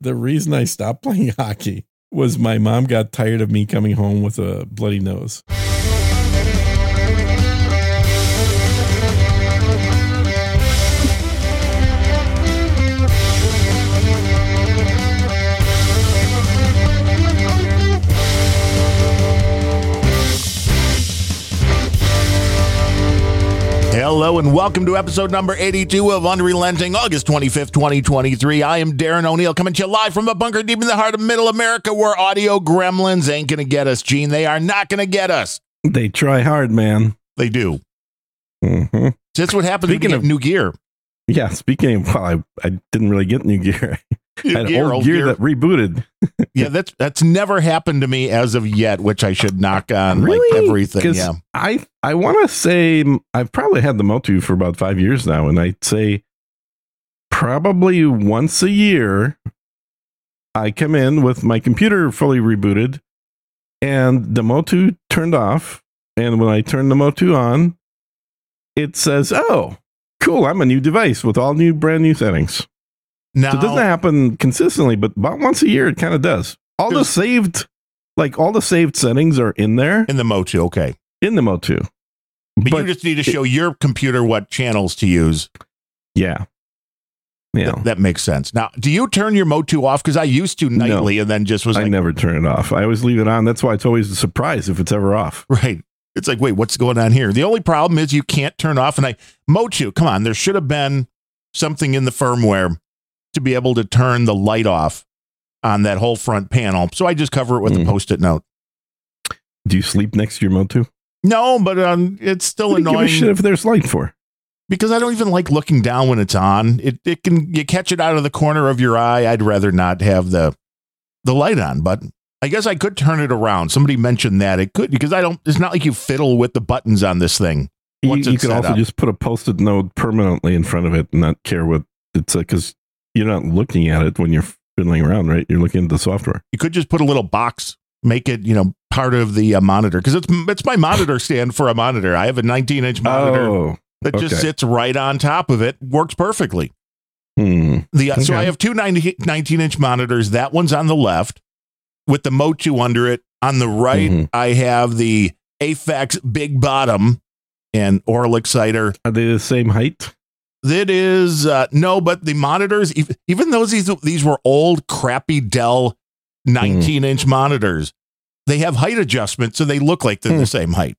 the reason I stopped playing hockey was my mom got tired of me coming home with a bloody nose. Hello and welcome to episode number 82 of Unrelenting, August 25th, 2023. I am Darren O'Neill coming to you live from a bunker deep in the heart of middle America where audio gremlins ain't going to get us, Gene. They are not going to get us. They try hard, man. They do. hmm That's what happens Speaking when you of- new gear. Yeah, speaking of, well, I, I didn't really get new gear. Had gear, old, gear, that rebooted. yeah, that's that's never happened to me as of yet, which I should knock on Really? like everything. Yeah. I I want to say I've probably had the Motu for about five years now, and I'd say probably once a year I come in with my computer fully rebooted, and the Motu turned off. And when I turn the Motu on, it says, "Oh, cool! I'm a new device with all new, brand new settings." Now, So it doesn't happen consistently, but about once a year it kind of does. All the saved, like all the saved settings are in there in the Motu, okay. in the Motu. But, But you just need to show your computer what channels to use. Yeah. Yeah. Th- that makes sense. Now, do you turn your Motu off? Because I used to No. nightly and then just was I never turn it off. I always leave it on. That's why it's always a surprise if it's ever off. Right. It's like, wait, what's going on here? The only problem is you can't turn off. And I, Motu, come on, there should have been something in the firmware to be able to turn the light off on that whole front panel. So I just cover it with Mhm. a post it note. Do you sleep next to your Motu? No, but um, it's still What do you give a annoying shit if there's light for? because I don't even like looking down when it's on. It it can you catch it out of the corner of your eye. I'd rather not have the the light on, but I guess I could turn it around. Somebody mentioned that it could because I don't. It's not like you fiddle with the buttons on this thing. You, you could also up. just put a post-it note permanently in front of it and not care what it's like because you're not looking at it when you're fiddling around, right? You're looking at the software. You could just put a little box, make it you know part of the uh, monitor because it's it's my monitor stand for a monitor. I have a 19 inch monitor Oh, that just sits right on top of it. Works perfectly. hmm. The uh, so I have two 90, 19 inch monitors. That one's on the left with the Motu under it. On the right, Mhm. I have the Aphex Big Bottom and Aural Exciter. Are they the same height? That is uh, no, but the monitors, ev- even though these these were old, crappy Dell nineteen inch monitors, they have height adjustment, so they look like they're Hmm. the same height.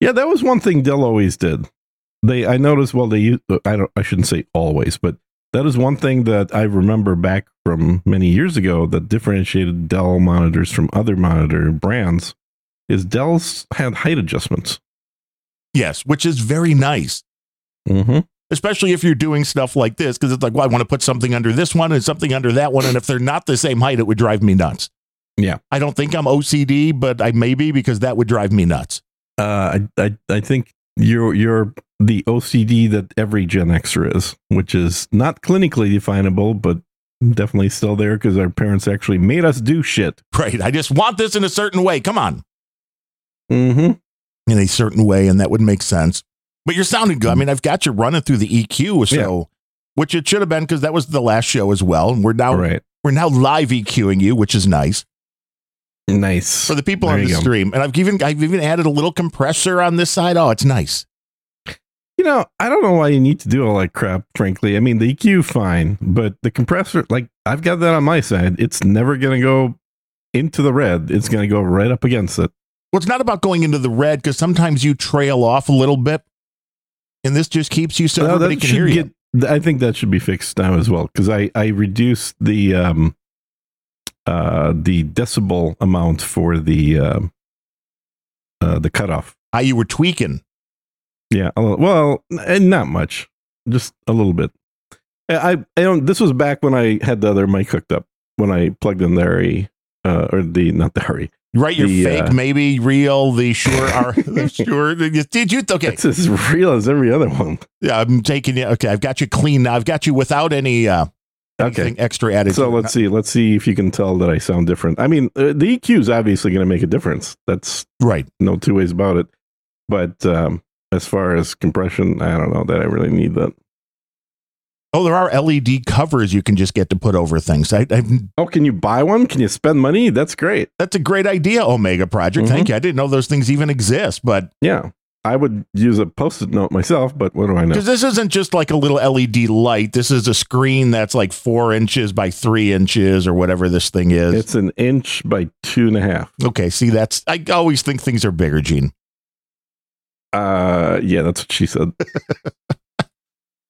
Yeah, that was one thing Dell always did. They, I noticed. Well, they, I don't, I shouldn't say always, but that is one thing that I remember back from many years ago that differentiated Dell monitors from other monitor brands. Is Dell's had height adjustments. Yes, which is very nice. Mm-hmm. Especially if you're doing stuff like this because it's like well i want to put something under this one and something under that one and if they're not the same height it would drive me nuts Yeah. i don't think i'm ocd but i may be because that would drive me nuts Uh, I, I, I think you're you're the OCD that every Gen Xer is, which is not clinically definable, but definitely still there because our parents actually made us do shit. right i just want this in a certain way come on Mm-hmm. in a certain way and that would make sense but you're sounding good i mean i've got you running through the eq so which it should have been because that was the last show as well and we're now right. we're now live eqing you which is nice Nice. for the people There on the go. stream and i've even i've even added a little compressor on this side oh it's nice You know, I don't know why you need to do all that crap, frankly. I mean, the EQ, fine, but the compressor, like, I've got that on my side. It's never going to go into the red. It's going to go right up against it. Well, it's not about going into the red because sometimes you trail off a little bit, and this just keeps you so Well, everybody can hear you. I think that should be fixed now as well because I, I reduced the um, uh, the decibel amount for the um uh, the cutoff. How you were tweaking. Yeah, a little, well, and not much, just a little bit. I, I I don't. This was back when I had the other mic hooked up when I plugged in the Harry, uh, or the not the Harry. Right, you're The, fake, uh, maybe real. The Shure are the Shure. Did you? Okay, It's as real as every other one. yeah, I'm taking you. Okay, I've got you clean now. I've got you without any uh, Okay. anything extra added. So let's see. Let's see if you can tell that I sound different. I mean, uh, the EQ is obviously going to make a difference. That's right. no two ways about it. But um, as far as compression, I don't know that I really need that. Oh, there are LED covers you can just get to put over things. I, I've, Oh, can you buy one? Can you spend money? That's great. that's a great idea, Omega Project. Thank Mm-hmm. you. I didn't know those things even exist, but Yeah. I would use a post-it note myself, but what do I know? because this isn't just like a little LED light. This is a screen that's like four inches by three inches or whatever this thing is. It's an inch by two and a half. okay, see, that's I always think things are bigger, Gene. Uh, yeah, that's what she said.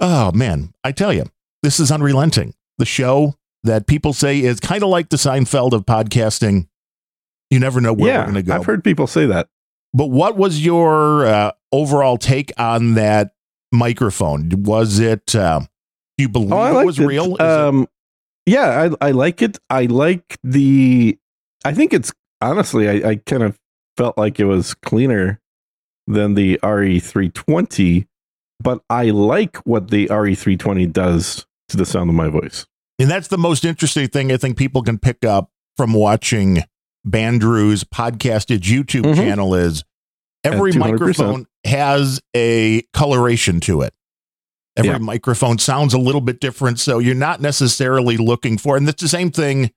Oh man, I tell you, this is unrelenting. The show that people say is kind of like the Seinfeld of podcasting. You never know where yeah, we're going to go. I've heard people say that. But what was your uh, overall take on that microphone? Was it? Uh, do you believe Oh, it was it. real? Is it- Um, yeah, I, I like it. I like the. I think it's honestly, I, I kind of felt like it was cleaner than the RE320, but I like what the RE320 does to the sound of my voice. and that's the most interesting thing I think people can pick up from watching Bandrew's podcasted YouTube Mhm. channel is every microphone has a coloration to it. Every Yeah. microphone sounds a little bit different, so you're not necessarily looking for. And it's the same thing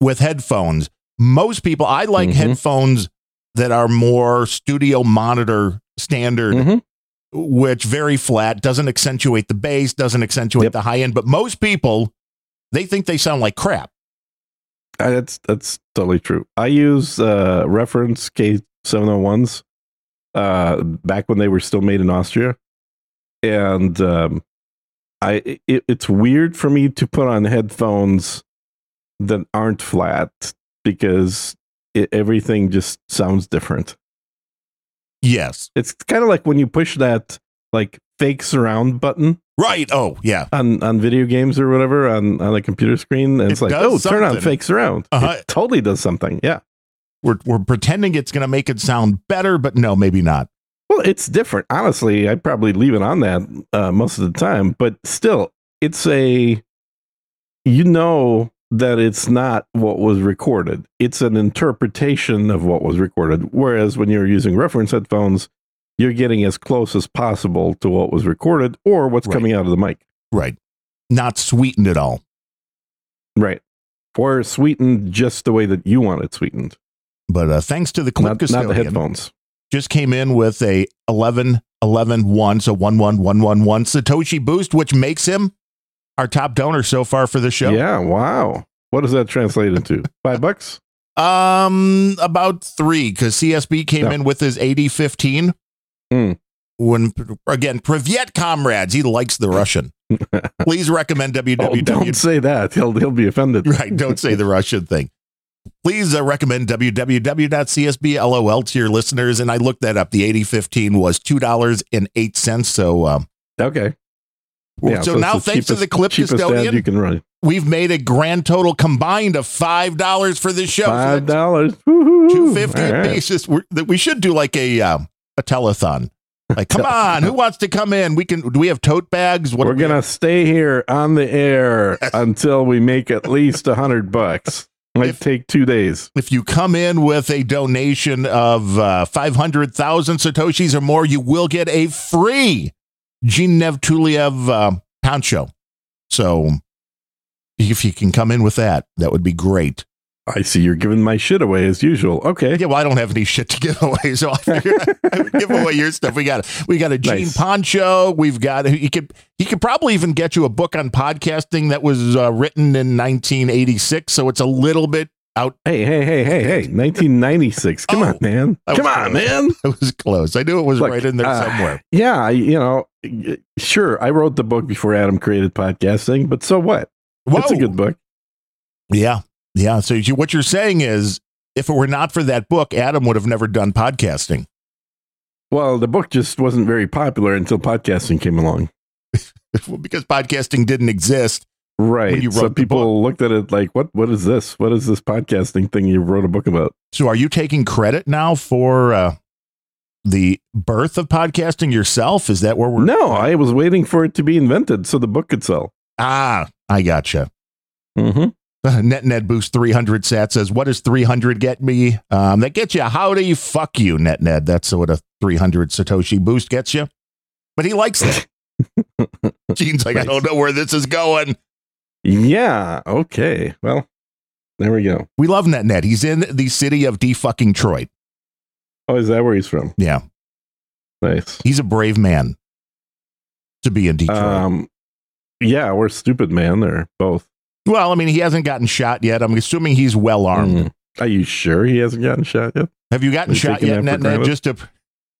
with headphones. Most people, I like Mhm. headphones that are more studio monitor standard, Mhm. Which very flat, doesn't accentuate the bass, doesn't accentuate Yep. the high end. But most people, they think they sound like crap. Uh, That's that's totally true. I use uh, reference K701s uh, back when they were still made in Austria, and um, I it, it's weird for me to put on headphones that aren't flat because it, everything just sounds different. Yes. It's kind of like when you push that like fake surround button Right. Oh, yeah. on on video games or whatever on on a computer screen, and It it's like, oh, turn on something. fake surround. Uh-huh. It totally does something. Yeah. We're, we're pretending it's going to make it sound better, but no, maybe not. Well, it's different. Honestly, I'd probably leave it on that uh, most of the time, but still, it's a, you know, that it's not what was recorded. It's an interpretation of what was recorded. Whereas when you're using reference headphones, you're getting as close as possible to what was recorded or what's Right. coming out of the mic. Right. Not sweetened at all. Right. Or sweetened just the way that you want it sweetened, But uh, thanks to the clip not, not the headphones. just came in with a 11 11 1 so 1 1 1 1 1 satoshi boost which makes him our top donor so far for the show Yeah. Wow. What does that translate into? Five bucks? um about 3 cuz CSB came No. in with his 80 15 Hmm. when again Privyet comrades he likes the Russian please recommend Oh, www don't say that. He'll he'll be offended. right don't say the Russian thing Please uh, recommend www.csblol to your listeners. And I looked that up. The 8015 was $2.08. So, um, Okay. Yeah, so, it's now, thanks to the clip cheapest custodian, you can run. we've made a grand total combined of $5 for this show. Five So dollars. Two fifty piece. That we should do like a um, a telethon. Like, come on, who wants to come in? We can. Do we have tote bags? What We're we gonna have? stay here on the air until we make at least a hundred bucks. Might If- take two days. If you come in with a donation of uh, five hundred thousand satoshis or more, you will get a free Gene Naftulyev uh, poncho. So, if you can come in with that, that would be great. I see you're giving my shit away as usual. Okay. Yeah, well, I don't have any shit to give away, so I figured I would give away your stuff. We got we got a Gene Nice. Poncho. We've got he could he could probably even get you a book on podcasting that was uh, written in 1986, so it's a little bit out. Hey, hey, hey, hey, hey. 1996. Come Oh, on, man. Come on, close. man. It was close. I knew it was Look, right in there uh, somewhere. Yeah, you know, sure. I wrote the book before Adam created podcasting, but so what? It's a good book. Yeah, yeah. So you, what you're saying is, if it were not for that book, Adam would have never done podcasting. Well, the book just wasn't very popular until podcasting came along. because podcasting didn't exist. Right. So people looked at it like, what what is this? What is this podcasting thing you wrote a book about? So are you taking credit now for uh, the birth of podcasting yourself? Is that where we're? No, I was waiting for it to be invented so the book could sell. Ah, I gotcha. Mm-hmm. NetNed Boost 300 sat says, What does 300 get me? Um, that gets you howdy, fuck you, NetNed. That's what a 300 Satoshi boost gets you. But he likes that. Gene's like, I don't know where this is going. Yeah. Okay. Well, there we go. We love NetNed. He's in the city of defucking Troy. Oh, is that where he's from? Yeah, Nice. he's a brave man to be in Detroit. Um, yeah, we're stupid, man. They're both. well, I mean, he hasn't gotten shot yet. I'm assuming he's well armed. Mm. Are you sure he hasn't gotten shot yet? Have you gotten Are shot yet, that for NetNed? Just to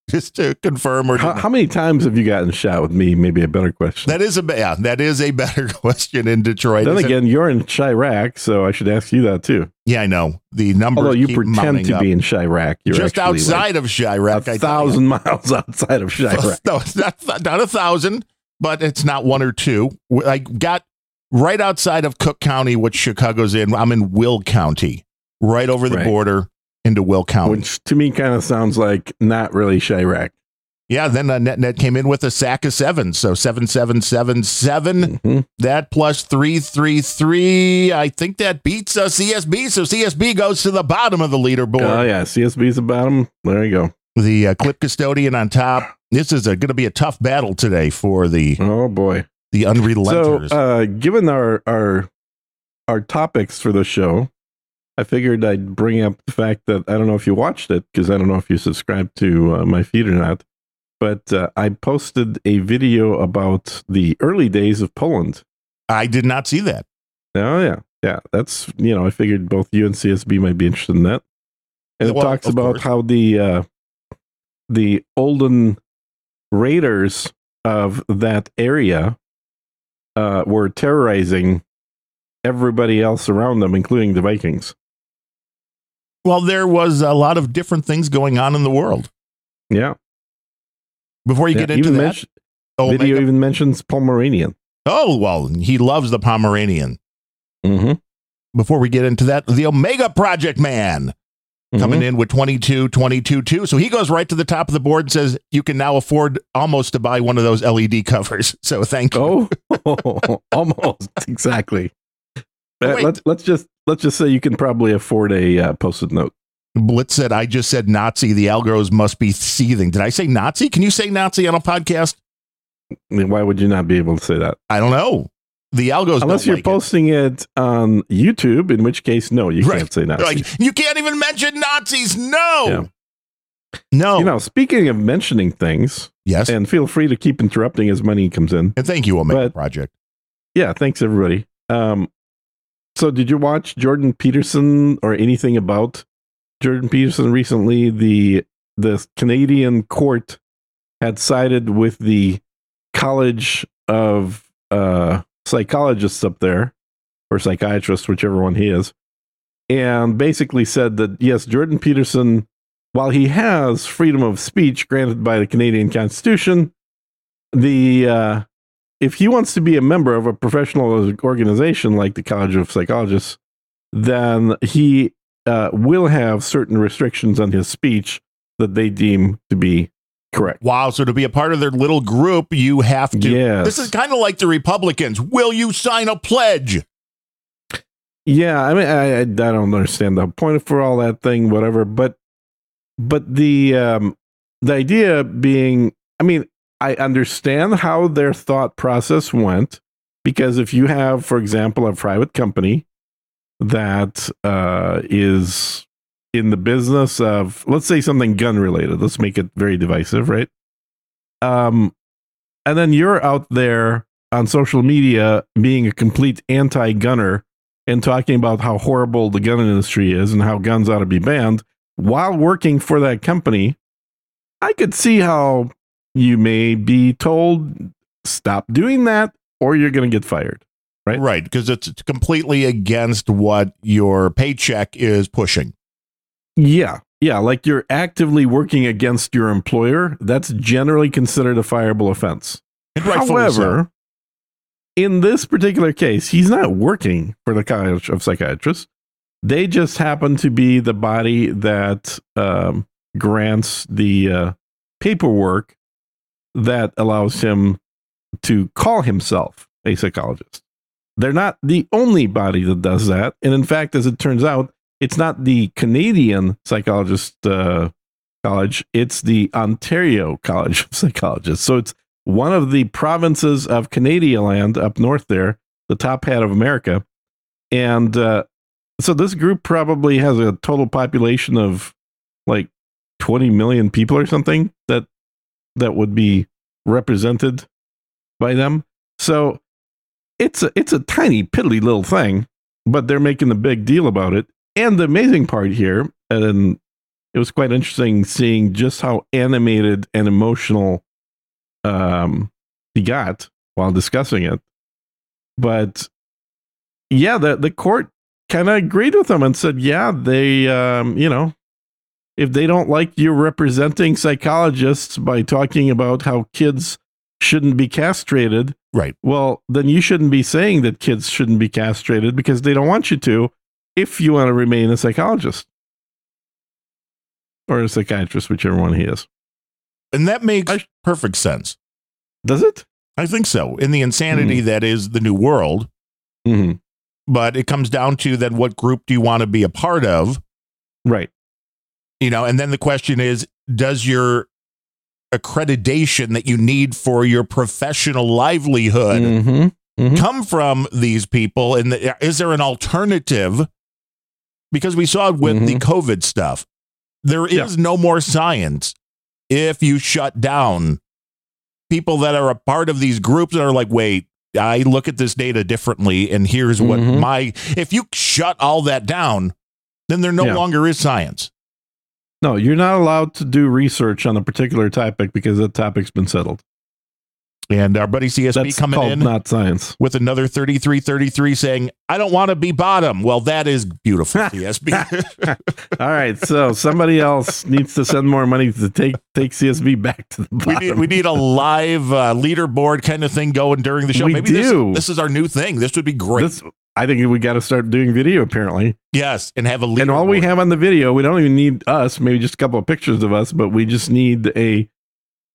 just to confirm or How, how many times have you gotten shot with me? Maybe a better question. that is a yeah, that is a better question in Detroit. then Is it- again, you're in Chiraq, so I should ask you that too. yeah, I know the number. Although you pretend to up. be in Chiraq, you're just outside of like Chiraq. a I thousand miles outside of Chiraq. No, it's not, not a thousand, but it's not one or two. I got right outside of Cook County, which Chicago's in. I'm in Will County, right over the Right. border into Will County. Which to me kind of sounds like not really Chiraq. yeah, then uh, NetNed came in with a sack of sevens. So seven, seven, seven, seven. Mhm. That plus three, three, three. I think that beats uh, CSB. So CSB goes to the bottom of the leaderboard. Oh yeah, CSB's the bottom. There you go. The uh, clip custodian on top. This is going to be a tough battle today for the Oh boy. the So, unrelenters. uh, given our our our topics for the show, I figured I'd bring up the fact that I don't know if you watched it because I don't know if you subscribed to uh, my feed or not, but uh, I posted a video about the early days of Poland. I did not see that. Oh yeah, yeah. That's you know I figured both you and CSB might be interested in that, and it Well, talks about course. how the uh, the olden raiders of that area uh, were terrorizing everybody else around them, including the Vikings. Well, there was a lot of different things going on in the world. Yeah, Before you yeah. get into that, mention- oh, video even mentions Pomeranian. oh, well, he loves the Pomeranian. Mm-hmm. Before we get into that, the Omega Project Man coming in with 22, 22, 2. So he goes right to the top of the board and says, You can now afford almost to buy one of those LED covers. So thank you. Oh, almost exactly. Wait. let's let's just let's just say you can probably afford a uh, post-it note. Blitz said, I just said Nazi. The algos must be seething. Did I say Nazi? Can you say Nazi on a podcast? I mean, Why would you not be able to say that? I don't know. The algos Unless you're like posting it. on YouTube, in which case, no, you Right. can't say Nazi. Like, you can't even mention Nazis. No. Yeah. No. You know, speaking of mentioning things, yes. And, and feel free to keep interrupting as money comes in. And thank you, Omega But- Project. Yeah, thanks everybody. Um, so did you watch Jordan Peterson or anything about Jordan Peterson recently? The the Canadian court had sided with the College of uh, Psychologists up there, or psychiatrists, whichever one he is, and basically said that yes, Jordan Peterson, while he has freedom of speech granted by the Canadian Constitution, the uh, if he wants to be a member of a professional organization like the College of Psychologists, then he uh, will have certain restrictions on his speech that they deem to be correct. Wow. So to be a part of their little group, you have to. Yes. This is kind of like the Republicans. Will you sign a pledge? Yeah, I mean, I, I I don't understand the point for all that thing, whatever. But but the um, the idea being, I mean, I understand how their thought process went because if you have, for example, a private company that uh, is in the business of, let's say, something gun related, let's make it very divisive, right? Um, and then you're out there on social media being a complete anti-gunner and talking about how horrible the gun industry is and how guns ought to be banned while working for that company, I could see how you may be told stop doing that or you're going to get fired. Right. Right. Because it's completely against what your paycheck is pushing. Yeah. Yeah. Like you're actively working against your employer. That's generally considered a fireable offense. However, in this particular case, he's not working for the College of Psychiatrists. They just happen to be the body that um, grants the uh, paperwork that allows him to call himself a psychologist. They're not the only body that does that. And in fact, as it turns out, it's not the Canadian Psychologist uh, College, it's the Ontario College of Psychologists. So it's one of the provinces of Canada land up north there, the top hat of America. And uh, so this group probably has a total population of like 20 million people or something that that would be represented by them. So it's a it's a tiny piddly little thing, but they're making a big deal about it. And the amazing part here, and it was quite interesting seeing just how animated and emotional um, he got while discussing it. But yeah, the the court kind of agreed with him and said, yeah, they, um, you know, if they don't like you representing psychologists by talking about how kids shouldn't be castrated, Right. well, then you shouldn't be saying that kids shouldn't be castrated because they don't want you to if you want to remain a psychologist or a psychiatrist, whichever one he is. And that makes I- perfect sense. Does it? I think so. In the insanity Hmm. that is the new world, hmm but it comes down to then what group do you want to be a part of? Right. You know, and then the question is, does your accreditation that you need for your professional livelihood hmm Mhm. come from these people? And the, is there an alternative? Because we saw it with the COVID stuff. There is Yeah. no more science if you shut down people that are a part of these groups that are like, wait, I look at this data differently, and here's what Mhm. my. If you shut all that down, then there no Yeah. longer is science. No, you're not allowed to do research on a particular topic because that topic's been settled. And our buddy CSB That's coming called in not science. with another 3333 saying, I don't want to be bottom. Well, that is beautiful, CSB. All right, so somebody else needs to send more money to take take CSB back to the we, bottom. need, we need a live uh, leaderboard kind of thing going during the show. We Maybe this- do. This, is our new thing. This would be great. This, I think we got to start doing video apparently. yes, and have a leaderboard. And all we have on the video, we don't even need us. Maybe just a couple of pictures of us, but we just need a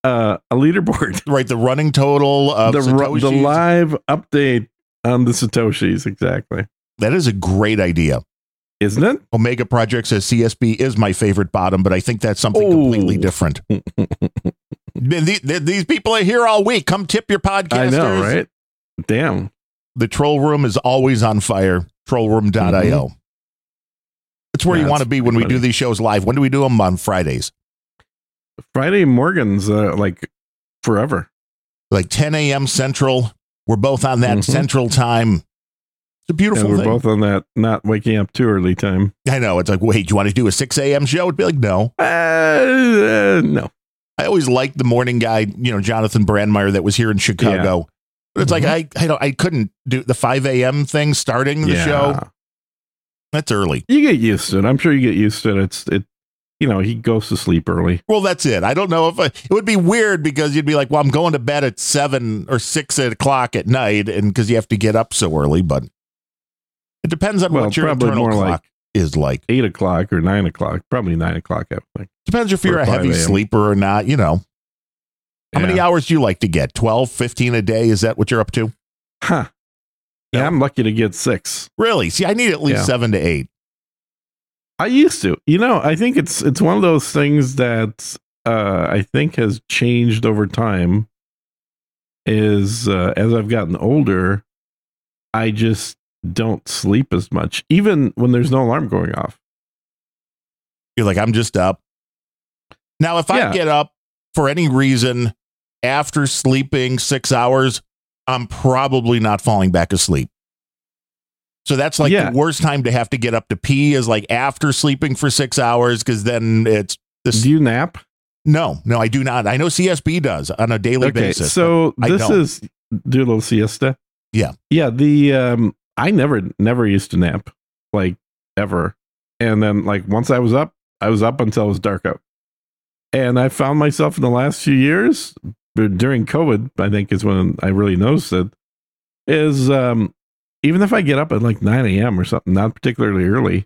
uh, a leaderboard. right, the running total of the ru- the live update on the satoshis exactly, That is a great idea. isn't it? Omega Project says CSB is my favorite bottom, but I think that's something Oh. completely different. Man, the- the- These people are here all week. Come tip your podcasters. I know, right? Damn. The troll room is always on fire. Trollroom.io. That's where Yeah, you want to be when we do these shows live. When do we do them on Fridays? Friday Morgan's uh, like forever. Like 10 a.m. Central. We're both on that Mhm. Central time. It's a beautiful And we're thing. both on that not waking up too early time. I know. It's like, wait, do you want to do a 6 a.m. show? It'd be like, no. Uh, uh, no. I always liked the morning guy, you know, Jonathan Brandmeier that was here in Chicago. It's Mhm. like I I don't I couldn't do the 5 a.m. thing starting the yeah. show. That's early. You get used to it. I'm sure you get used to it. It's it. You know, he goes to sleep early. Well, that's it. I don't know if I, it would be weird because you'd be like, well, I'm going to bed at seven or six o'clock at night, and because you have to get up so early. But it depends on Well, what your internal clock like- is like. Eight o'clock or nine o'clock. Probably nine o'clock. I think. Depends if you're a heavy sleeper or not. You know, how many hours do you like to get? 12, 15 a day? Is that what you're up to? Huh. Yeah, No. I'm lucky to get six. Really? See, I need at least Yeah. seven to eight. I used to. You know, I think it's it's one of those things that uh, I think has changed over time. Is uh, as I've gotten older, I just don't sleep as much, even when there's no alarm going off. You're like, I'm just up. Now, if I get up for any reason after sleeping six hours, I'm probably not falling back asleep. So that's like Yeah. the worst time to have to get up to pee is like after sleeping for six hours because then it's this. Do you nap? no, no, I do not. I know CSB does on a daily Okay, basis. so this is do a little siesta. Yeah. yeah. The um, I never never used to nap like ever, and then like once I was up, I was up until it was dark out, and I found myself in the last few years during COVID. I think is when I really noticed it. Is um, even if I get up at like nine a.m. or something, not particularly early.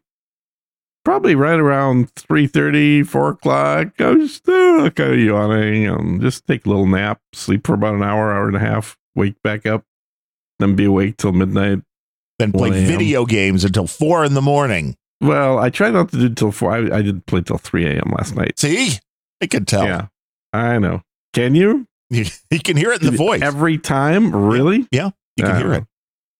Probably right around 3.30, 4 o'clock. I was uh, kind of yawning and just take a little nap, sleep for about an hour, hour and a half, wake back up, then be awake till midnight. then play video games until four in the morning. Well, I try not to do till 4. I, I did play till 3 a.m. last night. See, I can tell. Yeah, I know. Can you? You, you can hear it in the voice. every time. Really? Yeah, you can I hear it.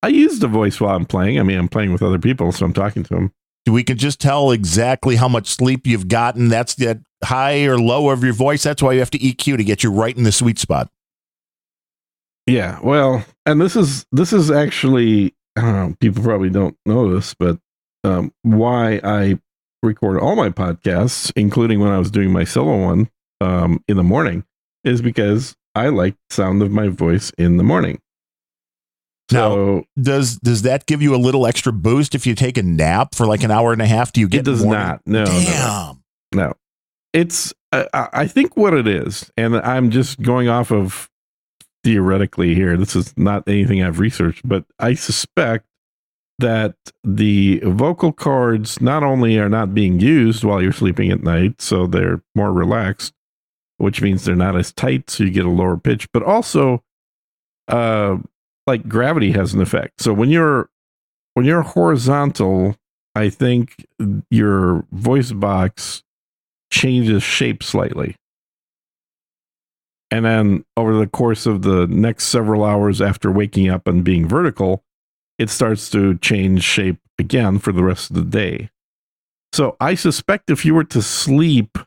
I use the voice while I'm playing. I mean, I'm playing with other people, so I'm talking to them. We can just tell exactly how much sleep you've gotten. That's the high or low of your voice. That's why you have to EQ to get you right in the sweet spot. Yeah, well, and this is this is actually I don't know. People probably don't know this, but um, why I record all my podcasts, including when I was doing my solo one um, in the morning, is because I like the sound of my voice in the morning. So Does does that give you a little extra boost if you take a nap for like an hour and a half? Do you get it does more- not. No, no, no. Damn. No, it's uh, I I think what it is, and I'm just going off of theoretically here. This is not anything I've researched, but I suspect that the vocal cords not only are not being used while you're sleeping at night, so they're more relaxed, which means they're not as tight, so you get a lower pitch, but also, uh, like gravity has an effect. So when you're when you're horizontal, I think your voice box changes shape slightly. And then over the course of the next several hours after waking up and being vertical, it starts to change shape again for the rest of the day. So I suspect if you were to sleep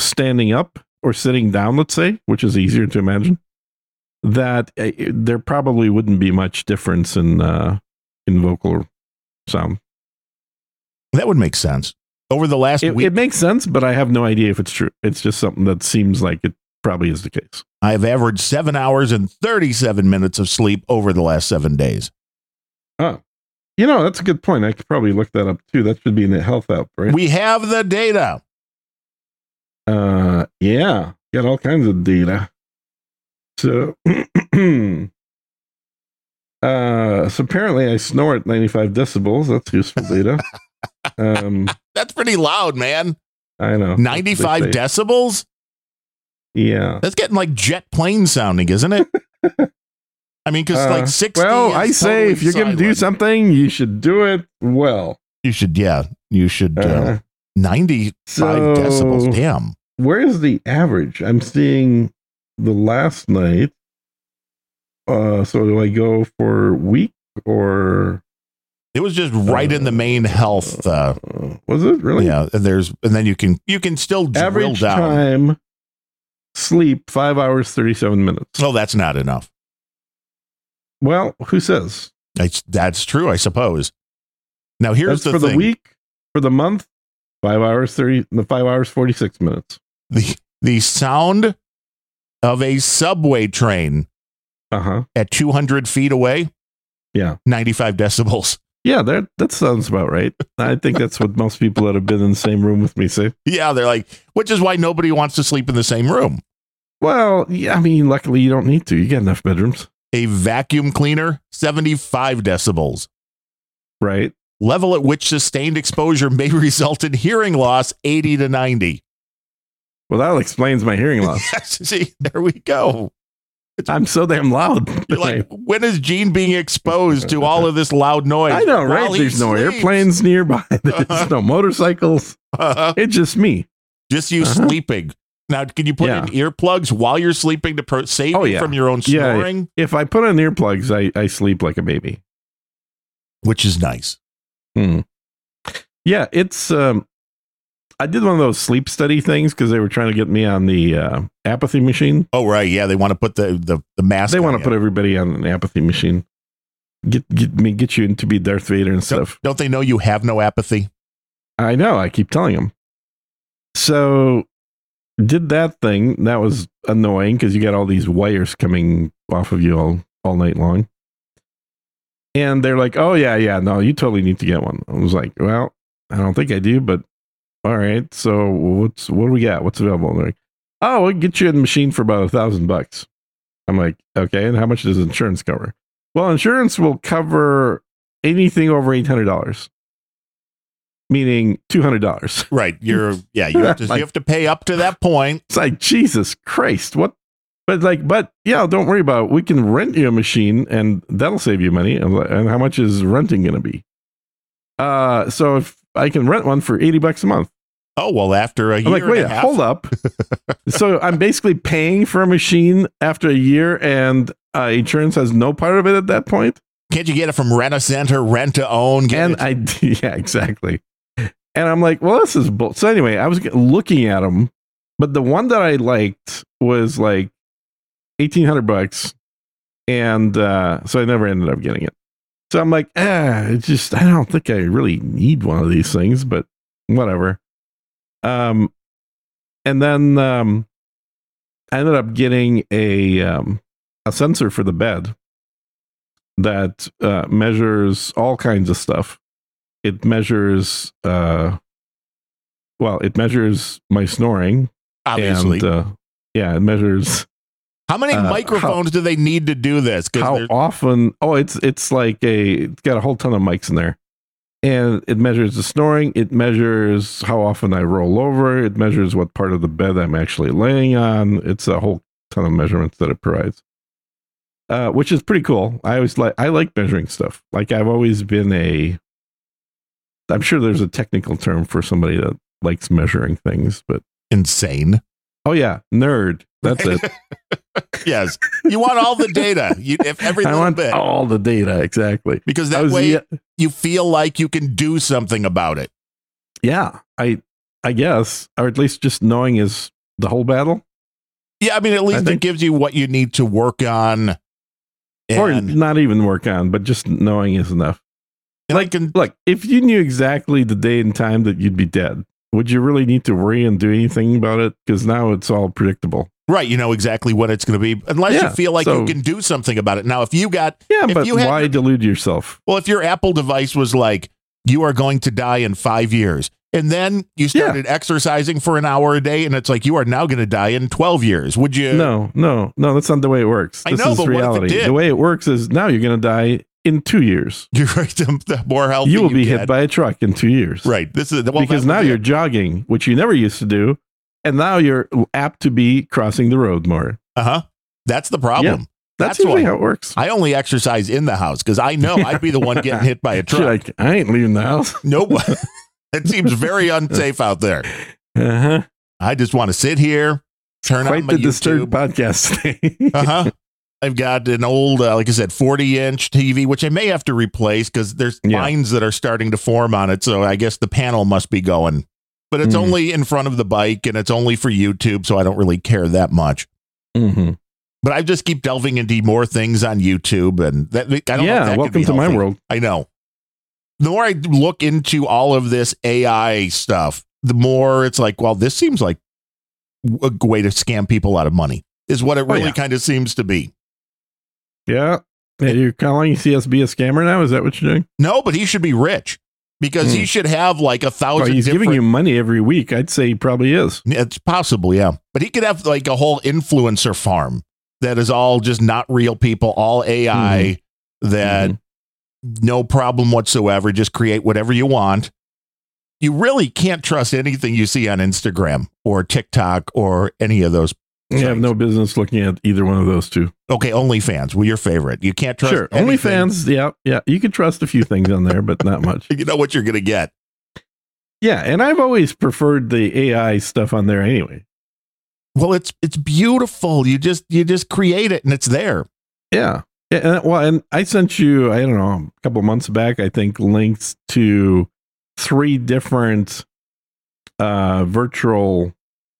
standing up or sitting down, let's say, which is easier to imagine, that uh, there probably wouldn't be much difference in uh, in vocal sound. That would make sense. Over the last It, week, it makes sense, but I have no idea if it's true. It's just something that seems like it probably is the case. I've averaged seven hours and 37 minutes of sleep over the last seven days. Oh, you know, that's a good point. I could probably look that up too. That should be in the health app, right? We have the data. Uh, yeah, got all kinds of data. So, uh, so apparently I snore at 95 decibels. That's useful data. um, That's pretty loud, man. I know. 95 decibels? Yeah. That's getting like jet plane sounding, isn't it? I mean, because Uh, like 60. well, I say totally if you're going to do something, you should do it well. you should, yeah, you should. Uh, Uh, 95 so, decibels. Damn. where's the average? I'm seeing the last night. Uh, so do I go for week or It was just right in the main health. Uh, uh, was it really? yeah, and there's, and then you can, you can still drill Average down. time sleep five hours thirty seven minutes. Oh, that's not enough. Well, who says That's, that's true, I suppose. Now, here's that's the for thing. the week? For the month, five hours thirty. The five hours forty six minutes. the the sound of a subway train Uh huh. at 200 feet away Yeah. 95 decibels Yeah, that that sounds about right. I think that's what most people that have been in the same room with me say. yeah they're like which is why nobody wants to sleep in the same room Well, yeah, I mean, luckily you don't need to. You got enough bedrooms, a vacuum cleaner 75 decibels right? Level at which sustained exposure may result in hearing loss 80 to 90 Well, that explains my hearing loss. see there we go I'm so damn loud. like when is gene being exposed to all of this loud noise I know, right? There's no airplanes nearby. There's no motorcycles. It's just me. just you Uh-huh. sleeping now can you put Yeah. in earplugs while you're sleeping to pro- save Oh, you yeah. from your own Yeah. snoring If I put on earplugs, I, I sleep like a baby. which is nice Hmm. Yeah, it's. Um, I did one of those sleep study things because they were trying to get me on the uh, apathy machine. Oh right, yeah. They want to put the the, the mask. They want to put everybody on an apathy machine. Get get me get you into be Darth Vader and Don't, stuff. don't they know you have no apathy? I know. I keep telling them. So did that thing. That was annoying because you got all these wires coming off of you all all night long. And they're like, "Oh yeah, yeah, no, you totally need to get one." I was like, "Well, I don't think I do, but all right. So what's what do we got? What's available?" And they're like, "Oh, we'll get you a machine for about a thousand bucks." I'm like, "Okay, and how much does insurance cover?" Well, insurance will cover anything over eight hundred dollars, meaning two hundred dollars. Right. You're yeah. You have to Like- you have to pay up to that point. It's like Jesus Christ, what? But like, but yeah, don't worry about. it. We can rent you a machine, and that'll save you money. And, and how much is renting going to be? Uh, so if I can rent one for eighty bucks a month, Oh well, after a year I'm like, and wait, hold up. so I'm basically paying for a machine after a year, and uh, insurance has no part of it at that point. can't you get it from Rent a Center, Rent to Own? And it- I, yeah, exactly. And I'm like, well, this is bull. So anyway, I was looking at them, but the one that I liked was like eighteen hundred bucks, and uh, so I never ended up getting it. So I'm like, ah, it's just I don't think I really need one of these things, but whatever. Um, and then um, I ended up getting a um, a sensor for the bed that uh, measures all kinds of stuff. It measures, uh, well, it measures my snoring, obviously. and uh, yeah, it measures how many uh, microphones do they need to do this? how often. Oh, it's it's like a it's got a whole ton of mics in there, and it measures the snoring. It measures how often I roll over. It measures what part of the bed I'm actually laying on. It's a whole ton of measurements that it provides, uh, which is pretty cool. I always like I like measuring stuff. Like I've always been a. I'm sure there's a technical term for somebody that likes measuring things, but insane. Oh yeah, nerd. That's it. Yes, you want all the data. You if every I want bit all the data exactly. because that way yeah, uh, you feel like you can do something about it. yeah, I I guess, or at least just knowing is the whole battle, Yeah, I mean, at least it gives you what you need to work on. or not even work on, but just knowing is enough. Like, I can, Look, if you knew exactly the day and time that you'd be dead, would you really need to worry and do anything about it? Because now it's all predictable. right, you know exactly what it's going to be, unless you feel like so- you can do something about it. Now, if you got, Yeah, If but you had why delude yourself? well, if your Apple device was like, you are going to die in five years, and then you Yeah. started exercising for an hour a day, and it's like, you are now going to die in 12 years, would you? No, no, no. That's not the way it works. I This know, is but what if it reality. did? The way it works is now you're going to die in two years. You're right. The, more healthy you will be hit by a truck in two years. Right. This is well, because now you're it. jogging, which you never used to do, and now you're apt to be crossing the road more. uh huh. That's the problem. That's, That's usually why- how it works. I only exercise in the house because I know I'd be the one getting hit by a truck. like, I ain't leaving the house. Nope. it seems very unsafe out there. Uh-huh. I just want to sit here, turn Quite on my the disturbed podcast. Uh huh. I've got an old, uh, like I said, 40 inch TV, which I may have to replace because there's Yeah. lines that are starting to form on it. So I guess the panel must be going. But it's Mhm. only in front of the bike and it's only for YouTube. So I don't really care that much. Mhm. But I just keep delving into more things on YouTube. And that, I don't know Yeah, welcome to my world. I know. The more I look into all of this AI stuff, the more it's like, well, this seems like a way to scam people out of money, is what it Oh, really yeah. kind of seems to be. Yeah. yeah. You're calling CSB a scammer now? Is that what you're doing? No, but he should be rich because he Hmm. should have like a thousand. Well, he's giving you money every week. I'd say he probably is. It's possible, yeah. But he could have like a whole influencer farm that is all just not real people, all AI that Mhm. no problem whatsoever. Just create whatever you want. You really can't trust anything you see on Instagram or TikTok or any of those. You have no business looking at either one of those two. Okay, OnlyFans, well, your favorite. You can't trust. sure. anything. OnlyFans, yeah, yeah. You can trust a few things on there, but not much. You know what you're going to get. Yeah, and I've always preferred the AI stuff on there anyway. Well, it's it's beautiful. You just you just create it and it's there. Yeah. Yeah, and, well, and I sent you, I don't know, a couple of months back, I think, links to three different uh virtual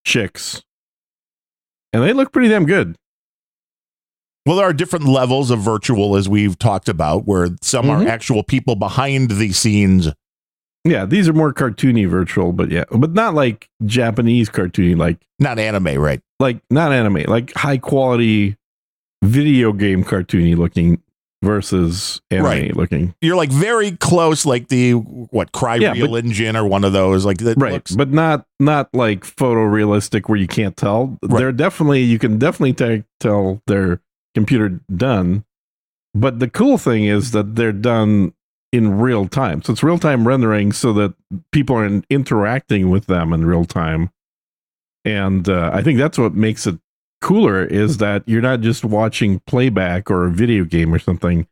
chicks. And they look pretty damn good. Well, there are different levels of virtual, as we've talked about, where some Mhm. are actual people behind the scenes. Yeah, these are more cartoony virtual, but yeah, but not like Japanese cartoony, like Not anime, right? like not anime, like high quality video game cartoony looking versus anime Right. looking. You're like very close, like the what Cry Yeah, Real Engine or one of those. Like that right looks- but not not like photorealistic where you can't tell Right. they're definitely you can definitely ta- tell they're computer done but the cool thing is that they're done in real time so it's real time rendering so that people are in- interacting with them in real time and uh, i think that's what makes it cooler is that you're not just watching playback or a video game or something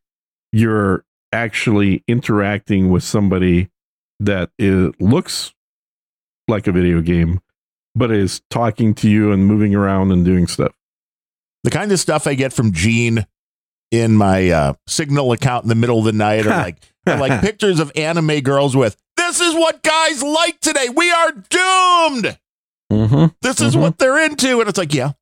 you're actually interacting with somebody that is, looks like a video game, but is talking to you and moving around and doing stuff. The kind of stuff I get from Gene in my uh, Signal account in the middle of the night are like are like pictures of anime girls with this is what guys like today. We are doomed. Mm-hmm. This is Mhm. what they're into, and it's like, yeah,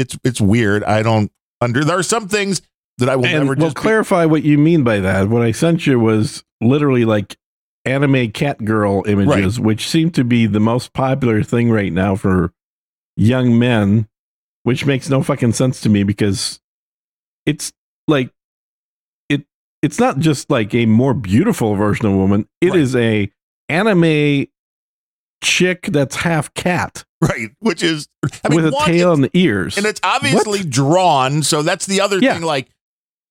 it's it's weird. I don't under. There are some things that I will And never we'll just be- clarify what you mean by that. What I sent you was literally like anime cat girl images, which seem to be the most popular thing right now for young men, which makes no fucking sense to me because it's like it it's not just like a more beautiful version of a woman. It is Right. a anime chick that's half cat right, which is I mean, with a one, tail it's- the ears. and it's obviously drawn. So that's the other Yeah. thing. Like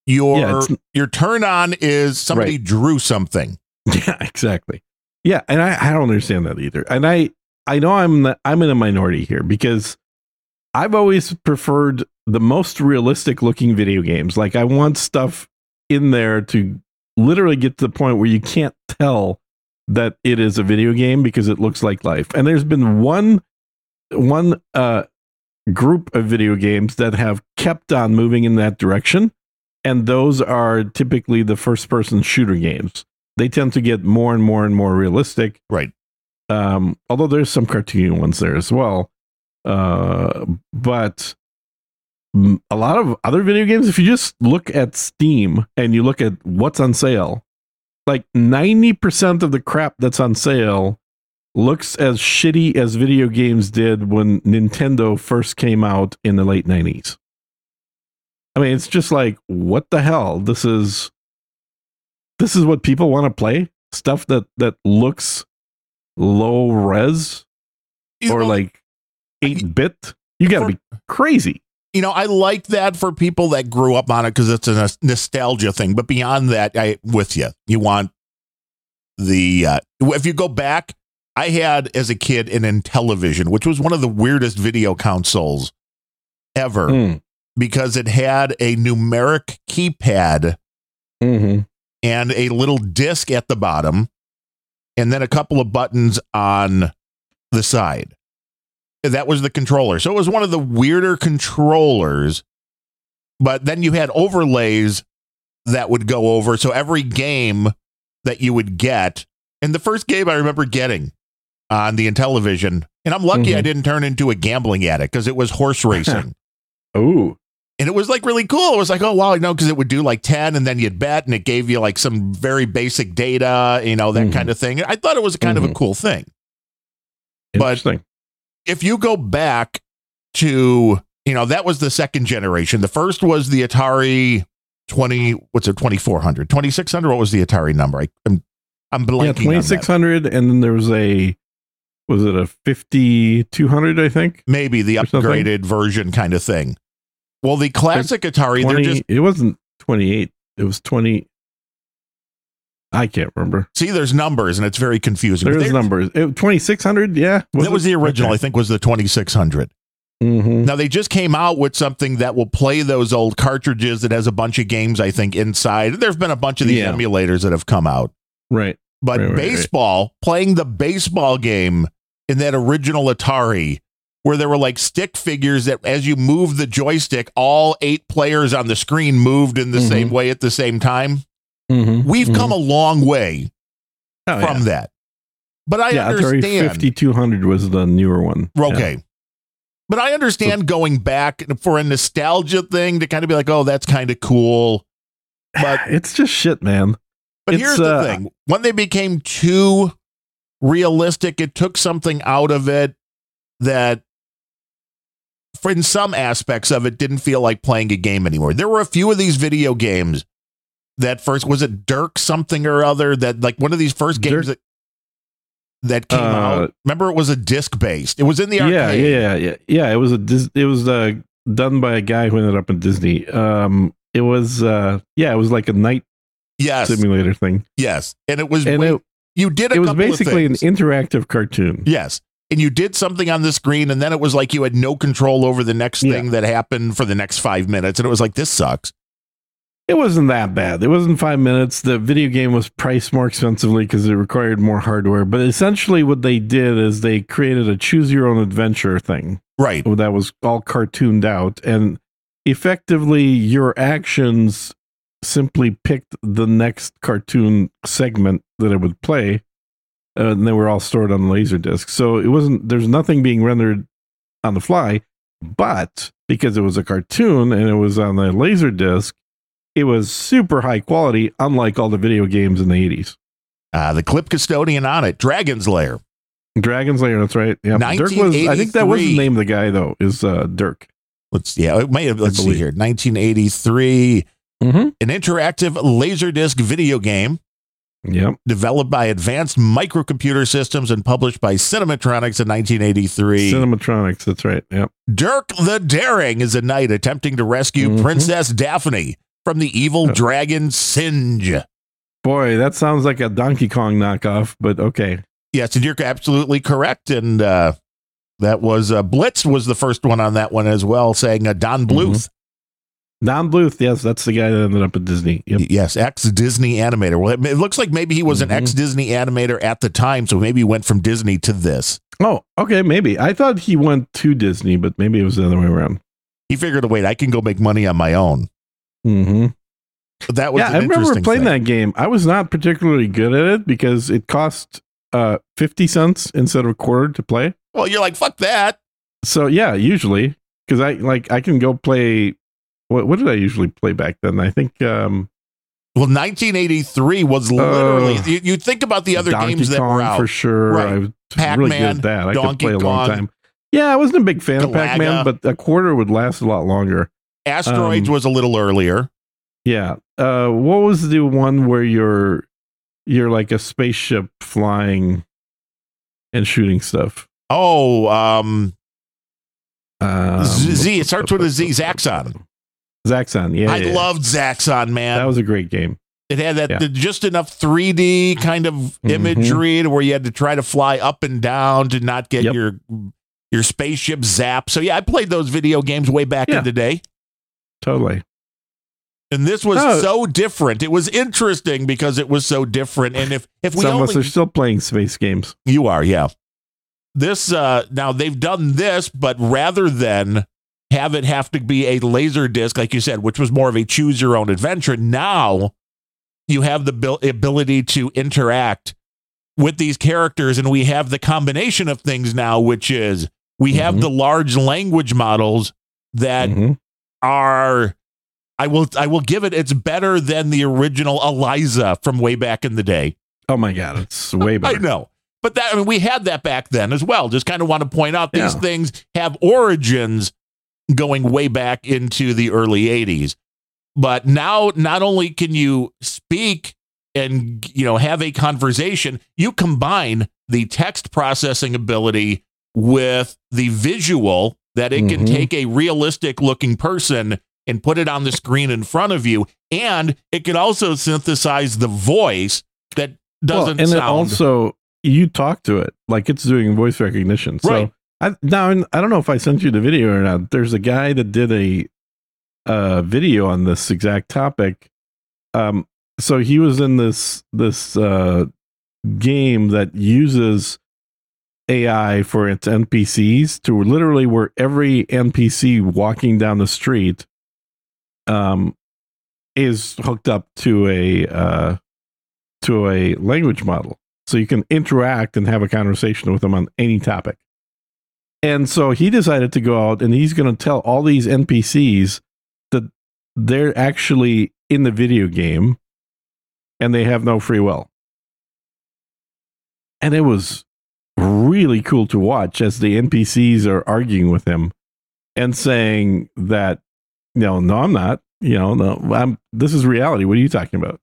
your Yeah, your turn on is somebody Right. drew something. Yeah, exactly. Yeah, and I, I don't understand that either. And I I know I'm the, I'm in a minority here because I've always preferred the most realistic looking video games. Like I want stuff in there to literally get to the point where you can't tell that it is a video game because it looks like life. And there's been one one uh group of video games that have kept on moving in that direction and those are typically the first person shooter games they tend to get more and more and more realistic. Right. Um, although there's some cartoon ones there as well. Uh, but a lot of other video games, if you just look at Steam and you look at what's on sale, like 90% of the crap that's on sale looks as shitty as video games did when Nintendo first came out in the late 90s. I mean, it's just like, what the hell? This is this is what people want to play stuff that that looks low res You or know, like 8 bit you got to be crazy you know, I like that for people that grew up on it because it's a nostalgia thing. But beyond that, I with you. You want the uh, if you go back, I had as a kid an Intellivision, which was one of the weirdest video consoles ever Mm, because it had a numeric keypad mhm. and a little disc at the bottom, and then a couple of buttons on the side. That was the controller. So it was one of the weirder controllers. But then you had overlays that would go over. So every game that you would get, and the first game I remember getting on the Intellivision, and I'm lucky I Mhm. didn't turn into a gambling addict because it was horse racing. Ooh. and it was like really cool. It was like, oh wow, you know, because it would do like ten, and then you'd bet, and it gave you like some very basic data, you know, that Mhm. kind of thing. I thought it was kind of a Mhm. cool thing. But- If you go back to, you know, that was the second generation. The first was the Atari twenty, what's it, 2400, 2600? What was the Atari number? I, I'm, I'm blanking. yeah, on that. 2600 and then there was a was it a 5200 I think? Maybe the upgraded version kind of thing. Well, the classic Atari, they're 20 just it wasn't 28. It was 20 I can't remember. see, there's numbers, and it's very confusing. There's They're- numbers. It, 2600, yeah. that was the original. I think was the 2600. hmm Now they just came out with something that will play those old cartridges that has a bunch of games I think inside. There's been a bunch of these Yeah. emulators that have come out. Right. But Right, right, right. baseball, playing the baseball game in that original Atari where there were like stick figures that as you move the joystick, all eight players on the screen moved in the Mhm. same way at the same time. Mhm. We've Mhm. come a long way Oh, from yeah. that. But I yeah, Atari understand. 5200 was the newer one. Yeah. Okay. But I understand going back for a nostalgia thing to kind of be like, oh, that's kind of cool. But it's just shit, man. but It's, here's the uh, thing: when they became too realistic, it took something out of it that, for in some aspects of it, didn't feel like playing a game anymore. There were a few of these video games that first was it Dirk something or other that like one of these first games Dirk- that that came Uh, out. Remember, it was a disc based. It was in the Yeah, arcade. yeah, yeah, yeah. Yeah, it was a it was uh, done by a guy who ended up in Disney. Um it was uh yeah, it was like a knight Yes, simulator thing. yes, and it was And way- it, you did a it was basically an interactive cartoon. Yes. And you did something on the screen, and then it was like you had no control over the next Yeah. thing that happened for the next five minutes. And it was like, this sucks. It wasn't that bad. It wasn't five minutes. The video game was priced more expensively because it required more hardware. But essentially, what they did is they created a choose your own adventure thing Right. that was all cartooned out. And effectively, your actions simply picked the next cartoon segment that it would play. uh, and they were all stored on the laser disc. So it wasn't, there's nothing being rendered on the fly. But because it was a cartoon and it was on the laser disc, it was super high quality, unlike all the video games in the 80s. Uh, the clip custodian on it, Dragon's Lair. Dragon's Lair, that's right. Yeah. Dirk was, I think that was the name of the guy, though, is uh, Dirk. Let's yeah, it may have, let's see here. 1983, Mm-hmm. an interactive laserdisc video game Yep. developed by Advanced Microcomputer Systems and published by Cinematronics in 1983. Cinematronics, that's right. Yep. Dirk the Daring is a knight attempting to rescue Mhm. Princess Daphne from the evil Yeah. dragon Singe. Boy, that sounds like a Donkey Kong knockoff, but okay. Yes, and you're absolutely correct. And uh, that was uh, Blitz was the first one on that one as well, saying uh, Don Bluth. Don Bluth, yes, that's the guy that ended up at Disney. Yep. Yes, ex Disney animator. Well, it, looks like maybe he was an Mhm. ex Disney animator at the time, so maybe he went from Disney to this. Oh, okay, maybe. I thought he went to Disney, but maybe it was the other way around. He figured, wait, I can go make money on my own. Mm-hmm. That was Yeah, an I remember playing thing. that game. I was not particularly good at it because it cost uh, 50 cents instead of a quarter to play. Well, you're like, fuck that. So, yeah, usually, because I like I can go play. What, what did I usually play back then? I think um, Well, 1983 was literally. Uh, you, you think about the other Donkey games that Kong were out. for sure. Right. I was really Pac-Man, good at that. I could Donkey play a long Kong, time. Yeah, I wasn't a big fan of Pac Man, but a quarter would last a lot longer. Asteroids um, was a little earlier. Yeah. Uh, what was the one where you're you're like a spaceship flying and shooting stuff? Oh, um, Um, Z- Z, it starts with a Z, Zaxxon. Zaxxon, yeah. I yeah. loved Zaxxon, man. that was a great game. it had that yeah. just enough 3D kind of Mhm. imagery to where you had to try to fly up and down to not get Yep. your your spaceship zapped. So yeah, I played those video games way back Yeah. in the day. Totally. And this was Oh. so different. It was interesting because it was so different. And if if we Some of us are still playing space games. You are, yeah. This uh now they've done this, but rather than have it have to be a laser disc, like you said, which was more of a choose your own adventure, now you have the ability to interact with these characters, and we have the combination of things now, which is we have Mhm. the large language models that Mhm. are I will I will give it it's better than the original Eliza from way back in the day. Oh my god, it's way back I know. But that I mean, we had that back then as well. Just kind of want to point out these Yeah. things have origins going way back into the early 80s. But now not only can you speak and you know have a conversation, you combine the text processing ability with the visual that it can Mhm. take a realistic looking person and put it on the screen in front of you and it can also synthesize the voice that doesn't and sound also you talk to it like it's doing voice recognition. So Right. I now I don't know if I sent you the video or not. There's a guy that did a uh video on this exact topic. Um so he was in this this uh game that uses AI for its NPCs to literally where every NPC walking down the street um is hooked up to a uh to a language model so you can interact and have a conversation with them on any topic. And so he decided to go out and he's going to tell all these NPCs that they're actually in the video game and they have no free will. And it was really cool to watch as the NPCs are arguing with him and saying that, you know, no, I'm not. You know, no, I'm. This is reality. What are you talking about?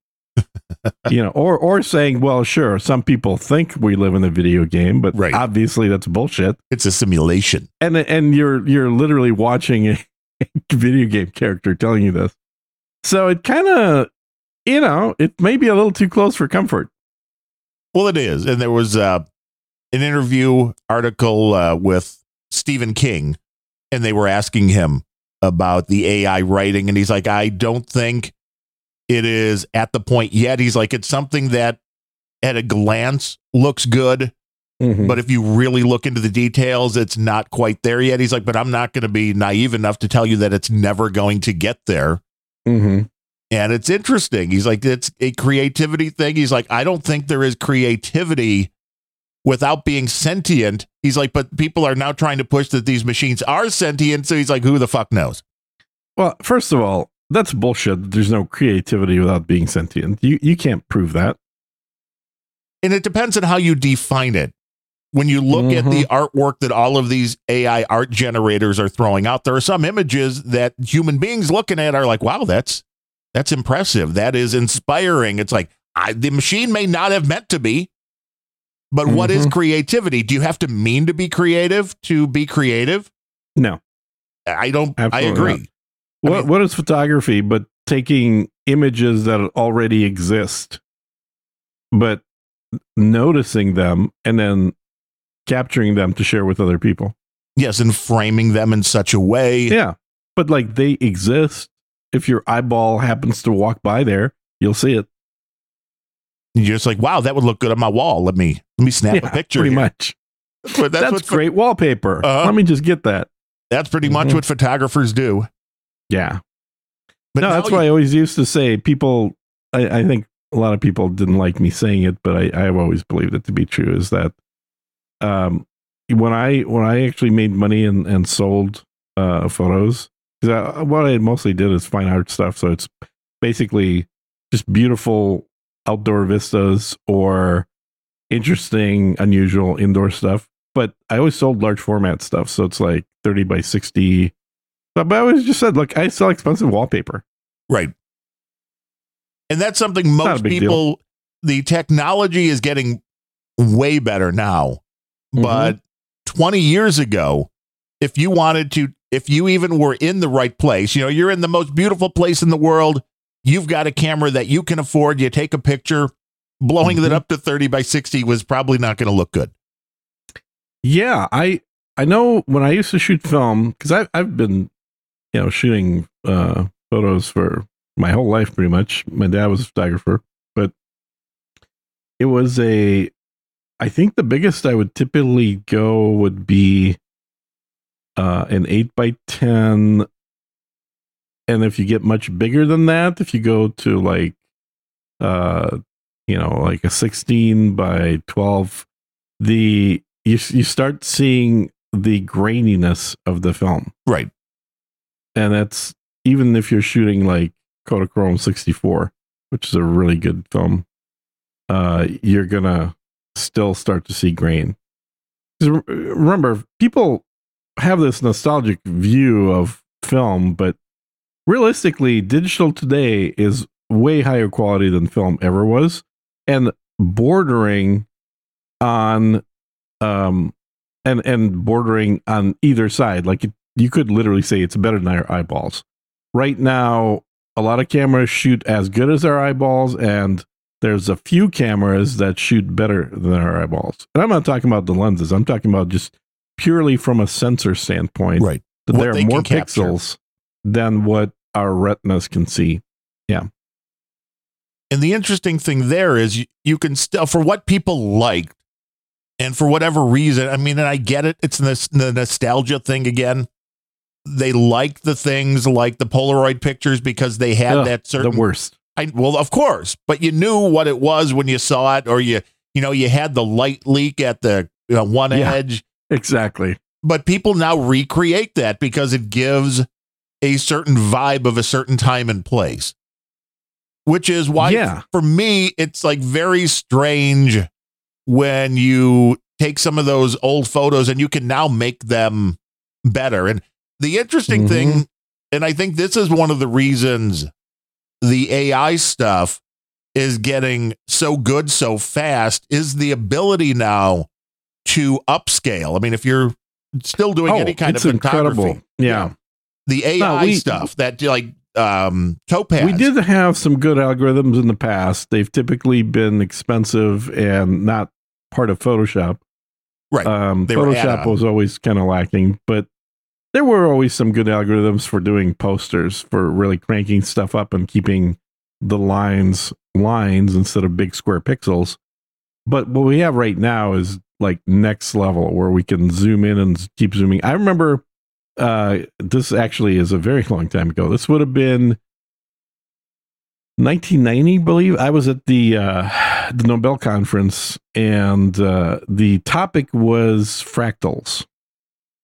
You know, or or saying, well, sure, some people think we live in a video game, but Right. obviously that's bullshit. It's a simulation. And and you're you're literally watching a video game character telling you this. So it kind of, you know, it may be a little too close for comfort. Well, it is. And there was uh, an interview article uh, with Stephen King, and they were asking him about the AI writing. And he's like, I don't think it is at the point yet. He's like, it's something that at a glance looks good, Mhm. but if you really look into the details, it's not quite there yet. He's like, but I'm not going to be naive enough to tell you that it's never going to get there. Mhm. And it's interesting. He's like, it's a creativity thing. He's like, I don't think there is creativity without being sentient. He's like, but people are now trying to push that these machines are sentient. So he's like, who the fuck knows? Well, first of all, that's bullshit. There's no creativity without being sentient. You you can't prove that. And it depends on how you define it. When you look at the artwork that all of these AI art generators are throwing out, there are some images that human beings looking at are like, wow, that's that's impressive. That is inspiring. It's like I, the machine may not have meant to be, but what is Mhm. creativity? Do you have to mean to be creative to be creative? No. I don't. Absolutely I agree. not. What mean- what is photography but taking images that already exist, but noticing them and then capturing them to share with other people? Yes, and framing them in such a way. Yeah. But like they exist. If your eyeball happens to walk by there, you'll see it. You're just like, wow, that would look good on my wall. Let me let me snap a picture. Pretty here. much. That's, that's, That's, what pho- great wallpaper. Uh-huh. Let me just get that. That's pretty much Mhm. what photographers do. Yeah. But no, that's you- why I always used to say people. I, I think a lot of people didn't like me saying it, but I, I've always believed it to be true. Is that um, when I when I actually made money and and sold uh, photos, 'cause I, what I mostly did is fine art stuff. So it's basically just beautiful outdoor vistas or interesting, unusual indoor stuff. But I always sold large format stuff, so it's like thirty by sixty. But I always just said, look, I sell expensive wallpaper. Right. And that's something most big deal. people, the technology is getting way better now. Mm-hmm. But 20 years ago, if you wanted to, if you even were in the right place, you know, you're in the most beautiful place in the world, you've got a camera that you can afford, you take a picture, blowing it Mhm. up to 30 by 60 was probably not going to look good. Yeah, I I know when I used to shoot film because I've I've been you know shooting uh, photos for my whole life pretty much. My dad was a photographer, but it was a I think the biggest I would typically go would be uh, an eight by ten, and if you get much bigger than that, if you go to like uh you know like a sixteen by twelve, the you you start seeing the graininess of the film, Right. And that's even if you're shooting like Kodachrome 64, which is a really good film. Uh, you're gonna still start to see grain. Remember, people have this nostalgic view of film, but realistically, digital today is way higher quality than film ever was, and bordering on um and and bordering on either side like it, you could literally say it's better than our eyeballs right now a lot of cameras shoot as good as our eyeballs and there's a few cameras that shoot better than our eyeballs and i'm not talking about the lenses i'm talking about just purely from a sensor standpoint Right. that there are more can capture. pixels than what our retinas can see Yeah. And the interesting thing there is you, you can still, for what people liked, and for whatever reason, I mean, and I get it, it's the nostalgia thing again. They liked the things like the Polaroid pictures because they had Ugh, that certain. the worst I, well, of course, but you knew what it was when you saw it, or you, you know, you had the light leak at the you know, one Yeah. edge. exactly But people now recreate that because it gives a certain vibe of a certain time and place. Which is why, Yeah. for me, it's like very strange when you take some of those old photos and you can now make them better. And the interesting Mhm. thing, and I think this is one of the reasons the AI stuff is getting so good so fast, is the ability now to upscale. I mean, if you're still doing any kind of Oh, photography, incredible yeah. the AI No, we- stuff that like um Topaz. We did have some good algorithms in the past. They've typically been expensive and not part of Photoshop. Right. Um, They Photoshop was always kind of lacking, but there were always some good algorithms for doing posters, for really cranking stuff up and keeping the lines lines instead of big square pixels. But what we have right now is like next level where we can zoom in and keep zooming. I remember uh, this actually is a very long time ago. This would have been 1990, I believe. I was at the uh, the Nobel conference, and uh, the topic was fractals.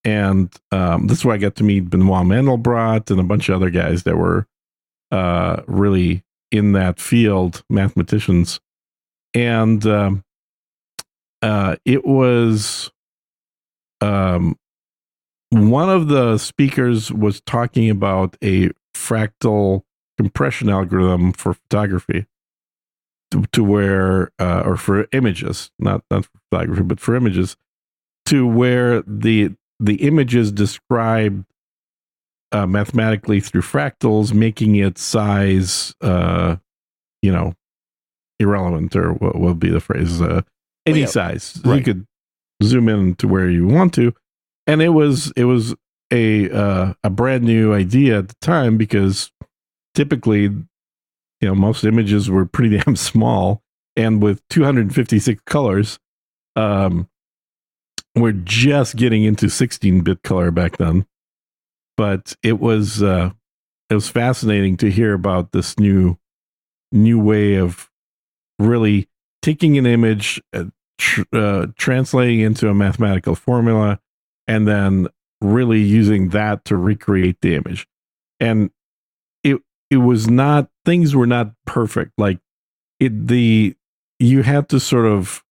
And um, this is where I got to meet Benoit Mandelbrot and a bunch of other guys that were uh, really in that field, mathematicians. And um, uh, it was um, one of the speakers was talking about a fractal compression algorithm for photography to, to where uh, or for images not not for photography but for images to where the the images described uh, mathematically through fractals making its size uh, you know irrelevant or what will be the phrase uh, any yeah, size. Right. you could zoom in to where you want to. And it was it was a uh, a brand new idea at the time because typically you know most images were pretty damn small and with 256 colors. Um we're just getting into 16-bit color back then but it was uh it was fascinating to hear about this new new way of really taking an image uh, tr- uh, translating into a mathematical formula and then really using that to recreate the image. And it it was not things were not perfect. Like it the you had to sort of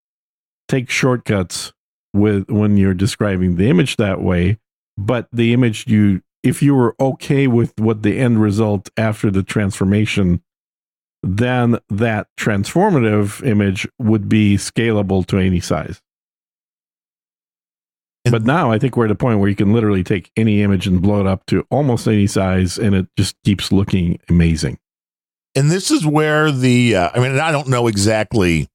take shortcuts with when you're describing the image that way but the image you if you were okay with what the end result after the transformation then that transformative image would be scalable to any size And- but now I think we're at a point where you can literally take any image and blow it up to almost any size, and it just keeps looking amazing. and this is where the uh, i mean i don't know exactly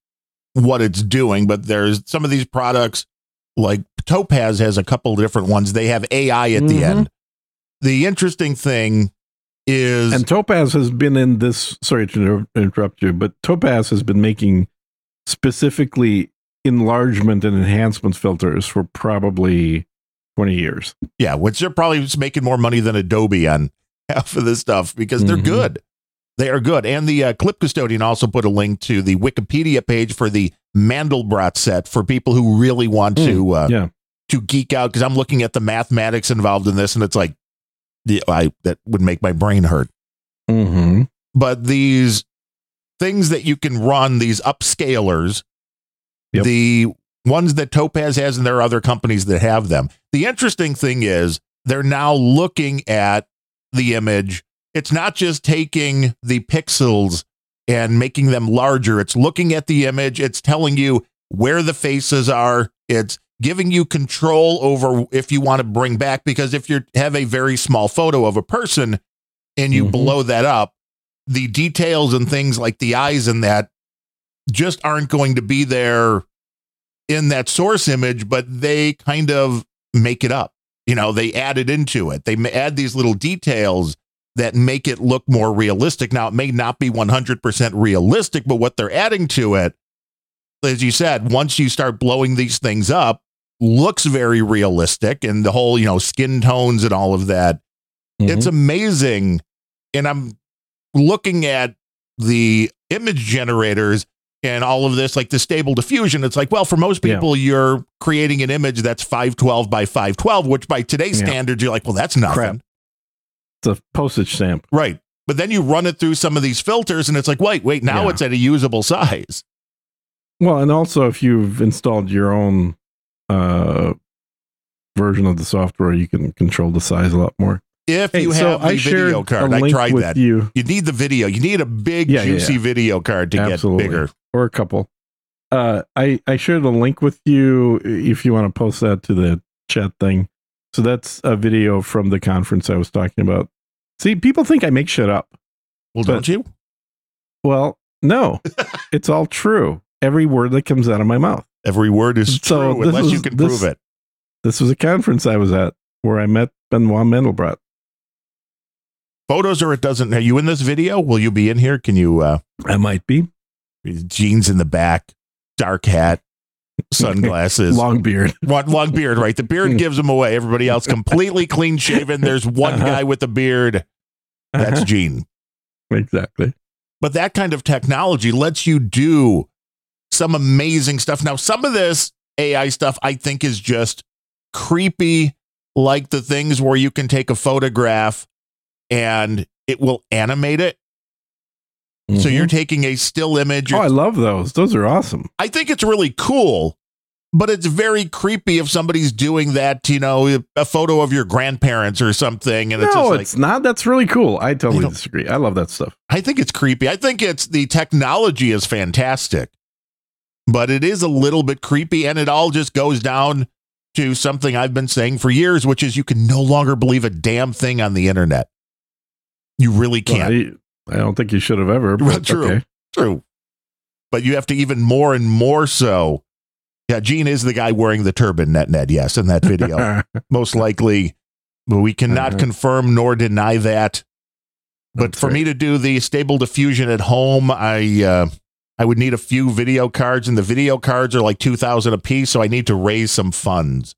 what it's doing but there's some of these products like topaz has a couple different ones they have ai at the Mhm. end the interesting thing is And Topaz has been in this. Sorry to inter- interrupt you, but Topaz has been making specifically enlargement and enhancement filters for probably twenty years. yeah which they're probably just making more money than adobe on half of this stuff because they're Mhm. good they are good and the uh, clip custodian also put a link to the wikipedia page for the mandelbrot set for people who really want to uh, yeah, to geek out because I'm looking at the mathematics involved in this, and it's like, I that would make my brain hurt. mm-hmm. But these things that you can run, these upscalers, Yep. the ones that Topaz has, and there are other companies that have them. The interesting thing is they're now looking at the image. It's not just taking the pixels and making them larger. It's looking at the image. It's telling you where the faces are. It's giving you control over if you want to bring back because if you have a very small photo of a person and you Mhm. blow that up, the details and things like the eyes and that just aren't going to be there in that source image, but they kind of make it up. You know, they add it into it. They add these little details that make it look more realistic. Now, it may not be 100% realistic, but what they're adding to it, as you said, once you start blowing these things up, looks very realistic and the whole, you know, skin tones and all of that. It's Mm-hmm. amazing. And I'm looking at the image generators and all of this, like the stable diffusion. It's like, well, for most Yeah. people, you're creating an image that's 512 by 512, which by today's Yeah. standards, you're like, well, that's nothing. Crap. It's a postage stamp. Right. But then you run it through some of these filters and it's like, wait, wait, now Yeah. it's at a usable size. Well, and also if you've installed your own uh, version of the software, you can control the size a lot more. If Hey, you so have the I video card, a I link tried with that. you. You need the video. You need a big, Yeah, yeah, juicy yeah. video card to Absolutely. get bigger. or a couple. Uh, I I shared a link with you if you want to post that to the chat thing. So that's a video from the conference I was talking about. See, people think I make shit up. Well, But- don't you? Well, no, it's all true. Every word that comes out of my mouth. Every word is So true unless is- you can this- prove it. This was a conference I was at where I met Benoit Mandelbrot. photos or it doesn't. Are you in this video? Will you be in here? Can you? uh I might be Jeans in the back, dark hat, sunglasses, long beard. long, long beard. Right, the beard gives him away. Everybody else completely clean shaven. There's one Uh-huh. guy with a beard. That's Gene. exactly. But that kind of technology lets you do some amazing stuff. Now, some of this AI stuff I think is just creepy, like the things where you can take a photograph and it will animate it. So Mhm. you're taking a still image. Oh, I love those. Those are awesome. I think it's really cool, but it's very creepy if somebody's doing that, you know, a photo of your grandparents or something. And it's no, just like, it's not. That's really cool. I totally don't- disagree. I love that stuff. I think it's creepy. I think it's the technology is fantastic, but it is a little bit creepy. And it all just goes down to something I've been saying for years, which is you can no longer believe a damn thing on the internet. You really can't. I, I don't think you should have ever. But true. Okay. True. But you have to even more and more so. Yeah, Gene is the guy wearing the turban, NetNed, yes, in that video. most likely, but we cannot Uh-huh. confirm nor deny that. But That's for right. me to do the stable diffusion at home, I uh, I would need a few video cards, and the video cards are like two thousand a piece, so I need to raise some funds.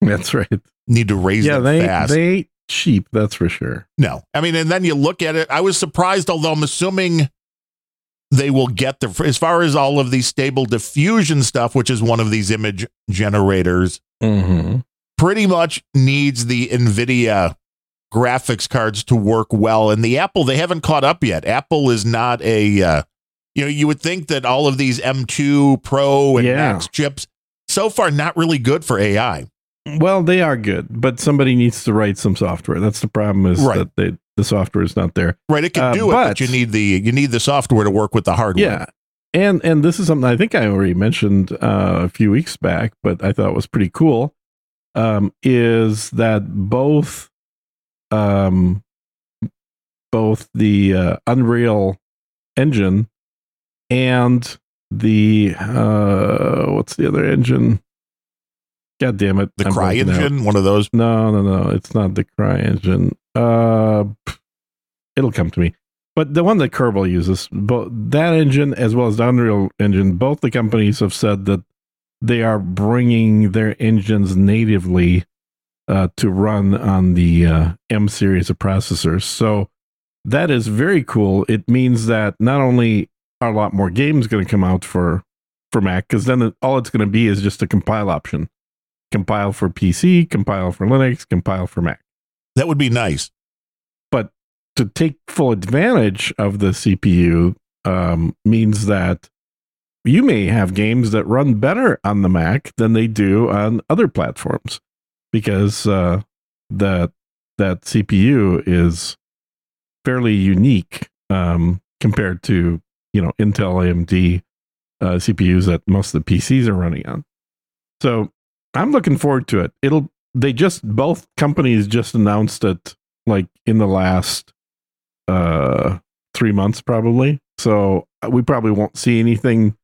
That's right. Need to raise Yeah, them they fast. they cheap. That's for sure. no, I mean, and then you look at it. I was surprised, although I'm assuming they will get the as far as all of these stable diffusion stuff, which is one of these image generators. Mm-hmm. pretty much needs the NVIDIA graphics cards to work well. And the Apple, they haven't caught up yet. Apple is not a, uh, you know, you would think that all of these M2 Pro and Yeah. Max chips, so far, not really good for AI. Well, they are good, but somebody needs to write some software. That's the problem. Is Right. that they, the software is not there. Right? It can Uh, do it, but but- you need the you need the software to work with the hardware. Yeah, and and this is something I think I already mentioned uh, a few weeks back, but I thought was pretty cool. Um, is that both, um, both the uh, Unreal Engine and the uh, what's the other engine? God damn it! The I'm Cry blanking out. engine, one of those. No, no, no. It's not the CryEngine. Uh, it'll come to me. But the one that Kerbal uses, both that engine as well as the Unreal Engine, both the companies have said that they are bringing their engines natively uh, to run on the uh, M series of processors. So that is very cool. It means that not only are a lot more games going to come out for for Mac, because then it- all it's going to be is just a compile option compile for PC, compile for Linux, compile for Mac. That would be nice. But to take full advantage of the CPU um, means that you may have games that run better on the Mac than they do on other platforms because uh, that that CPU is fairly unique um, compared to you know Intel AMD uh, CPUs that most of the PCs are running on. So I'm looking forward to it. It'll they just both companies just announced it like in the last uh 3 months probably. So uh, we probably won't see anything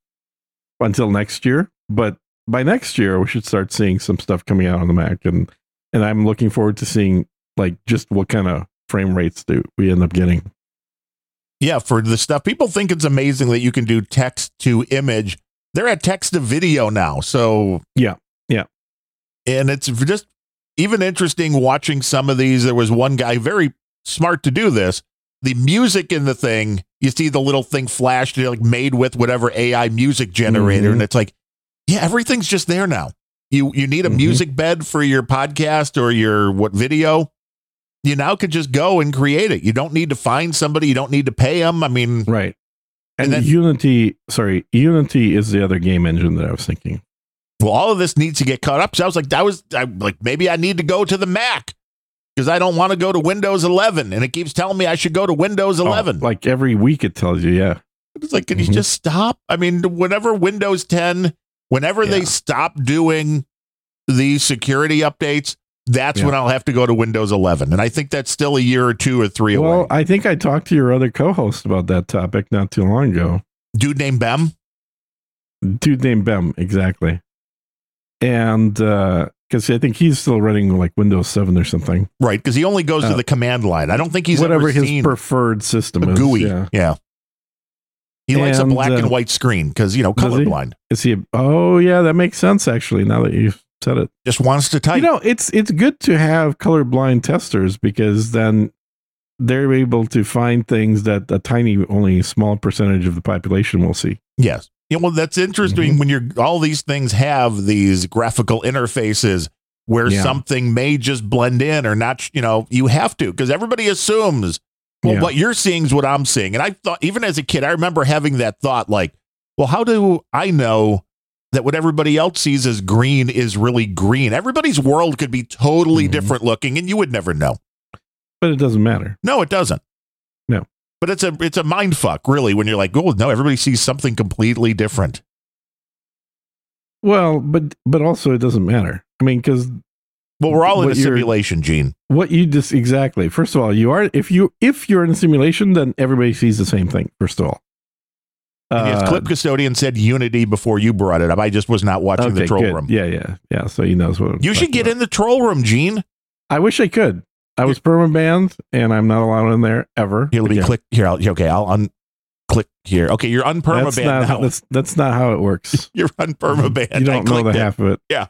until next year, but by next year we should start seeing some stuff coming out on the Mac and and I'm looking forward to seeing like just what kind of frame rates do we end up getting. Yeah, for the stuff people think it's amazing that you can do text to image. They're at text to video now. So Yeah, yeah. And it's just even interesting watching some of these. There was one guy very smart to do this. The music in the thing, you see the little thing flashed, like made with whatever AI music generator, Mhm. and it's like, yeah, everything's just there now. You you need a Mhm. music bed for your podcast or your what video. You now could just go and create it. You don't need to find somebody. You don't need to pay them. I mean, Right. And And, then- Unity, sorry, Unity is the other game engine that I was thinking. Well, all of this needs to get caught up. So I was like, that was I, like maybe I need to go to the Mac because I don't want to go to Windows 11, and it keeps telling me I should go to Windows 11. Oh, like every week it tells you, yeah. it's like, can you Mhm. just stop? I mean, whenever Windows 10, whenever they stop doing the security updates, that's Yeah. when I'll have to go to Windows 11, and I think that's still a year or two or three Well, away. Well, I think I talked to your other co-host about that topic not too long ago. Dude named Ben. Dude named Ben, exactly. And uh, because I think he's still running like Windows 7 or something. Right, because he only goes to Uh, the command line. I don't think he's Whatever ever his preferred system a is. GUI. Yeah. Yeah. He likes a And, black and uh, white screen because, you know, he? colorblind. Is he? Oh, yeah, that makes sense actually. Now that you've said it, Just wants to type. you know, it's it's good to have colorblind testers because then they're able to find things that a tiny, only small percentage of the population will see. yes. Yeah, well, that's interesting Mm-hmm. when you're all these things have these graphical interfaces where Yeah. something may just blend in or not, you know, you have to because everybody assumes, well, Yeah. what you're seeing is what I'm seeing. And I thought, even as a kid, I remember having that thought like, well, how do I know that what everybody else sees as green is really green? Everybody's world could be totally Mhm. different looking and you would never know. But it doesn't matter. No, it doesn't. But it's a it's a mind fuck, really, when you're like, oh no, everybody sees something completely different. Well, but but also it doesn't matter. I mean, because Well, we're all in a simulation, Gene. what you just exactly. First of all, you are if you if you're in a simulation, then everybody sees the same thing. First of all, And yes, Uh, Clip Custodian said Unity before you brought it up. I just was not watching the troll good. room. Yeah, yeah, yeah. So he knows what I'm You should get about. in the troll room, Gene. I wish I could. I was perma banned, and I'm not allowed in there ever. Here, let me again. click here. I'll, okay, I'll un click here. Okay, you're not, now. that's, that's not how it works. You're unpermabanned. You don't know the it. half of it. Yeah.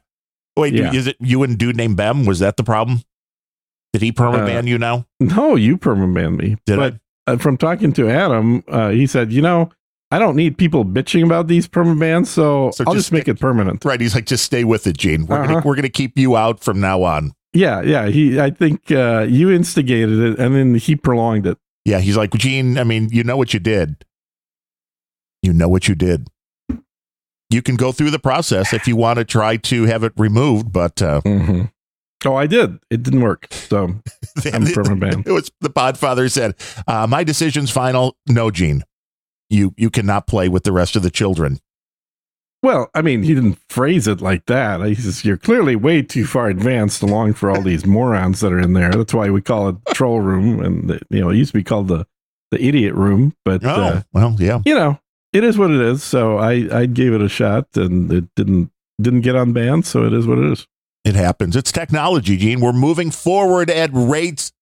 Wait, Yeah. is it you and dude named Ben? Was that the problem? Did he perma permaban you now? No, you perma banned me. Did but uh, from talking to Adam, uh, he said, you know, I don't need people bitching about these perma bans, so, So I'll just just make it permanent. Right. He's like, just stay with it, Gene. We're gonna Uh-huh. we're gonna keep you out from now on. Yeah, yeah. He, I think uh, you instigated it, and then he prolonged it. Yeah, he's like, Gene, I mean, you know what you did. You know what you did. You can go through the process if you want to try to have it removed, but uh, Mm-hmm. Oh, I did. It didn't work. So I'm perma-banned. It was the Podfather said, uh, "My decision's final. No, Gene, you you cannot play with the rest of the children." Well, I mean, he didn't phrase it like that. He says, You're clearly way too far advanced along for all these morons that are in there. That's why we call it troll room. And, the, you know, it used to be called the, the idiot room. But, Oh, uh, well, yeah. you know, it is what it is. So I, I gave it a shot and it didn't didn't get unbanned. So it is what it is. It happens. It's technology, Gene. We're moving forward at rates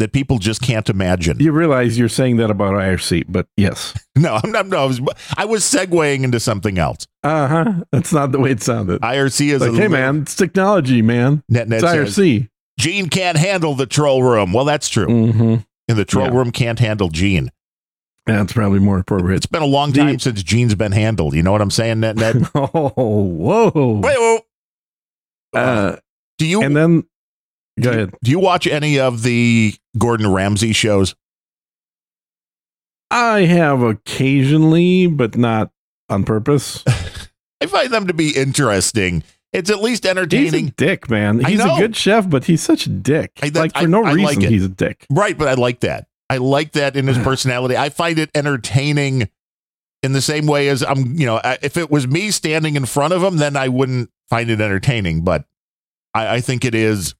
that people just can't imagine. You realize you're saying that about IRC, but yes. No, I'm not. No, I was, I was segueing into something else. Uh huh. That's not the way it sounded. IRC is like, a hey, little- man, it's technology, man. NetNed It's says IRC. Gene can't handle the troll room. Well, that's true. Mm-hmm. And the troll Yeah. room can't handle Gene. That's probably more appropriate. It's been a long The- time since Gene's been handled. You know what I'm saying, NetNed? oh, whoa. Wait, whoa. Uh, do you and then, go ahead. do you watch any of the Gordon Ramsay shows? I have occasionally, but not on purpose. I find them to be interesting. It's at least He's a entertaining. dick, man. He's a good chef, but he's such a dick. I- that- like I- for no I like reason, it. he's a dick. Right, but I like that. I like that in his personality. I find it entertaining in the same way as I'm, you know, if it was me standing in front of him, then I wouldn't find it entertaining. But I, I think it is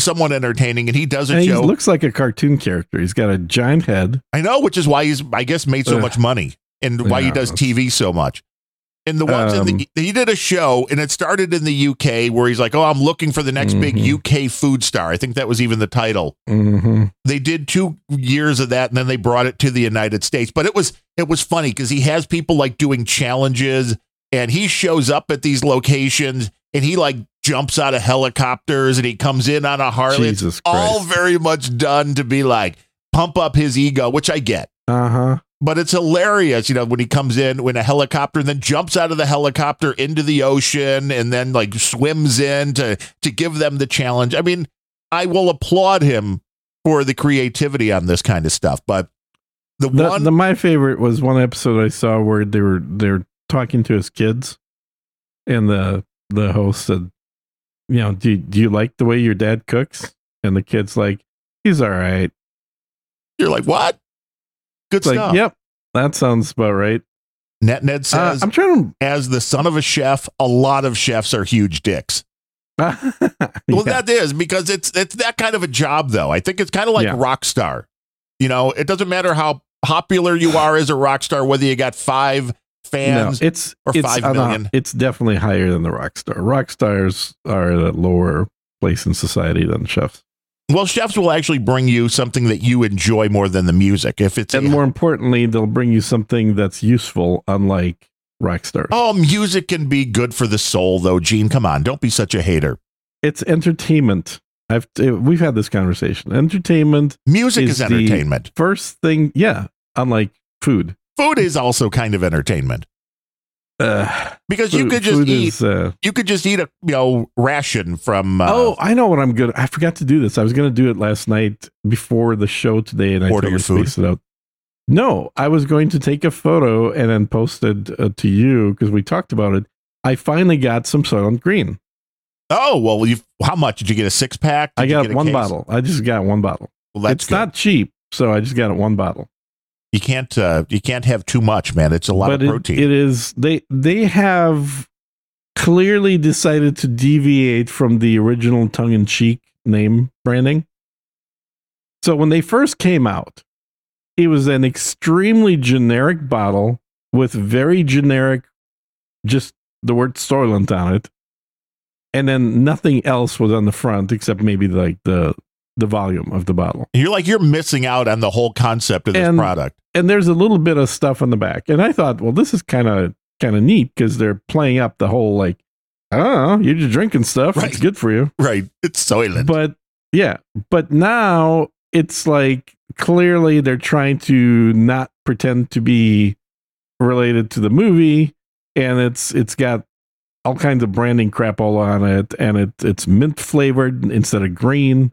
somewhat entertaining. And he does a And he show. looks like a cartoon character. He's got a giant head. I know, which is why he's, I guess, made so Ugh. much money and why he does TV so much. And the ones in Um, the, he did a show, and it started in the UK where he's like, "Oh, I'm looking for the next big Mhm. UK food star." I think that was even the title. hmm They did two years of that, and then they brought it to the United States. But it was it was funny because he has people like doing challenges, and he shows up at these locations, and he like jumps out of helicopters, and he comes in on a Harley. Jesus all very much done to be like pump up his ego, which I get Uh huh. but it's hilarious, you know, when he comes in when a helicopter and then jumps out of the helicopter into the ocean and then like swims in to to give them the challenge. I mean, I will applaud him for the creativity on this kind of stuff, but the, The, one the my favorite was one episode I saw where they were they were talking to his kids, and the the host said, "You know, do do you like the way your dad cooks?" And the kid's like, "He's all right." you're like, what? Good It's like, stuff. "Yep, that sounds about right." NetNed Uh, says, I'm trying to. as the son of a chef, a lot of chefs are huge dicks. Well, Yeah. that is because it's it's that kind of a job, though. I think it's kind of like Yeah. rock star. You know, it doesn't matter how popular you are as a rock star, whether you got five fans. no, it's or it's five uh, no, million? it's definitely higher than the rock star. Rock stars are at a lower place in society than chefs, well, chefs will actually bring you something that you enjoy more than the music. If it's and more importantly, they'll bring you something that's useful, unlike rock stars. oh, music can be good for the soul, though. Gene, come on, don't be such a hater. It's entertainment. I've we've had this conversation. Entertainment Music Is is, the- entertainment. first thing, yeah, unlike food. Food is also kind of entertainment Uh, because you could just eat. is, uh, you could just eat a you know ration from. Uh, oh, I know what I'm good. I forgot to do this. I was going to do it last night before the show today, and I Order totally your food? spaced it out. No, I was going to take a photo and then post it uh, to you because we talked about it. I finally got some Soylent Green. oh well, you how much did you get? A six pack? I Did you got one case? bottle. I just got one bottle. Well, that's it's good. not cheap, so I just got it one bottle. You can't. Uh, you can't have too much, man. It's a lot but of it- protein. it is they they have clearly decided to deviate from the original tongue-in-cheek name branding so when they first came out it was an extremely generic bottle with very generic just the word Soylent on it and then nothing else was on the front except maybe like the the volume of the bottle you're like you're missing out on the whole concept of this And- product. and there's a little bit of stuff on the back. And I thought, well, this is kind of kind of neat because they're playing up the whole like, I don't know, you're just drinking stuff. Right. It's good for you. Right. It's Soylent. But yeah, but now it's like clearly they're trying to not pretend to be related to the movie, and it's it's got all kinds of branding crap all on it, and it it's mint flavored instead of green.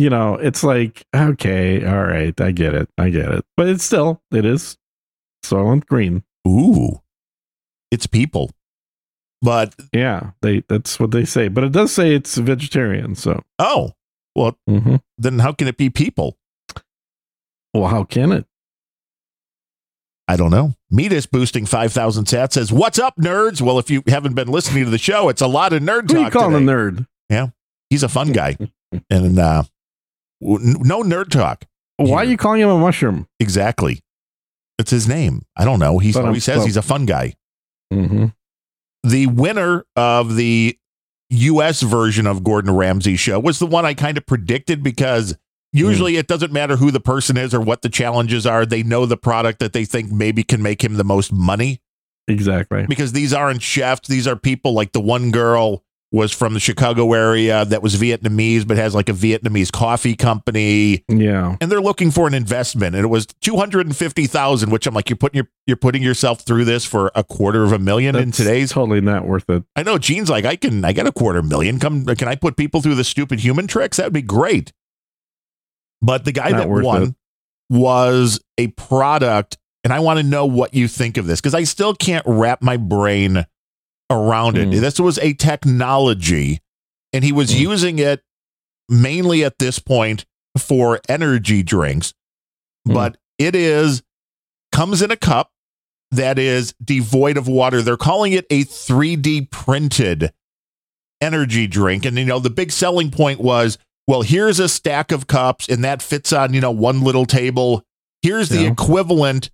You know, it's like okay, all right, I get it, I get it, but it's still it is Soylent Green. Ooh, it's people. But Yeah, they that's what they say, but it does say it's vegetarian. So, oh, well, hmm then how can it be people? well, how can it? I don't know. Medus boosting 5,000 sats says, What's up, nerds? Well, if you haven't been listening to the show, it's a lot of nerd Who are you talk. calling today. a nerd? Yeah. He's a fun guy. and uh, no nerd talk. Why are you calling him a mushroom? Exactly. It's his name. I don't know. He's But says he's a fun guy. Mm-hmm. The winner of the US version of Gordon Ramsay show was the one I kind of predicted because usually it doesn't matter who the person is or what the challenges are. They know the product that they think maybe can make him the most money Exactly. because these aren't chefs. These are people like the one girl was from the Chicago area that was Vietnamese, but has like a Vietnamese coffee company. Yeah. And they're looking for an investment. And it was 250,000, which I'm like, you're putting your, you're putting yourself through this for a quarter of a million in today's. totally not worth it. I know Gene's like, I can, I get a quarter million. Come, can I put people through the stupid human tricks? That'd be great. But the guy Not that won it. was a product. And I want to know what you think of this because I still can't wrap my brain around it. Mm. This was a technology, and he was Mm. using it mainly at this point for energy drinks, Mm. but it is comes in a cup that is devoid of water. They're calling it a 3D printed energy drink. And, you know, the big selling point was, well, here's a stack of cups and that fits on, you know, one little table. Here's the Yeah. equivalent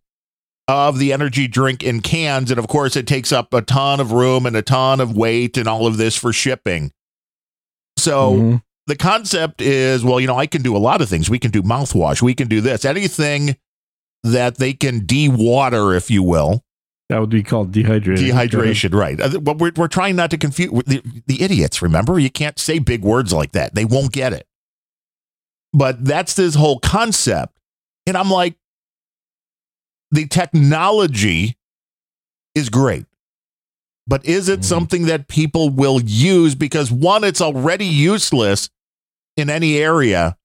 of the energy drink in cans. And of course, it takes up a ton of room and a ton of weight and all of this for shipping. So, Mhm. the concept is well, you know, I can do a lot of things. We can do mouthwash, we can do this, anything that they can de-water, if you will. That would be called dehydration. Dehydration, right. But we're, we're trying not to confuse the, the idiots, remember? You can't say big words like that. They won't get it. But that's this whole concept. And I'm like, the technology is great. But is it Mhm. something that people will use? Because one, it's already useless in any area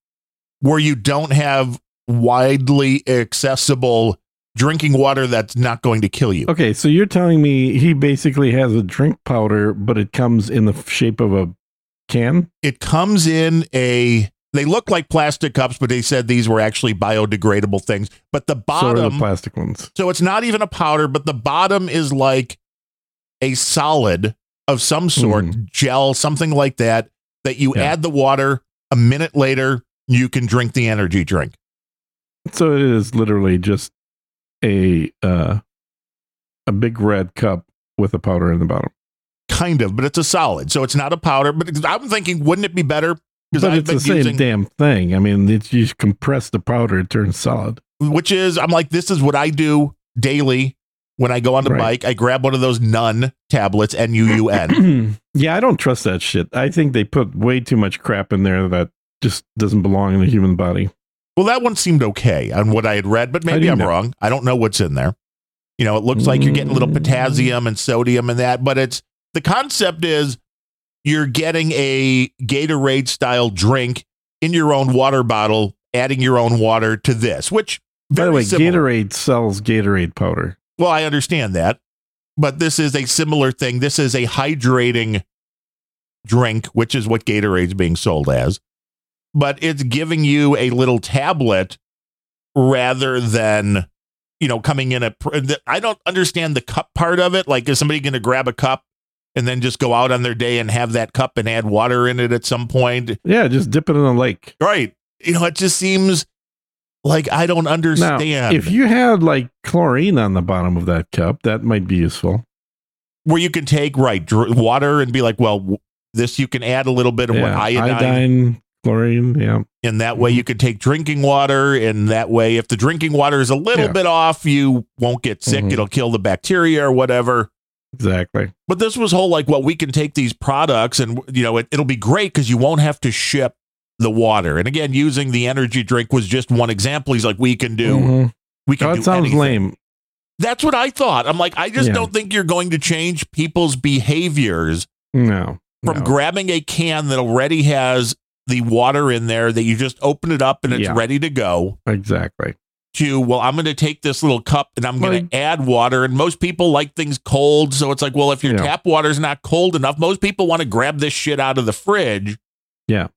where you don't have widely accessible drinking water that's not going to kill you. Okay, so you're telling me he basically has a drink powder, but it comes in the shape of a can? It comes in a they look like plastic cups, but they said these were actually biodegradable things. But the bottom, so are the plastic ones. So it's not even a powder, but the bottom is like a solid of some sort, gel, something like that, that you Yeah. add the water. A minute later, you can drink the energy drink. So it is literally just a uh a big red cup with a powder in the bottom. Kind of, but it's a solid. So it's not a powder. But I'm thinking, wouldn't it be better? But I've it's the same using- damn thing. I mean, it's, you compress the powder, it turns solid. which is I'm like, this is what I do daily when I go on the Right. bike. I grab one of those Nuun tablets, N U U N. yeah, I don't trust that shit. I think they put way too much crap in there that just doesn't belong in the human body. Well, that one seemed okay on what I had read, but maybe I'm know. wrong. I don't know what's in there. You know, it looks like you're getting a little Mm. potassium and sodium and that, but it's the concept is you're getting a Gatorade style drink in your own water bottle, adding your own water to this, which By the way, similar. Gatorade sells Gatorade powder. Well, I understand that, but this is a similar thing. This is a hydrating drink, which is what Gatorade's being sold as, but it's giving you a little tablet rather than you know coming in a. I don't understand the cup part of it. Like, is somebody going to grab a cup and then just go out on their day and have that cup and add water in it at some point? Yeah, just dip it in a lake. Right. You know, it just seems like I don't Now, understand. if you had like chlorine on the bottom of that cup, that might be useful. where you can take right dr- water and be like, well, w- this you can add a little bit of what iodine, iodine, chlorine. Yeah, and that way you can take drinking water, and that way if the drinking water is a little Yeah. bit off, you won't get sick. Mhm. It'll kill the bacteria or whatever. Exactly. But this was whole like, well, we can take these products, and you know, it, it'll be great because you won't have to ship the water. And again, using the energy drink was just one example. He's like, we can do, Mhm. we can Oh, do sounds anything. lame. That's what I thought. I'm like, I just Yeah. don't think you're going to change people's behaviors No, from no. grabbing a can that already has the water in there that you just open it up and it's Yeah. ready to go exactly. To well i'm going to take this little cup and i'm going to add water. And most people like things cold so it's like well if your Yeah. tap water's not cold enough most people want to grab this shit out of the fridge. Yeah.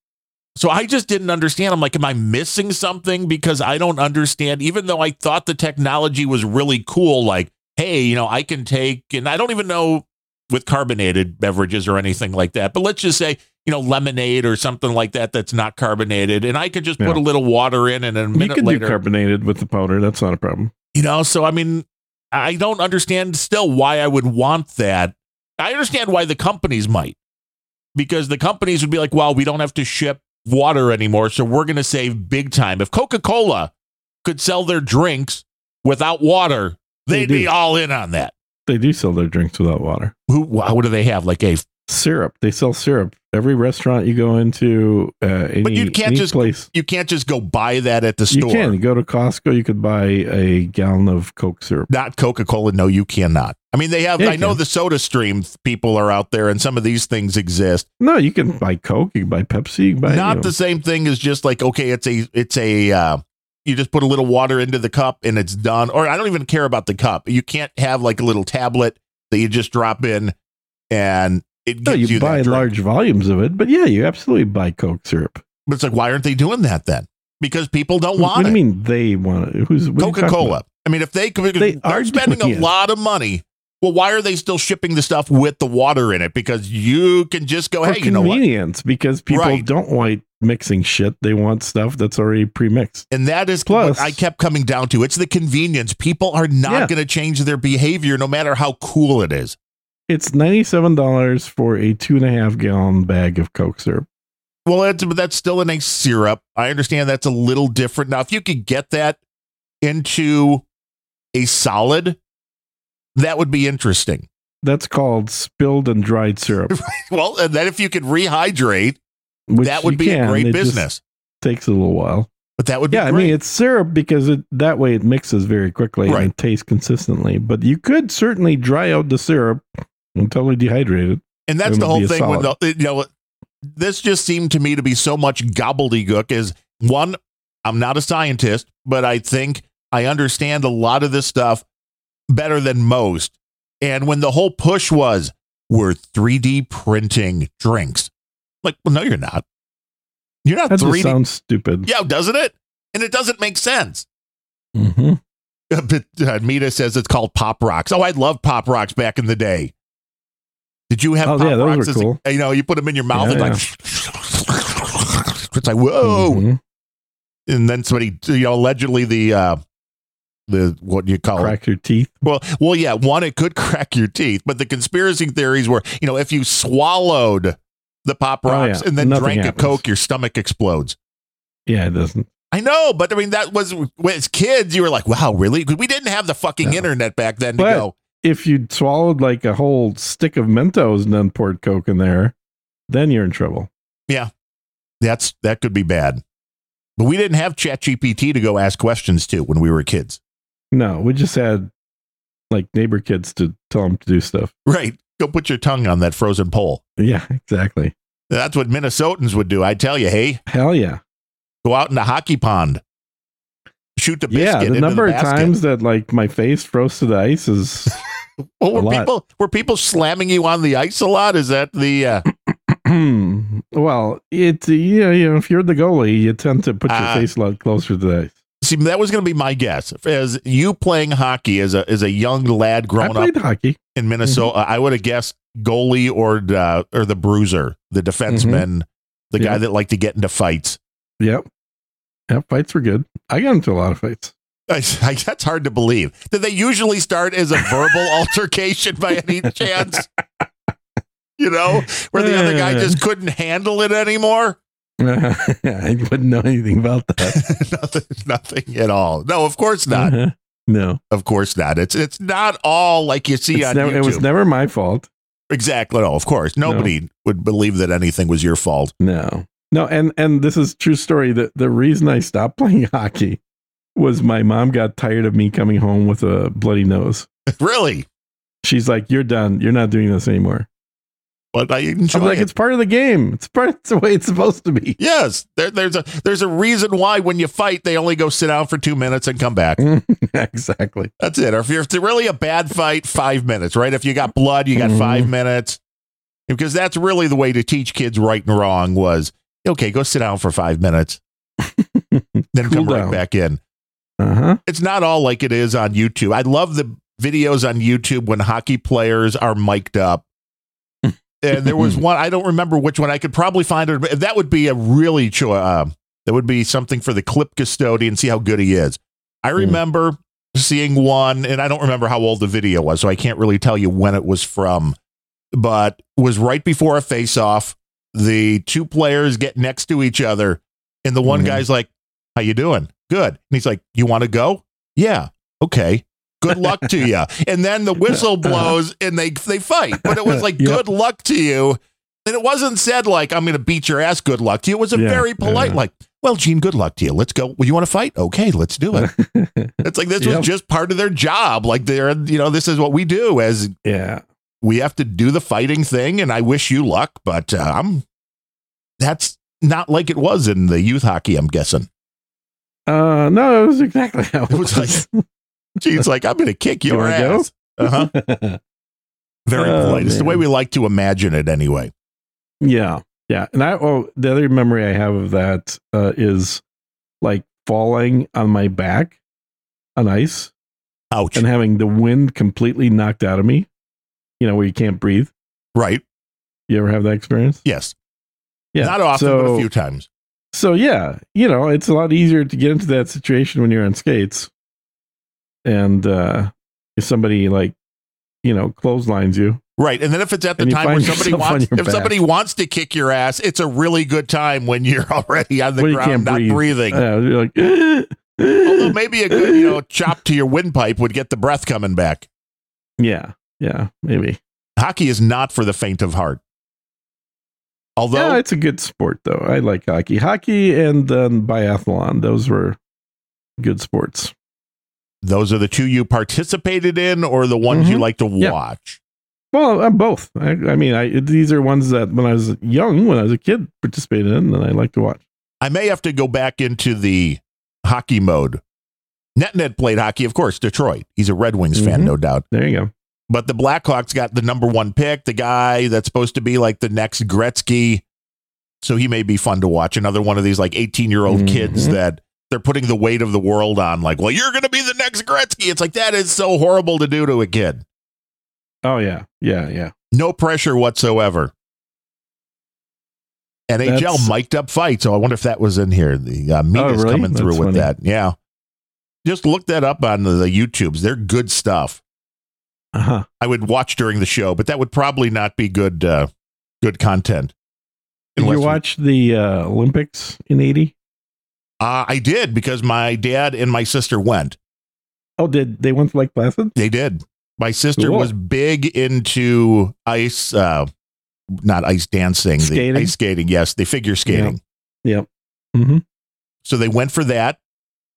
so i just didn't understand. I'm like am i missing something? Because i don't understand. Even though i thought the technology was really cool like hey you know i can take and i don't even know with carbonated beverages or anything like that but let's just say you know lemonade or something like that that's not carbonated and i could just put a little water in and a You minute can later do carbonated with the powder. That's not a problem. you know, so I mean, I don't understand still why I would want that. I understand why the companies might, because the companies would be like, well, we don't have to ship water anymore, so we're going to save big time. If Coca Cola could sell their drinks without water, They they'd be all in on that. They do sell their drinks without water. Who, what do they have? Like a, Syrup. They sell syrup. Every restaurant you go into, uh, any, you can't just- place. you can't just go buy that at the store. You can You go to Costco. You could buy a gallon of Coke syrup. Not Coca Cola. No, you cannot. I mean, they have, Yeah, I know can. the soda stream people are out there and some of these things exist. No, you can buy Coke. You can buy Pepsi. You can buy not you know, the same thing as just like okay it's a it's a uh you just put a little water into the cup and it's done or i don't even care about the cup you can't have like a little tablet that you just drop in and it oh, No, you, you, buy large volumes of it, but yeah, you absolutely buy Coke syrup. but it's like why aren't they doing that then because people don't want you it mean they want it? Who's what coca cola i mean if they, They are spending doing a lot of money well why are they still shipping the stuff with the water in it because you can just go hey you know what convenience, because people Right. don't like mixing shit. They want stuff that's already pre-mixed. And that is Plus- what I kept coming down to. It's the convenience. People are not Yeah. going to change their behavior no matter how cool it is. It's ninety-seven dollars for a two and a half gallon bag of Coke syrup. Well, that's, but that's still in a syrup. I understand that's a little different. Now, if you could get that into a solid, that would be interesting. That's called spilled and dried syrup. Well, and then if you could rehydrate, which that would be a can. great It business. Takes a little while. But that would be great. Yeah, I mean it's syrup because it that way it mixes very quickly Right. and it tastes consistently. But you could certainly dry out the syrup and totally dehydrated. and that's the whole thing with the, you know, this just seemed to me to be so much gobbledygook. Is one, I'm not a scientist, but I think I understand a lot of this stuff better than most. And when the whole push was, we're 3D printing drinks, like, well, no, you're not. You're not That 3D. sounds stupid. yeah, doesn't it? And it doesn't make sense. hmm But uh, Mita says it's called Pop Rocks. Oh, I love Pop Rocks back in the day. Did you have Oh, Pop yeah, those Rocks? were cool. you know, you put them in your mouth Yeah, and like, it's like whoa. Mhm. And then somebody, you know, allegedly the uh, the what do you call it. Crack your teeth. Well, well, yeah. One, it could crack your teeth, but the conspiracy theories were, you know, if you swallowed the pop Oh, rocks yeah. and then Nothing drank happens. a coke, your stomach explodes. Yeah, it doesn't. I know, but I mean, that was as kids, you were like, "Wow, really?" we didn't have the fucking No. internet back then to But- go. If you'd swallowed like a whole stick of Mentos and then poured Coke in there, then you're in trouble. Yeah, that's that could be bad. But we didn't have ChatGPT to go ask questions to when we were kids, No, we just had like neighbor kids to tell them to do stuff. right? Go put your tongue on that frozen pole. Yeah, exactly. That's what Minnesotans would do. I tell you, hey, Hell yeah. go out in the hockey pond, shoot the biscuit. Yeah, the number of times that like my face froze to the ice is Well, were lot. people were people slamming you on the ice a lot? Is that the uh, well, it yeah, you know, if you're the goalie, you tend to put your Ah. face a lot closer to the ice. see? That was going to be my guess. As you playing hockey as a as a young lad growing up hockey. in Minnesota, I would have guessed goalie or uh, or the bruiser, the defenseman, the guy Yeah. that liked to get into fights. Yep. Yeah, fights were good. I got into a lot of fights. I, I, that's hard to believe. Did they usually start as a verbal altercation by any chance? You know, where the other guy just couldn't handle it anymore. I wouldn't know anything about that. nothing, nothing at all. No, of course not. Uh-huh. No, Of course not. It's it's not all like you see It's on never- YouTube. it was never my fault. exactly. No, of course. Nobody would believe that anything was your fault. No, no, and and this is true story. The the reason I stopped playing hockey was my mom got tired of me coming home with a bloody nose. really. She's like, "You're done. You're not doing this anymore." But I enjoy I'm like, it. "It's part of the game. It's part. It's the way it's supposed to be." Yes, there, there's a there's a reason why when you fight they only go sit down for two minutes and come back. exactly. That's it. Or if you're if it's really a bad fight, five minutes, right? If you got blood, you got Mhm. five minutes. Because that's really the way to teach kids right and wrong was okay, go sit down for five minutes, then Cool come right back in. Uh huh. It's not all like it is on YouTube. I love the videos on YouTube when hockey players are mic'd up. and there was one, I don't remember which one. I could probably find it. but That would be a really, cho- uh, that would be something for the clip custodian, see how good he is. I Hmm. remember seeing one, and I don't remember how old the video was, so I can't really tell you when it was from, but it was right before a face off. The two players get next to each other, and the one Mhm. guy's like, How you doing? Good. And he's like, You want to go? Yeah. Okay. Good luck to you. And then the whistle blows and they they fight. But it was like, Yep. Good luck to you. And it wasn't said like, I'm going to beat your ass. Good luck to you. It was a Yeah, very polite, yeah. like, Well, Gene, good luck to you. Let's go. Well, you want to fight? Okay, let's do it. It's like this Yep. was just part of their job. Like they're, you know, this is what we do as yeah. we have to do the fighting thing. And I wish you luck, but uh, I'm that's not like it was in the youth hockey. I'm guessing. Uh, no, it was exactly how it, It was was. Gene's like, I'm going to kick your ass. Uh-huh. Very Oh, polite. It's the way we like to imagine it anyway. yeah, yeah. And I oh, the other memory I have of that uh, is like falling on my back on ice Ouch. and having the wind completely knocked out of me. You know, where you can't breathe. right. You ever have that experience? Yes. Yeah. Not often, so, but a few times. So yeah, you know, it's a lot easier to get into that situation when you're on skates. And uh if somebody like, you know, clotheslines you. Right. And then if it's at the time where somebody wants if back. somebody wants to kick your ass, it's a really good time when you're already on the When ground not breathe. breathing. Uh, you're like Although maybe a good, you know, chop to your windpipe would get the breath coming back. Yeah. Yeah, maybe. Hockey is not for the faint of heart. Although yeah, it's a good sport though. I like hockey. Hockey and um, biathlon, those were good sports. those are the two you participated in or the ones you Mhm. like to Yeah. watch. Well, uh, both. I, I mean, I these are ones that when I was young, when I was a kid, participated in, and I like to watch. I may have to go back into the hockey mode. NetNed played hockey, of course, Detroit. He's a Red Wings fan, Mhm. no doubt. There you go. But the Blackhawks got the number one pick, the guy that's supposed to be like the next Gretzky. So he may be fun to watch. Another one of these like 18 year old kids Mhm. that they're putting the weight of the world on. Like, well, you're going to be the next Gretzky. It's like, that is so horrible to do to a kid. Oh yeah, yeah, yeah. No pressure whatsoever. NHL That's- mic'd up fight. So I wonder if that was in here. The uh, Mina's Oh, really? coming through That's with funny. that. Yeah. just look that up on the, the YouTubes. They're good stuff. Uh huh. I would watch during the show, but that would probably not be good uh, good content. Did you watch the uh, Olympics in '80? Uh, I did because my dad and my sister went. Oh, did they went to Lake Placid? They did. My sister Cool. was big into ice, uh, not ice dancing, Skating? the ice skating. Yes, the figure skating. Yep. Mm-hmm. So they went for that,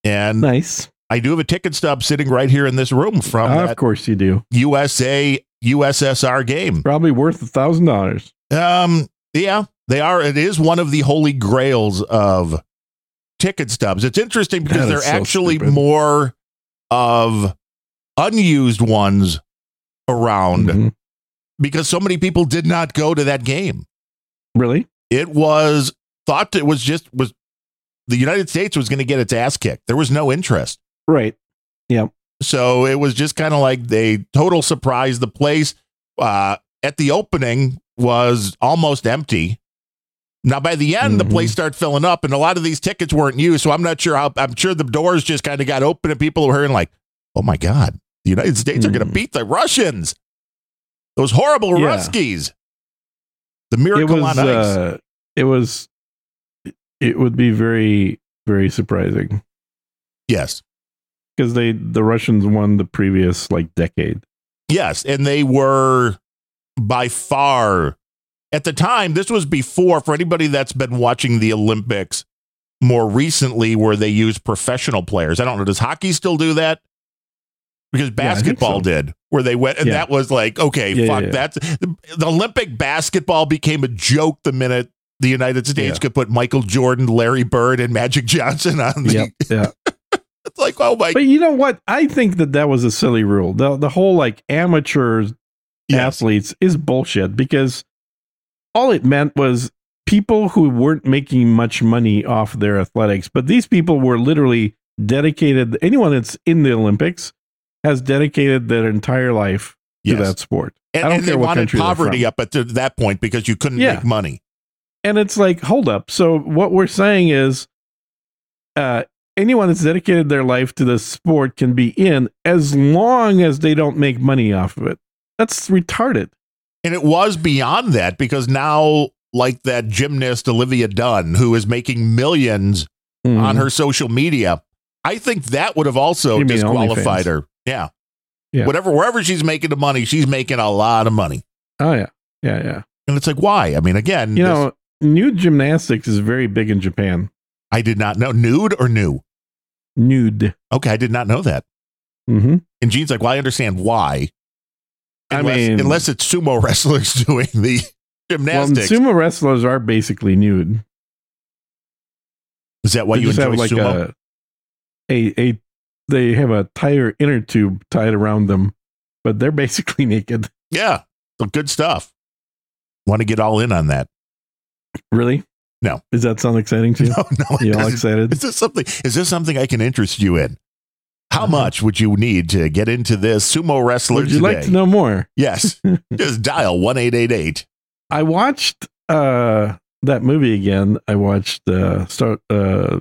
and Nice. I do have a ticket stub sitting right here in this room from of that course you do. USA USSR game. Probably worth a thousand dollars. Um, yeah, they are. It is one of the holy grails of ticket stubs. It's interesting because they're so actually stupid. more of unused ones around Mhm. because so many people did not go to that game. Really? It was thought it was just was the United States was going to get its ass kicked. There was no interest. Right. Yeah. So it was just kind of like they total surprise. The place uh, at the opening was almost empty. Now by the end, the Mhm. place started filling up, and a lot of these tickets weren't used. So I'm not sure how. I'm sure the doors just kind of got open, and people were hearing like, "Oh my god, the United States are going to Mhm. beat the Russians." Those horrible Yeah. Ruskies. The miracle was. on ice. Uh, it was. It would be very, very surprising yes, because they the Russians won the previous like decade. Yes, and they were by far at the time. This was before for anybody that's been watching the Olympics more recently, where they use professional players. I don't know. Does hockey still do that? Because basketball so. did, where they went, and Yeah. that was like, okay, Yeah, fuck, yeah, yeah. that's the, the Olympic basketball became a joke the minute the United States Yeah. could put Michael Jordan, Larry Bird, and Magic Johnson on the. Yep. Yeah. It's like, oh my, But you know what? I think that that was a silly rule. The the whole like amateur yes, athletes is bullshit because all it meant was people who weren't making much money off their athletics, but these people were literally dedicated. Anyone that's in the Olympics has dedicated their entire life to that sport. and, I don't care what wanted country poverty up at that point because you couldn't Yeah. make money. And it's like, hold up. So what we're saying is, uh, anyone that's dedicated their life to the sport can be in as long as they don't make money off of it. That's retarded. And it was beyond that because now, like that gymnast Olivia Dunne, who is making millions Mhm. on her social media, I think that would have also disqualified her. Yeah. Yeah. Whatever, wherever she's making the money, she's making a lot of money. Oh yeah, yeah, yeah. And it's like, why? I mean, again, You this- know, nude gymnastics is very big in Japan. I did not know. Nude or new? Nude. Okay, I did not know that. Mm-hmm. And Gene's like, well, I understand why. I Unless, mean- unless it's sumo wrestlers doing the Well, gymnastics. sumo wrestlers are basically nude. is that why They you enjoy have like sumo? a, a a they have a tire inner tube tied around them, but they're basically naked. yeah, so good stuff. Want to get all in on that? Really? No. Does that sound exciting to you? No, no. You all excited? Is this something? Is this something I can interest you in? How Uh-huh. much would you need to get into this sumo wrestler Would you today? like to know more? Yes, just dial one eight eight eight. I watched uh that movie again. I watched uh Star uh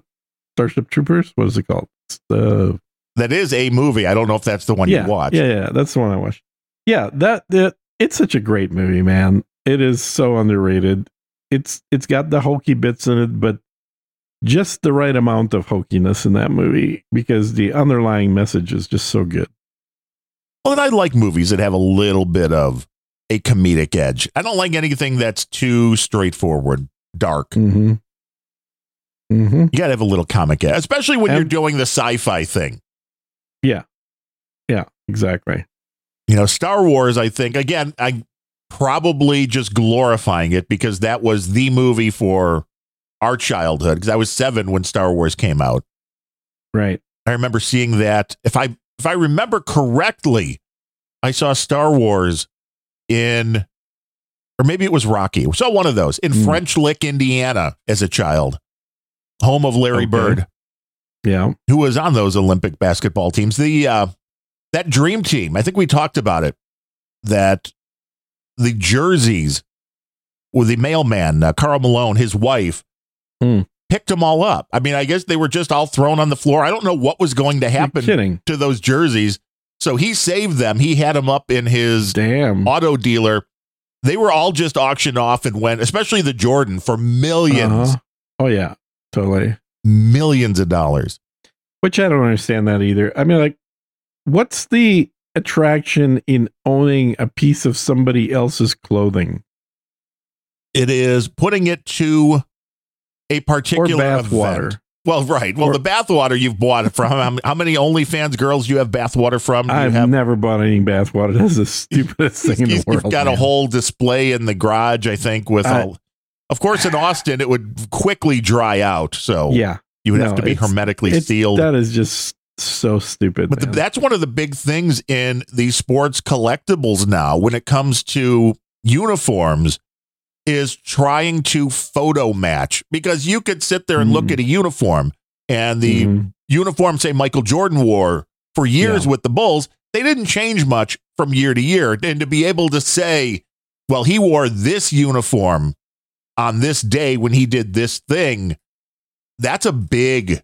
Starship Troopers. What is it called? The That is a movie. I don't know if that's the one yeah, you watched. Yeah, yeah, that's the one I watched. Yeah, that that it's such a great movie, man. It is so underrated. It's it's got the hokey bits in it, but just the right amount of hokiness in that movie because the underlying message is just so good. Well, and I like movies that have a little bit of a comedic edge. I don't like anything that's too straightforward, dark. Mm-hmm. Mm-hmm. You got to have a little comic edge, especially when you're doing the sci-fi thing. Yeah, yeah, exactly. You know, Star Wars, I think, again, I probably just glorifying it because that was the movie for our childhood because I was seven when Star Wars came out. Right. I remember seeing that. If I if I remember correctly, I saw Star Wars in or maybe it was Rocky. We saw one of those in Hmm. French Lick, Indiana as a child. Home of Larry Okay. Bird, Yeah. who was on those Olympic basketball teams. The uh that dream team, I think we talked about it. That the jerseys with the mailman, uh, Karl Malone, his wife, Hmm. picked them all up. I mean, I guess they were just all thrown on the floor. I don't know what was going to happen to those jerseys. So he saved them. He had them up in his Damn. auto dealer. They were all just auctioned off and went, especially the Jordan, for 1000000s Uh-huh. Oh yeah, totally. millions of dollars. Which I don't understand that either. I mean, like, what's the attraction in owning a piece of somebody else's clothing It is putting it to a particular bath event. water? Well, right. Well, Or- the bathwater you've bought it from. How, how many OnlyFans girls you have bathwater from? I've have? never bought any bath water. That's the stupidest thing in the world. You've got a whole display in the garage, I think, with I- all. Of course, in Austin, it would quickly dry out, so Yeah, you would no, have to be hermetically sealed. that is just so stupid. But the, that's one of the big things in these sports collectibles now when it comes to uniforms is trying to photo match because you could sit there and look Mhm. at a uniform and the Mhm. uniform say Michael Jordan wore for years Yeah. with the Bulls, they didn't change much from year to year. And to be able to say, well, he wore this uniform on this day when he did this thing, that's a big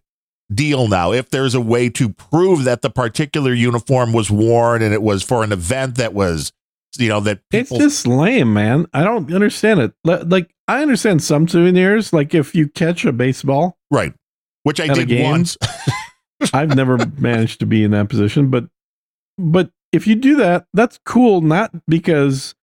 deal now. If there's a way to prove that the particular uniform was worn and it was for an event that was, you know, that It's just lame, man. I don't understand it. Like I understand some souvenirs, like if you catch a baseball. right, which I did once. I've never managed to be in that position, but but if you do that, that's cool. Not because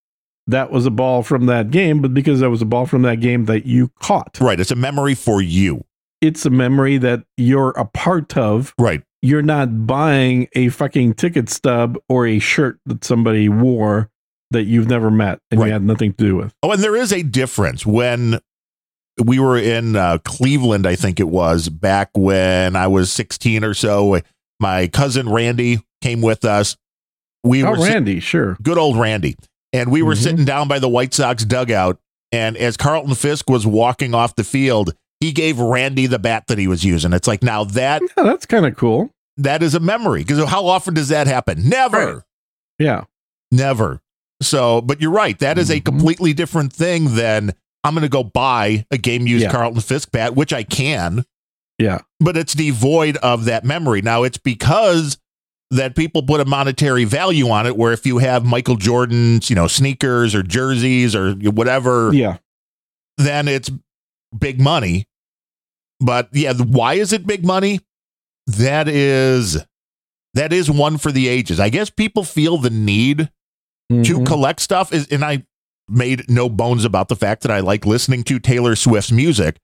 that was a ball from that game, but because that was a ball from that game that you caught. right, it's a memory for you. It's a memory that you're a part of. Right. You're not buying a fucking ticket stub or a shirt that somebody wore that you've never met and Right. you had nothing to do with. Oh, and there is a difference when we were in uh, Cleveland, I think it was back when I was 16 or so. My cousin Randy came with us. We Oh, were Randy, sure. good old Randy. And we were Mhm. sitting down by the White Sox dugout. And as Carlton Fisk was walking off the field, he gave Randy the bat that he was using. It's like, now that Yeah, that's kind of cool. that is a memory. Because how often does that happen? Never. Right. Yeah. Never. So, but you're right. That is a Mhm. completely different thing than I'm going to go buy a game used Yeah. Carlton Fisk bat, which I can, Yeah. but it's devoid of that memory. Now, it's because that people put a monetary value on it, where if you have Michael Jordan's, you know, sneakers or jerseys or whatever, Yeah. then it's big money. But yeah, why is it big money? That is that is one for the ages. I guess people feel the need to Mhm. collect stuff is and I made no bones about the fact that I like listening to Taylor Swift's music.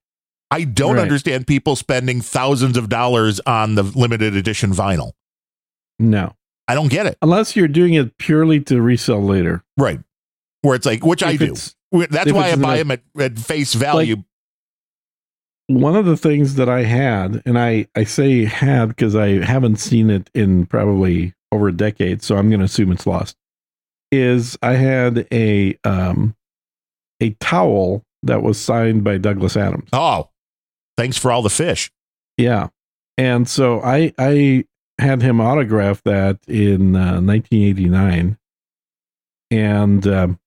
I don't Right. understand people spending thousands of dollars on the limited edition vinyl. No. I don't get it. Unless you're doing it purely to resell later. Right. Where it's like, which I do. That's why I buy them at, at face value. One of the things that I had, and I, I say had because I haven't seen it in probably over a decade, so I'm going to assume it's lost, is I had a um, a towel that was signed by Douglas Adams. oh, thanks for all the fish. Yeah. And so I I had him autograph that in uh, 1989. And um,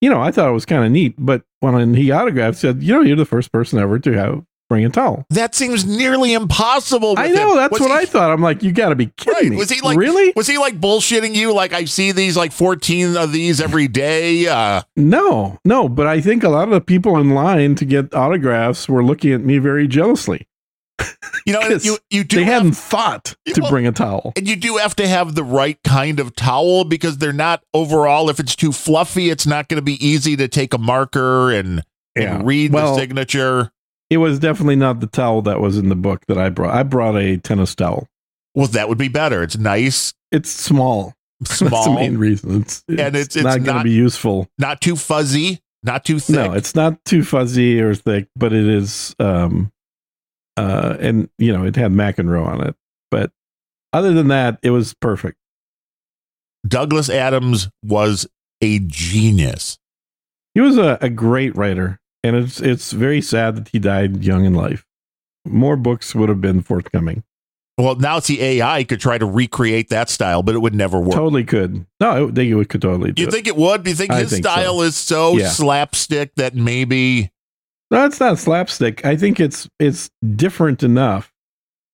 you know, I thought it was kind of neat, but when he autographed said, "You know, you're the first person ever to have bring a towel." That seems nearly impossible. I know, him. that's Was what he- I thought. I'm like, "You got to be kidding Right. me." Was he like Really? Was he like bullshitting you? Like I see these like 14 of these every day. Uh No. No, but I think a lot of the people in line to get autographs were looking at me very jealously. You know, you you do They have- hadn't thought to Well, bring a towel. and you do have to have the right kind of towel because they're not overall if it's too fluffy, it's not going to be easy to take a marker and, Yeah. and read Well, the signature. It was definitely not the towel that was in the book that I brought. I brought a tennis towel. Well, that would be better. It's nice, It's small. That's the small, main reason. It's, it's, And it's- it's not going to be useful. not too fuzzy, not too thick. No, it's not too fuzzy or thick, but it is. Um, uh, and you know, it had McEnroe on it. But other than that, it was perfect. Douglas Adams was a genius. He was a, a great writer, and it's it's very sad that he died young in life. More books would have been forthcoming. Well, now it's the AI could try to recreate that style, but it would never work. Totally could. No, I think it could totally do You it. think it would? Do you think I his think so. style is so Yeah. slapstick that maybe No, it's not slapstick. I think it's it's different enough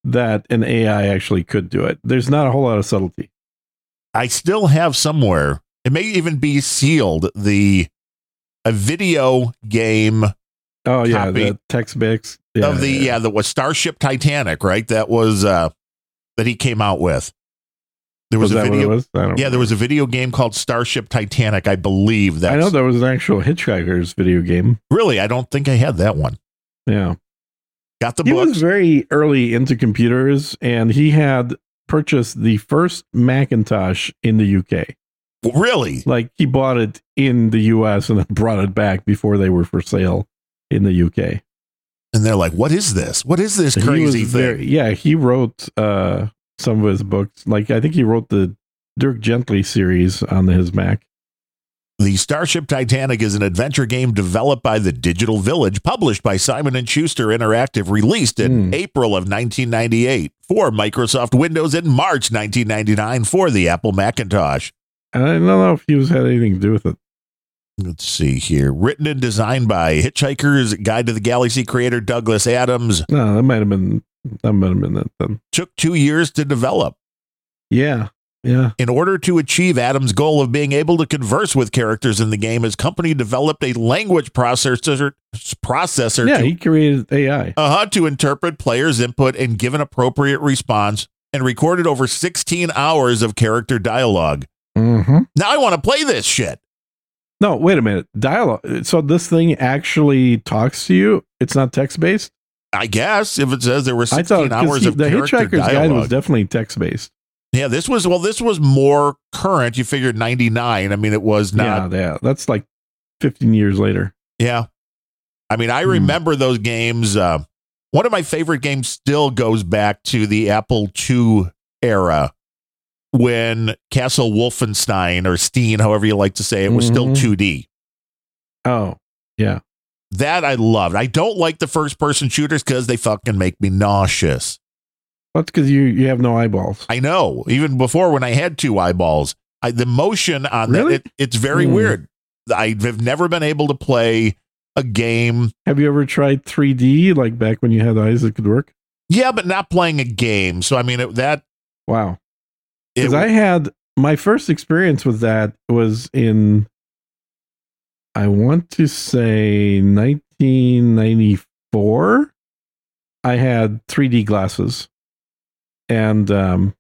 that an AI actually could do it. There's not a whole lot of subtlety. I still have somewhere. It may even be sealed. The a video game Oh yeah, Copy. the text bits yeah, of the yeah, that was Starship Titanic, right? That was uh that he came out with. There was, Was a video. was? Yeah, there was a video game called Starship Titanic, I believe. That I know there was an actual Hitchhiker's video game. really. I don't think I had that one. Yeah. Got the book? he books. was very early into computers and he had purchased the first Macintosh in the UK. really? Like he bought it in the US and then brought it back before they were for sale in the UK. And they're like, "What is this? What is this crazy thing?" very- yeah, he wrote uh, some of his books. Like I think he wrote the Dirk Gently series on his Mac. The Starship Titanic is an adventure game developed by the Digital Village, published by Simon and Schuster Interactive, released in Hmm. April of 1998 for Microsoft Windows in March 1999 for the Apple Macintosh. And I don't know if he was had anything to do with it. Let's see here. Written and designed by Hitchhiker's Guide to the Galaxy creator Douglas Adams. No, that might have been that might have been it then. Took two years to develop. Yeah, yeah. In order to achieve Adams' goal of being able to converse with characters in the game, his company developed a language processor processor Yeah, to he created AI. uh-huh, to interpret players' input and give an appropriate response, and recorded over 16 hours of character dialogue. Mm-hmm. Now I want to play this shit. No, wait a minute. Dialogue. So this thing actually talks to you. It's not text based. I guess if it says there were 16 I thought hours he- of the character Hitchhiker's Guide dialogue. was definitely text based. yeah, this was well, this was more current. You figured 99. I mean, it was not. Yeah, yeah. That's like 15 years later. Yeah. I mean, I Hmm. remember those games. Uh, one of my favorite games still goes back to the Apple II era when Castle Wolfenstein or Steen, however you like to say it, was still Mhm. 2D. Oh, yeah. That I loved. I don't like the first person shooters because they fucking make me nauseous. That's because you you have no eyeballs. I know. Even before when I had two eyeballs, I, the motion on Really? that, it, it's very Hmm. weird. I have never been able to play a game Have you ever tried 3D like back when you had eyes that could work? Yeah, but not playing a game. So I mean, it, that Wow. Because I had my first experience with that was in, I want to say 1994. I had 3D glasses, and um,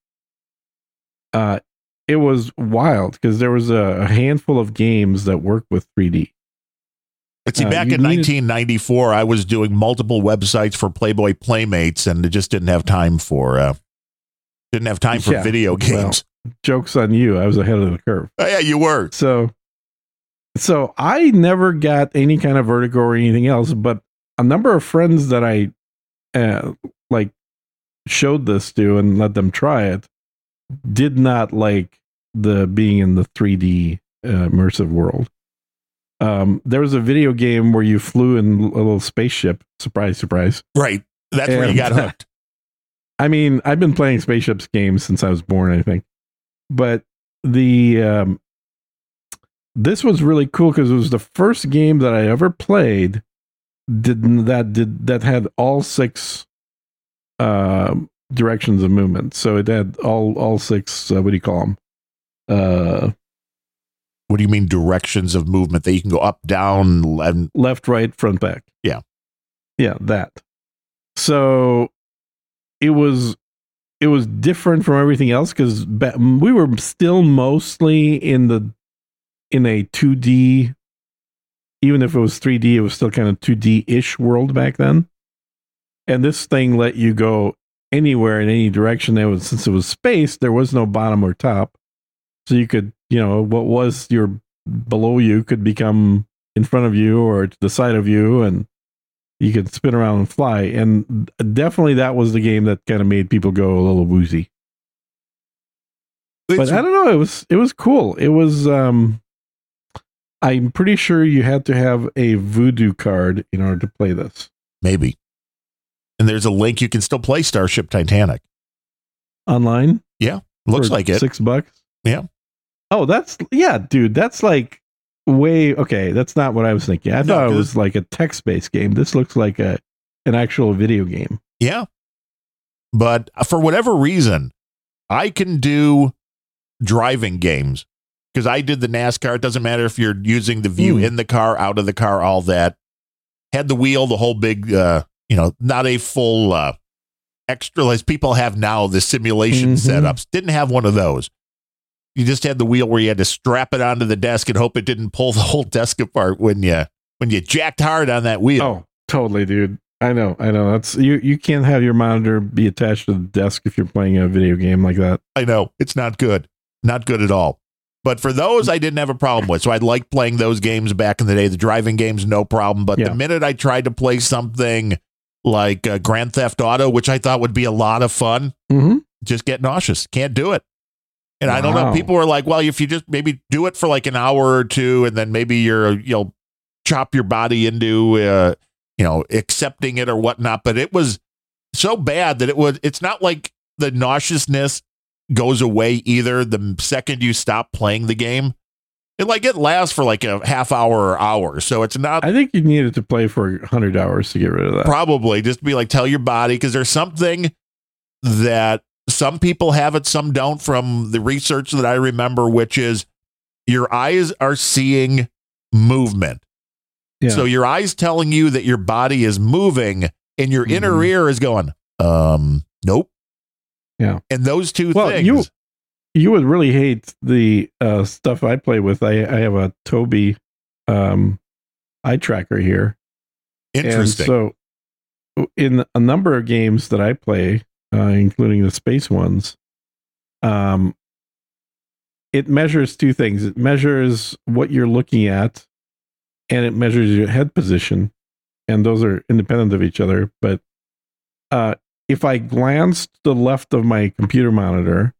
uh, it was wild because there was a, a handful of games that worked with 3D. But see, Uh, back in needed- 1994, I was doing multiple websites for Playboy Playmates, and it just didn't have time for uh, didn't have time for Yeah, video well. games. Jokes on you! I was ahead of the curve. Oh, yeah, you were. So, so I never got any kind of vertigo or anything else, but a number of friends that I uh, like showed this to and let them try it did not like the being in the 3D uh, immersive world. Um, there was a video game where you flew in a little spaceship. Surprise, surprise. Right. That's where you got hooked. I mean, I've been playing spaceships games since I was born, I think. But the um, this was really cool because it was the first game that I ever played did that did that had all six uh, directions of movement. So it had all all six. Uh, what do you call them? Uh, What do you mean directions of movement that you can go up, down, left, right, front, back. Yeah. yeah, that. So it was it was different from everything else because we were still mostly in the in a 2D. Even if it was 3D, it was still kind of 2D ish world back then. And this thing let you go anywhere in any direction. There was since it was space, there was no bottom or top, so you could you know what was your below you could become in front of you or to the side of you and you could spin around and fly and definitely that was the game that kind of made people go a little woozy but i don't know it was it was cool it was um i'm pretty sure you had to have a voodoo card in order to play this maybe. And there's a link you can still play Starship Titanic. online Yeah, Looks like it. six bucks Yeah. oh that's yeah dude that's like way okay. That's not what I was thinking. I No, thought it was like a text based game. This looks like a an actual video game. Yeah. But uh, for whatever reason, I can do driving games because I did the NASCAR. It doesn't matter if you're using the view Hmm. in the car, out of the car, all that. Had the wheel, the whole big, uh, you know, not a full uh, extra as people have now, the simulation Mhm. setups. Didn't have one of those. You just had the wheel where you had to strap it onto the desk and hope it didn't pull the whole desk apart when you when you jacked hard on that wheel. Oh, totally, dude. I know, I know. That's you. You can't have your monitor be attached to the desk if you're playing a video game like that. I know it's not good, not good at all. But for those, I didn't have a problem with. So I liked playing those games back in the day. The driving games, no problem. But Yeah. the minute I tried to play something like uh, Grand Theft Auto, which I thought would be a lot of fun, Mm-hmm. just get nauseous. Can't do it. And I don't know. People were like, "Well, if you just maybe do it for like an hour or two, and then maybe you're you'll chop your body into uh, you know accepting it or whatnot." But it was so bad that it was. It's not like the nauseousness goes away either the second you stop playing the game. It like it lasts for like a half hour or hour, so it's not I think you needed to play for hundred hours to get rid of that. Probably just be like, tell your body because there's something that some people have it, some don't. From the research that I remember, which is your eyes are seeing movement. Yeah. So your eyes telling you that your body is moving, and your inner Mhm. ear is going, um, nope. Yeah. And those two Well, things. you- you would really hate the uh, stuff I play with. I, I have a Tobii um, eye tracker here. interesting. And so, in a number of games that I play, uh, including the space ones, um, it measures two things. It measures what you're looking at, and it measures your head position, and those are independent of each other. But uh, if I glance to the left of my computer monitor,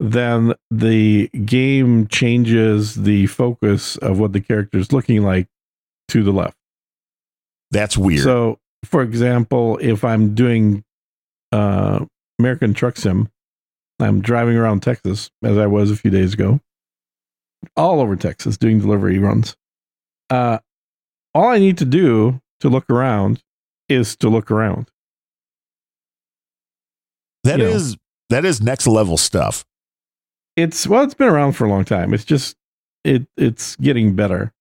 then the game changes the focus of what the character is looking like to the left. That's weird. So, for example, if I'm doing uh, American Truck Sim, I'm driving around Texas as I was a few days ago, all over Texas doing delivery runs. Uh, all I need to do to look around is to look around. That you know. is that is next level stuff. It's well, it's been around for a long time. It's just it it's getting better.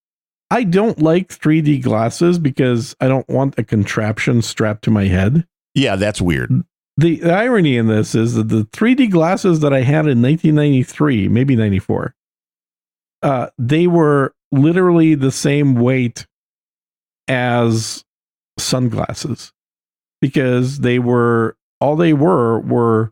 I don't like 3D glasses because I don't want a contraption strapped to my head. Yeah, that's weird. the, the irony in this is that the 3D glasses that I had in 1993, maybe 94, uh, they were literally the same weight as sunglasses because they were all they were were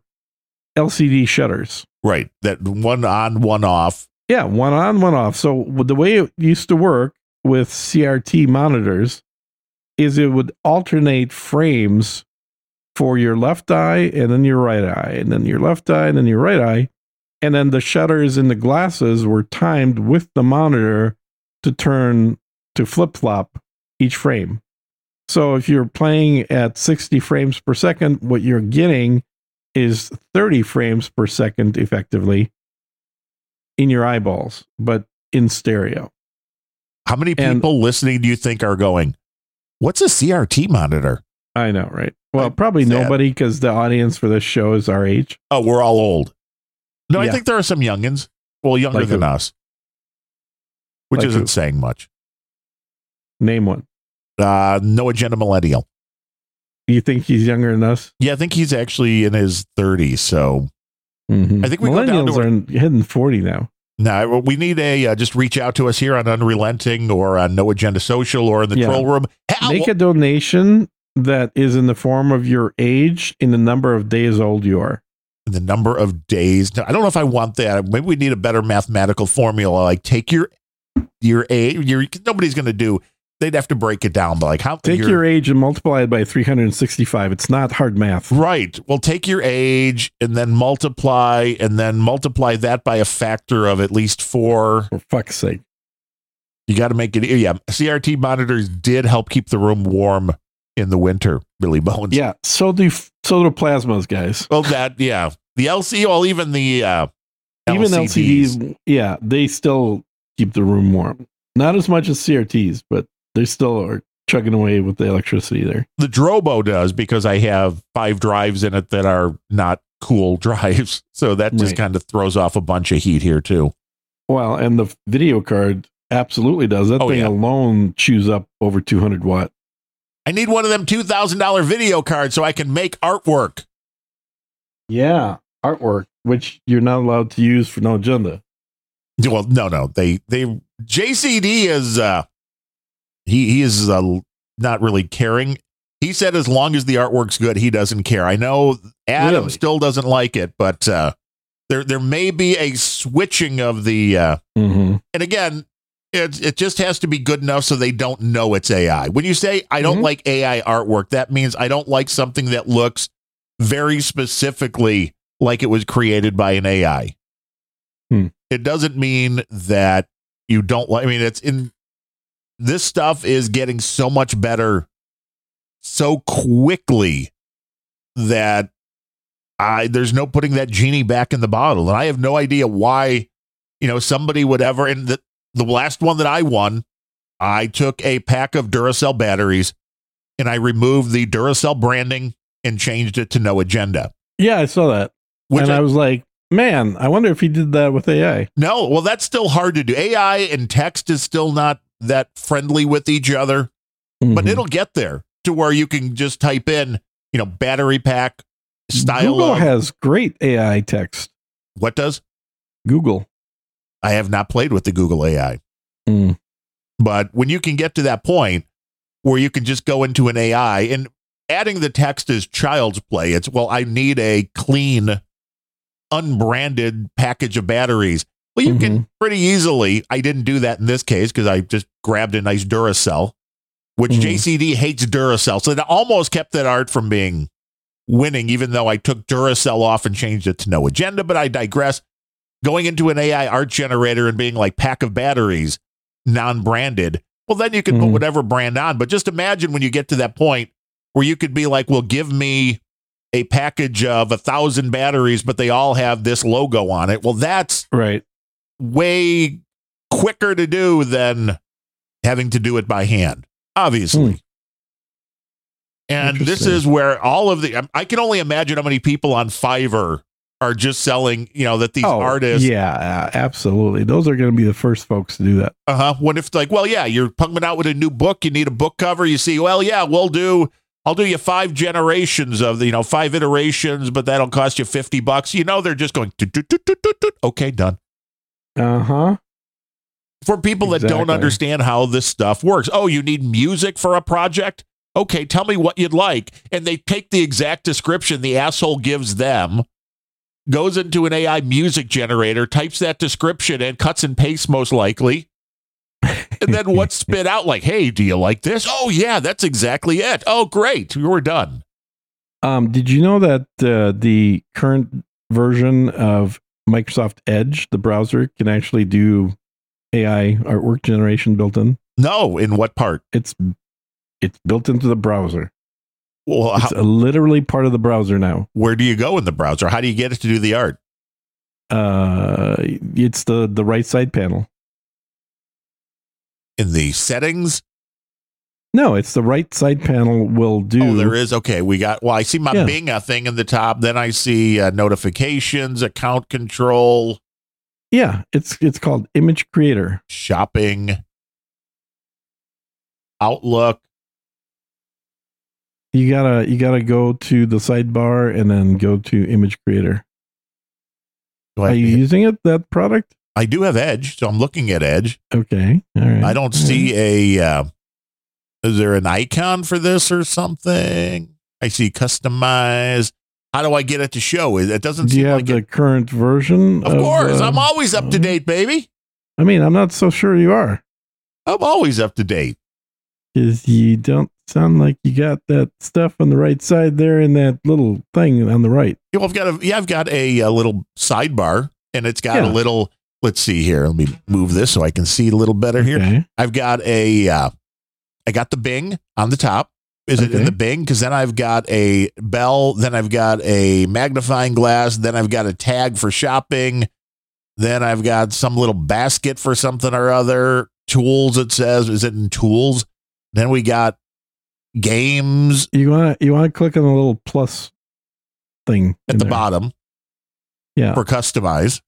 LCD shutters. Right. That one on, one off. Yeah, one on, one off. So the way it used to work with CRT monitors is it would alternate frames for your left eye and then your right eye, and then your left eye and then your right eye. And then the shutters in the glasses were timed with the monitor to turn to flip flop each frame. So if you're playing at 60 frames per second, what you're getting is 30 frames per second effectively in your eyeballs, but in stereo. How many And- people listening do you think are going, What's a CRT monitor? I know, right? Well, probably sad. nobody because the audience for this show is our age. Oh, we're all old. No, I think there are some youngins. Well, younger Like than who? us, which Like isn't who? saying much. Name one. Uh, no agenda millennial. You think he's younger than us? Yeah, I think he's actually in his 30s. So Mhm. I think we go down millennials to are in, hitting forty now. now we need a uh, just reach out to us here on Unrelenting or on No Agenda Social or in the Yeah. troll room. How, Make a donation that is in the form of your age in the number of days old you are. the number of days. I don't know if I want that. Maybe we need a better mathematical formula. Like take your your age. Your nobody's going to do. They'd have to break it down. But like how Take your age and multiply it by 365. It's not hard math. right. Well, take your age and then multiply and then multiply that by a factor of at least four. For fuck's sake. You got to make it. Yeah, CRT monitors did help keep the room warm in the winter. Billy Bones. Yeah. So do so do plasmas, guys. Well, that yeah. The LC, well, even the uh, Even LCDs. LCDs, yeah, they still keep the room warm. Not as much as CRTs, but they still are chugging away with the electricity there. The Drobo does because I have five drives in it that are not cool drives. So that just Right. kind of throws off a bunch of heat here too. Well, and the video card absolutely does. That Oh, thing yeah. alone chews up over 200 watt. I need one of them two thousand dollar video cards so I can make artwork. Yeah, artwork, which you're not allowed to use for no agenda. Well, no, no, they they JCD is uh he he is uh, not really caring. He said as long as the artwork's good, he doesn't care. I know Adam Really? still doesn't like it, but uh there there may be a switching of the uh Mm-hmm. and again, it it just has to be good enough so they don't know it's AI. When you say I don't Mhm. like AI artwork, that means I don't like something that looks very specifically like it was created by an AI. Hmm. It doesn't mean that you don't like I mean it's in this stuff is getting so much better so quickly that I there's no putting that genie back in the bottle. And I have no idea why, you know, somebody would ever and the the last one that I won, I took a pack of Duracell batteries and I removed the Duracell branding and changed it to no agenda. Yeah, I saw that. Which and I- I was like, man, I wonder if he did that with AI. no, well, that's still hard to do. AI and text is still not that friendly with each other, but Mhm. it'll get there to where you can just type in, you know, battery pack style Google of has great AI text. what does? Google. I have not played with the Google AI. Mm. But when you can get to that point where you can just go into an AI and adding the text is child's play, it's, well, I need a clean, unbranded package of batteries. Well, you can pretty easily. I didn't do that in this case because I just grabbed a nice Duracell, which Mhm. JCD hates Duracell. So it almost kept that art from being winning, even though I took Duracell off and changed it to no agenda. But I digress. Going into an AI art generator and being like pack of batteries, non branded, well, then you can put Mhm. whatever brand on. But just imagine when you get to that point where you could be like, well, give me a package of a thousand batteries, but they all have this logo on it. Well, that's Right. Way quicker to do than having to do it by hand, obviously. Hmm. And this is where all of the, I can only imagine how many people on Fiverr are just selling, you know, that these artists, Oh, Yeah, uh, absolutely. Those are going to be the first folks to do that. uh huh. What if, like, well, yeah, you're pumping out with a new book, you need a book cover, you see, well, yeah, we'll do, I'll do you five generations of the, you know, five iterations, but that'll cost you 50 bucks. You know, they're just going, okay, done. Uh huh. for people that don't understand how this stuff works. Oh, you need music for a project? Okay, tell me what you'd like. And they take the exact description the asshole gives them, goes into an AI music generator, types that description and cuts and pastes most likely. And then what's spit out like, hey, do you like this? Oh, yeah, that's exactly it. Oh, great. We're done. Um, did you know that uh, the current version of Microsoft Edge, the browser, can actually do AI artwork generation built in? No, in what part? It's it's built into the browser. Well, It's how, literally part of the browser now. where do you go in the browser? How do you get it to do the art? Uh, it's the the right side panel. In the settings? No, it's the right side panel will do. Oh, there is. Okay, we got. Well, I see my Yeah. Bing thing in the top. Then I see uh, notifications, account control, Yeah, it's it's called Image Creator. shopping, Outlook. You gotta you gotta go to the sidebar and then go to Image Creator. Are you using it? That product? I do have Edge, so I'm looking at Edge. Okay. All right. I don't see a. Uh, is there an icon for this or something? I see customize. How do I get it to show? It it doesn't Do you have like the it. current version? Of course, uh, I'm always up to uh, date, baby. I mean, I'm not so sure you are I'm always up to date. because you don't sound like you got that stuff on the right side there in that little thing on the right. You know, I've got a yeah, I've got a, uh little sidebar, and it's got a little. Let's see here. Let me move this so I can see a little better here. Okay. I've got a. Uh, I got the Bing on the top. Is it in the Bing? Because then I've got a bell. Then I've got a magnifying glass. Then I've got a tag for shopping. Then I've got some little basket for something or other. tools. It says, is it in tools? Then we got games You want you want to click on the little plus thing at the there. bottom Yeah, for customize.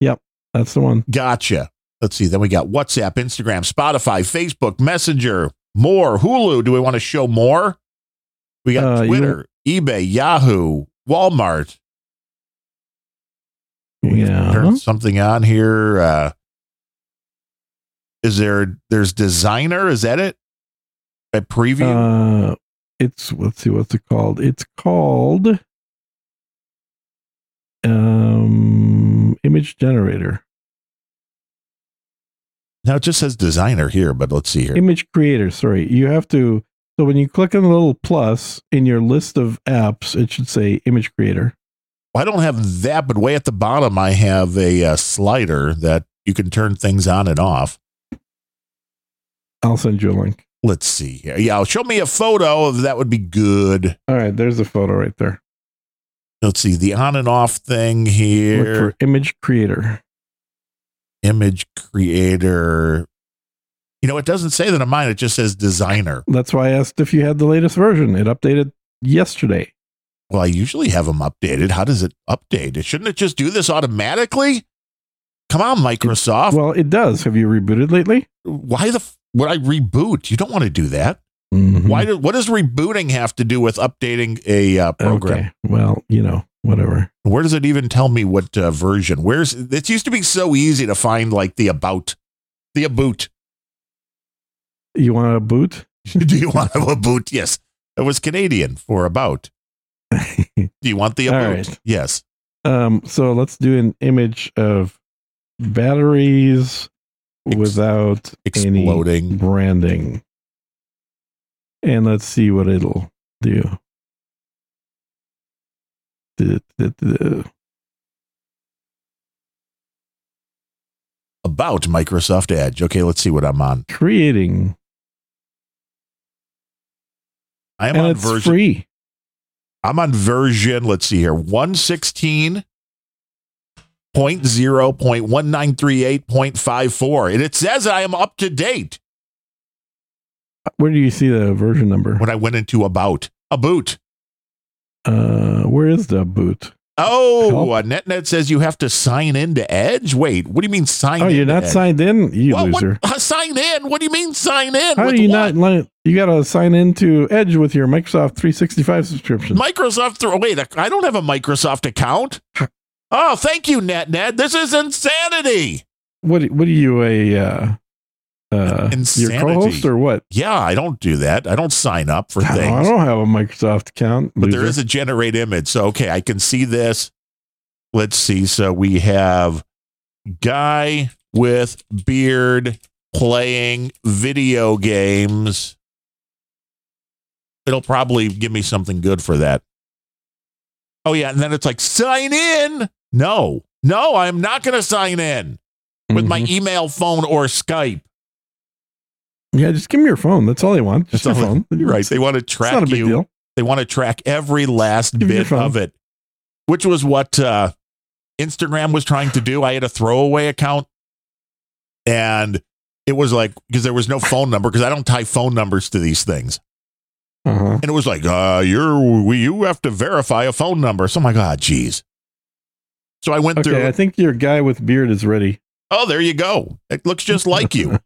Yep, that's the one. Gotcha. Let's see. Then we got WhatsApp, Instagram, Spotify, Facebook, Messenger, more. Hulu. Do we want to show more? We got Uh, you- Twitter, eBay, Yahoo, Walmart. We Yeah. turn something on here. Uh, is there? There's designer. Is that it? A preview. Uh, it's let's see what's it called. It's called um image generator, now it just says designer here, but let's see here. image creator. Sorry, you have to. So when you click on the little plus in your list of apps, it should say image creator. I don't have that, but way at the bottom, I have a uh, slider that you can turn things on and off. I'll send you a link. Let's see here. Yeah, show me a photo of that would be good. All right, there's a photo right there. Let's see the on and off thing here. for image creator. Image creator. You know, it doesn't say that on mine. It just says designer. That's why I asked if you had the latest version. It updated yesterday. Well, I usually have them updated. How does it update? It shouldn't it just do this automatically? Come on, Microsoft. Well, it does. Have you rebooted lately? Why the f- would I reboot? You don't want to do that. Mhm. Why? Do, what does rebooting have to do with updating a uh, program? Okay. Well, you know, whatever. Where does it even tell me what uh, version? Where's it used to be so easy to find like the about, the about. You want a boot? Do you want a boot? Yes, it was Canadian for about. Do you want the about? right. Yes. Um, so let's do an image of batteries Ex- without any Exploding. branding. And let's see what it'll do. Du- du- du- About Microsoft Edge. Okay, let's see what I'm on. Creating. I am And on it's version. free. I'm on version. Let's see here. One sixteen point zero point one nine three eight point five four, and it says I am up to date. Where do you see the version number? when I went into about a boot. Uh, where is the boot? Oh, uh, NetNed says you have to sign in to Edge. Wait, what do you mean sign? Oh, you're not Edge? signed in, you What- what- loser. uh, sign in? What do you mean sign in? How do you what? not? You got to sign into Edge with your Microsoft 365 subscription. Microsoft? Wait, I don't have a Microsoft account. Oh, thank you, NetNed. This is insanity. What? What are you a? Uh, uh, your Insanity. co-host or what? Yeah, I don't do that. I don't sign up for I don't, I don't have a Microsoft account. But there is a generate image. So, okay, I can see this. Let's see. So we have guy with beard playing video games. It'll probably give me something good for that. Oh, yeah. And then it's like, sign in. No, no, I'm not going to sign in with my Mhm. email, phone, or Skype. Yeah, just give me your phone. That's all they want. Just That's your phone. You're right. They want to It's track not a big you. deal. They want to track every last Give bit of it, which was what uh, Instagram was trying to do. I had a throwaway account, and it was like because there was no phone number because I don't tie phone numbers to these things, Uh-huh. and it was like, uh, you're you have to verify a phone number. So I'm like, ah, geez. So I went Okay, through. I think your guy with beard is ready. oh, there you go. It looks just like you,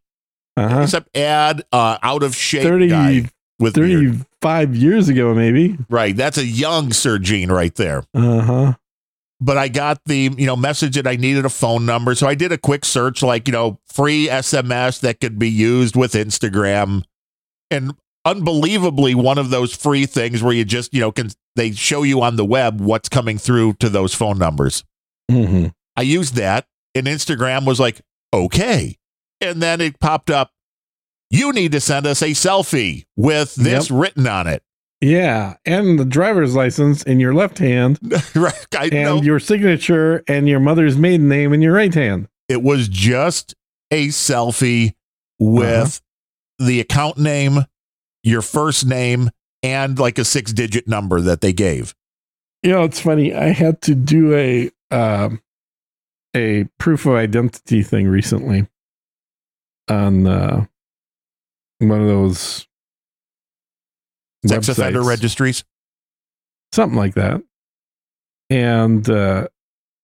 Uh-huh. except add uh, out of shape 30, guy with beard. 35 years ago, maybe. Right, that's a young Sir Gene right there. Uh-huh. but I got the you know message that I needed a phone number, so I did a quick search, like you know free SMS that could be used with Instagram, and unbelievably one of those free things where you just you know can they show you on the web what's coming through to those phone numbers. hmm I used that, and Instagram was like okay, and then it popped up. You need to send us a selfie with this written on it. Yeah, and the driver's license in your left hand, right? I and your signature and your mother's maiden name in your right hand. it was just a selfie with the account name, your first name, and like a six digit number that they gave. You know, it's funny. I had to do a um, a proof of identity thing recently, on uh, one of those Sex offender registries. something like that. And uh,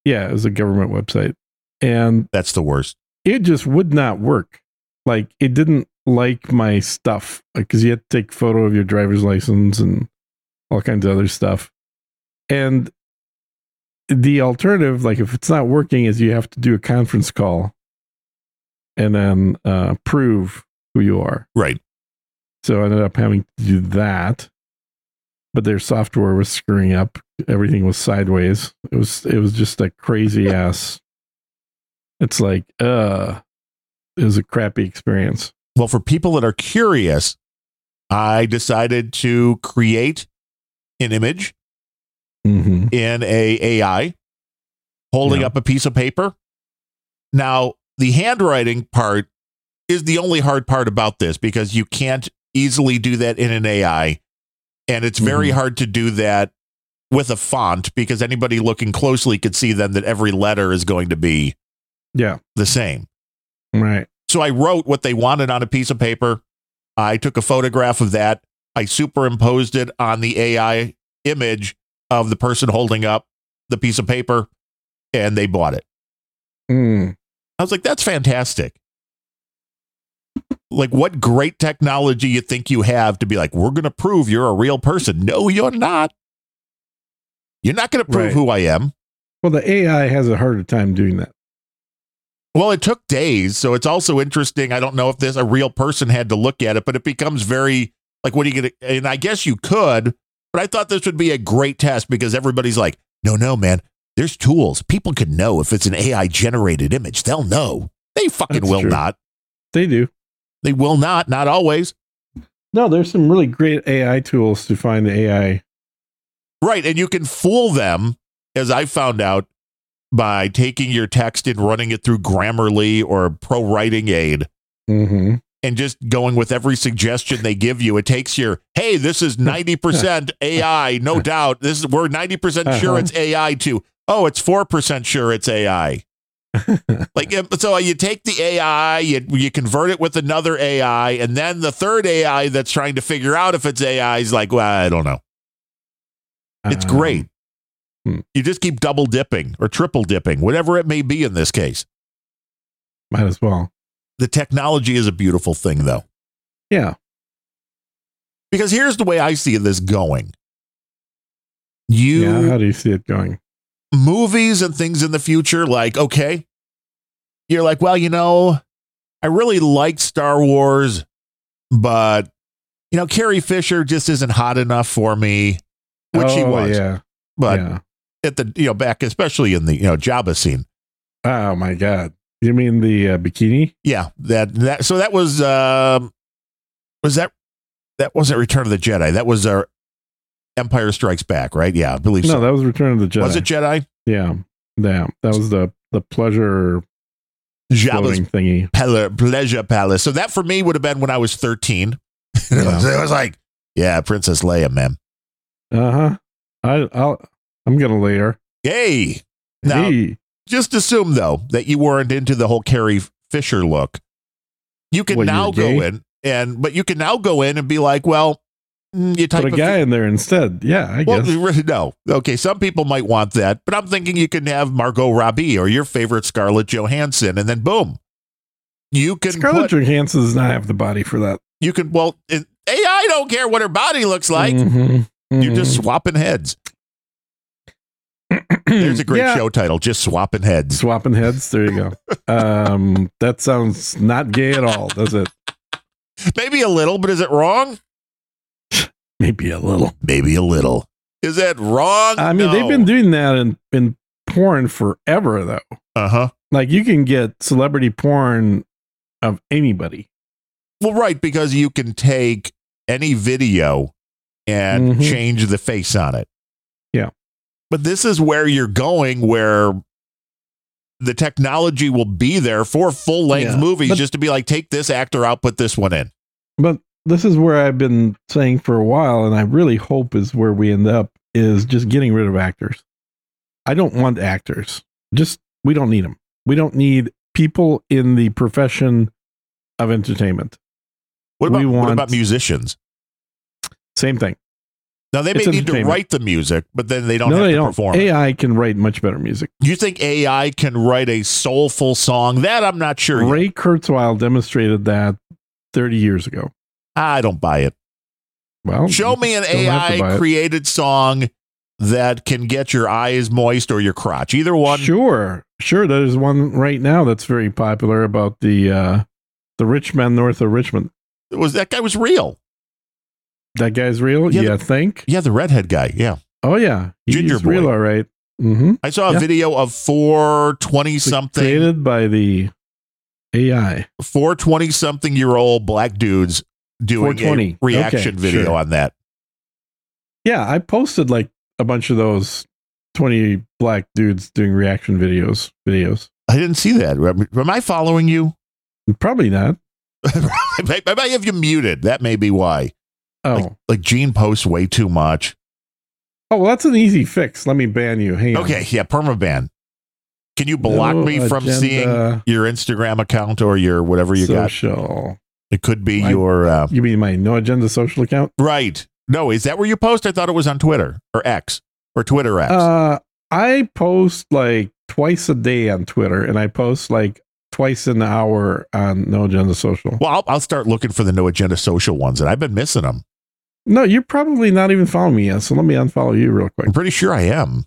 yeah, it was a government website, and That's the worst. it just would not work. Like it didn't like my stuff because you had to take photo of your driver's license and all kinds of other stuff. And the alternative, like if it's not working, is you have to do a conference call and then uh, prove who you are. Right. So I ended up having to do that. But their software was screwing up. Everything was sideways. It was it was just a crazy ass. It's like, uh it was a crappy experience. Well, for people that are curious, I decided to create an image Mm-hmm. in a AI holding Yeah. up a piece of paper. Now, the handwriting part is the only hard part about this because you can't easily do that in an AI. And it's very Mhm. hard to do that with a font because anybody looking closely could see then that every letter is going to be Yeah. the same. Right. So I wrote what they wanted on a piece of paper. I took a photograph of that. I superimposed it on the AI image of the person holding up the piece of paper, and they bought it. Mm. I was like, that's fantastic. Like, what great technology you think you have to be like, we're going to prove you're a real person. No, you're not. You're not going to prove Right. who I am. Well, the AI has a harder time doing that. Well, it took days, so it's also interesting. I don't know if this a real person had to look at it, but it becomes very like what are you gonna and I guess you could, but I thought this would be a great test because everybody's like, no, no, man, there's tools. People can know if it's an AI generated image. They'll know. They fucking That's will true. not. They do. They will not, not always. No, there's some really great AI tools to find the AI. Right. And you can fool them, as I found out, by taking your text and running it through Grammarly or Pro Writing Aid. Mm-hmm. and just going with every suggestion they give you. It takes your, hey, this is 90% AI, no doubt. This is we're 90% sure Uh-huh. it's AI to, oh, it's 4% sure it's AI. like so you take the AI, you, you convert it with another AI, and then the third AI that's trying to figure out if it's AI is like, well, I don't know. It's Um, great. hmm. You just keep double dipping or triple dipping, whatever it may be in this case. Might as well. The technology is a beautiful thing, though. Yeah. Because here's the way I see this going. You yeah. How do you see it going? Movies and things in the future, like, okay, you're like, well, you know, I really like Star Wars, but you know, Carrie Fisher just isn't hot enough for me, which she Oh, was. Yeah. But yeah. at the you know, back especially in the you know Jabba scene. Oh my God. You mean the uh, bikini? Yeah, that that so that was um was that that wasn't Return of the Jedi. That was our Empire Strikes Back, right? Yeah, I believe No, so. that was Return of the Jedi. Was it Jedi? Yeah. Yeah. That was the the pleasure Jabba's thingy. Pal- Pleasure Palace. So that for me would have been when I was 13. Yeah. it was like, yeah, Princess Leia, man. Uh huh. I I'll I'm gonna later. Hey. Now, hey. just assume, though, that you weren't into the whole Carrie Fisher look. You can What, now go in and, but you can now go in and be like, well, you type Put a guy in there instead. Yeah, I Well, guess. no. Okay, some people might want that, but I'm thinking you can have Margot Robbie or your favorite Scarlett Johansson, and then boom, you can Scarlett put, Johansson does not have the body for that. you can well, it, AI don't care what her body looks like. Mhm. You're just Mhm. swapping heads. There's a great Yeah. show title, just swapping heads. Swapping heads. There you go. um, that sounds not gay at all, does it? Maybe a little, but is it wrong? Maybe a little. Maybe a little. Is that wrong? I mean, they've been doing that in in porn forever, though. uh huh. Like you can get celebrity porn of anybody. Well, right, because you can take any video and Mhm. change the face on it. Yeah. But this is where you're going, where the technology will be there for full length Yeah, movies, but- just to be like, take this actor out, put this one in. But this is where I've been saying for a while, and I really hope is where we end up is just getting rid of actors. I don't want actors. Just we don't need them. We don't need people in the profession of entertainment. What about We what about musicians? Same thing. Now they may It's need to write the music, but then they don't no, have they to don't. perform. it. AI can write much better music. You think AI can write a soulful song? That I'm not sure. yet. Ray Kurzweil demonstrated that 30 years ago. I don't buy it. Well, Show me an don't have to buy AI it. created song that can get your eyes moist or your crotch. Either one. Sure, sure. There's one right now that's very popular about the uh, the rich man north of Richmond. Was that guy was real? That guy's real. Yeah, the- think? Yeah, the redhead guy. Yeah, Oh yeah, Ginger he's boy. real. All right. Mm-hmm. I saw a Yeah. video of four twenty something, created by the AI. four twenty something year old black dudes doing 420. a reaction Okay, video sure. on that. Yeah, I posted like a bunch of those twenty black dudes doing reaction videos. Videos. I didn't see that. Am I following you? Probably not. I might have you muted. That may be why. Oh, Like, like Gene posts way too much. oh, well, that's an easy fix. Let me ban you. Hang on. Okay, yeah, permaban. Can you block No me from agenda seeing your Instagram account or your whatever you got? It could be I- your uh, You mean my no agenda social account? right. No, is that where you post? I thought it was on Twitter or X or Twitter X. Uh, I post like twice a day on Twitter, and I post like twice an hour on No Agenda Social. well, I'll, I'll start looking for the no agenda social ones, and I've been missing them. No, you're probably not even following me yet, so let me unfollow you real quick. I'm pretty sure I am.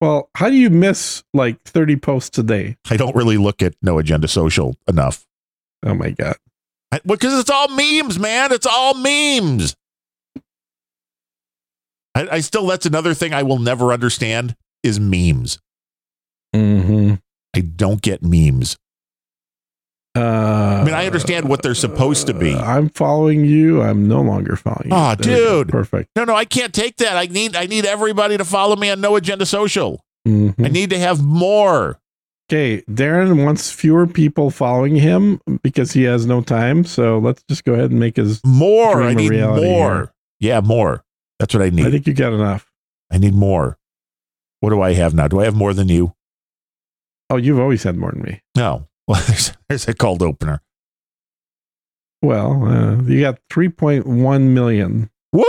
Well, how do you miss like 30 posts a day? I don't really look at no agenda social enough. Oh my god. Because it's all memes, man. It's all memes. I, I still, that's another thing I will never understand is memes. Mm-hmm. I don't get memes. Uh, I mean, I understand what they're supposed to be. I'm following you. I'm no longer following you. There dude. Perfect. No, no, I can't take that. I need, I need everybody to follow me on No Agenda Social. Mhm. I need to have more. Okay, Darren wants fewer people following him because he has no time. So let's just go ahead and make his. More. I need reality more. here. Yeah, more. That's what I need. I think you got enough. I need more. What do I have now? Do I have more than you? Oh, you've always had more than me. No. Well, there's, there's a cold opener. Well, uh, you got 3.1 million. Woo!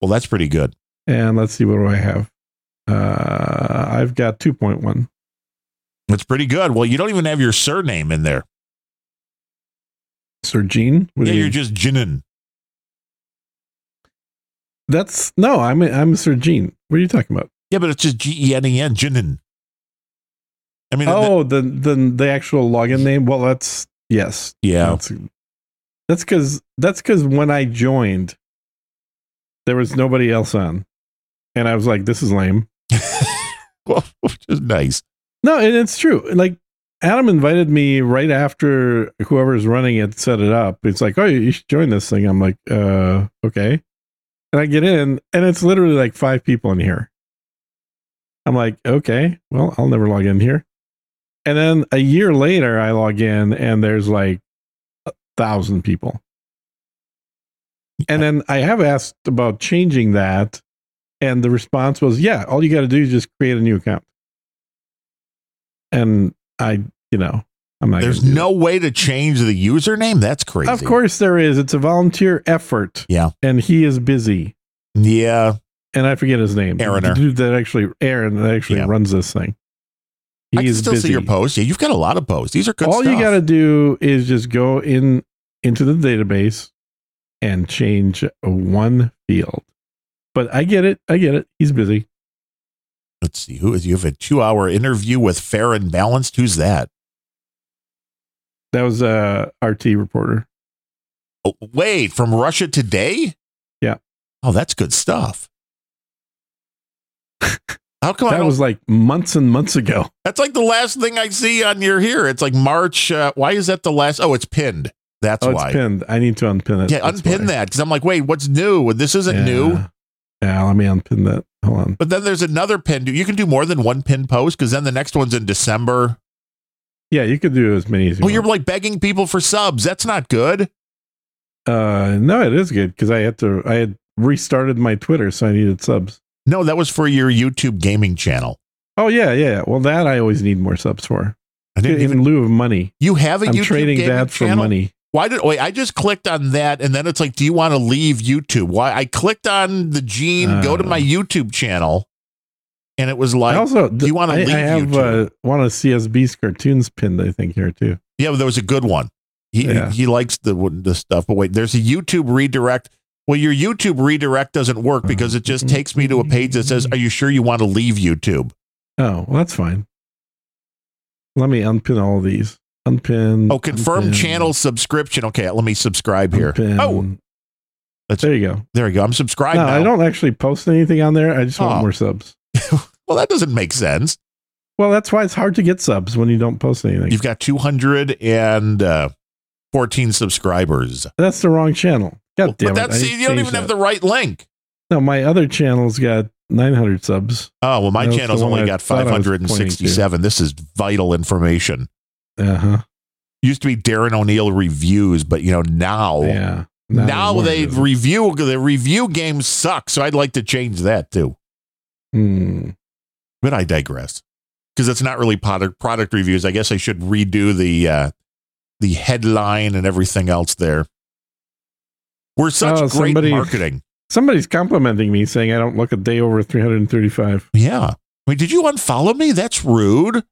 Well, that's pretty good. And let's see, what do I have? Uh, I've got 2.1. That's pretty good. Well, you don't even have your surname in there. Sir Gene? What yeah, you- you're just Jinin. That's no, I'm I'm Sir Gene. What are you talking about? Yeah, but it's just G E N E N, Jinin. I mean, Oh, the the the actual login name. Well, that's yes. yeah. That's that's because that's because when I joined, there was nobody else on, and I was like, "This is lame." well, which is nice. No, and it's true. Like Adam invited me right after whoever's running it set it up. It's like, "Oh, you should join this thing." I'm like, "Uh, okay." And I get in, and it's literally like five people in here. I'm like, "Okay, well, I'll never log in here." And then a year later, I log in, and there's like a thousand people. And then I have asked about changing that, and the response was, "Yeah, all you got to do is just create a new account." And I, you know, I'm not. There's no way to change the username. That's crazy. Of course, there is. It's a volunteer effort. Yeah. and he is busy, Yeah. and I forget his name. Aaroner. The dude that actually Aaron that actually Yeah. runs this thing. He I can still busy. see your posts. Yeah, you've got a lot of posts. These are good all stuff. you got to do is just go in into the database and change one field. But I get it. I get it. He's busy. Let's see. Who is you have a two hour interview with Fair and Balanced? Who's that? That was a RT reporter. Oh, wait, from Russia Today? Yeah. Oh, that's good stuff. How come That was like months and months ago. that's like the last thing I see on your here. It's like March. Uh, why is that the last? Oh, it's pinned. That's Oh, why. it's pinned. I need to unpin it. Yeah, That's unpin why. that because I'm like, wait, what's new? This isn't Yeah. new. Yeah, let me unpin that. Hold on. But then there's another pin. You can do more than one pin post because then the next one's in December. Yeah, you could do as many as you Oh, you're like begging people for subs. That's not good. Uh, no, it is good because I had to. I had restarted my Twitter, so I needed subs. No, that was for your YouTube gaming channel. Oh yeah, yeah. Well, that I always need more subs for. I didn't in even. lieu of money. You have a I'm YouTube trading gaming that for channel? money. Why did wait? I just clicked on that, and then it's like, do you want to leave YouTube? Why? I clicked on the Gene, go to Uh. my YouTube channel, and it was like, I also, do you wanna I, leave I have YouTube? uh, one of CSB's cartoons pinned. I think here too. yeah, but there was a good one. He Yeah. he likes the the stuff, but wait, there's a YouTube redirect. Well, your YouTube redirect doesn't work because it just takes me to a page that says, "Are you sure you want to leave YouTube?" Oh, well, that's fine. Let me unpin all of these. Unpin. Oh, confirm unpin, channel subscription. Okay, let me subscribe here. unpin. Oh, That's- there you go. there you go. I'm subscribed No, now. I don't actually post anything on there. I just want Oh. more subs. well, that doesn't make sense. Well, that's why it's hard to get subs when you don't post anything. You've got 214 subscribers. That's the wrong channel. God damn but it! you don't even have the right link. No, my other channel's got 900 subs. Oh well, my channel's only got thought I was pointing to. 567. This is vital information. Uh huh. Used to be Darren O'Neill reviews, but you know now Yeah. now, Not anymore, they review the review games suck. So I'd like to change that too. Hmm. But I digress because it's not really product product reviews. I guess I should redo the uh, the headline and everything else there. We're such Oh, great somebody- marketing. Somebody's complimenting me saying I don't look a day over 335. Yeah. I mean, did you unfollow me? That's rude.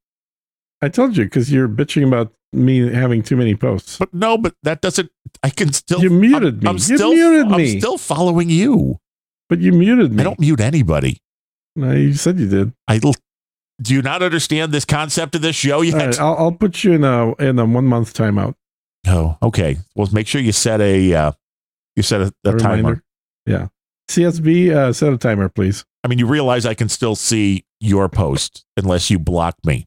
I told you because you're bitching about me having too many posts. But no, but that doesn't. I can still. You muted me. I'm You still. muted I'm still following you. But you muted me. I don't mute anybody. No, you said you did. I do you not understand this concept of this show yet? Right, I'll, I'll put you in a in a one month timeout. Oh, okay. Well, make sure you set a uh, you set a, a A timer. Yeah. CSB, uh, set a timer, please. I mean, you realize I can still see your post unless you block me.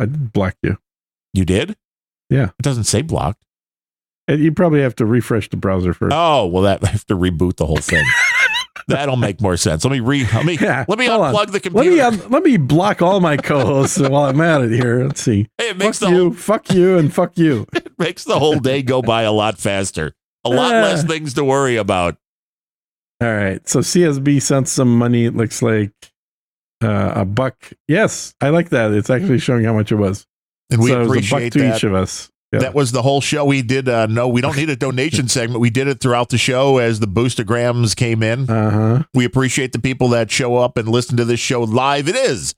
I did block you. You did? Yeah. It doesn't say blocked. And you probably have to refresh the browser first. Oh, well, that I have to reboot the whole thing. That'll make more sense. Let me re. Let me. Yeah, let me hold on. unplug the let computer. me um, let me block all my co-hosts while I'm at it here. Let's see. hey, it makes Fuck the you, whole, fuck you, and fuck you. It makes the whole day go by a lot faster. A lot Ah. less things to worry about. All right. So CSB sent some money. It looks like uh, a buck. Yes, I like that. It's actually showing how much it was. And we so it was a buck appreciate to that. each of us. Yeah. That was the whole show. We did. Uh, no, we don't need a donation segment. We did it throughout the show as the boostergrams came in. Uh huh. We appreciate the people that show up and listen to this show live. It is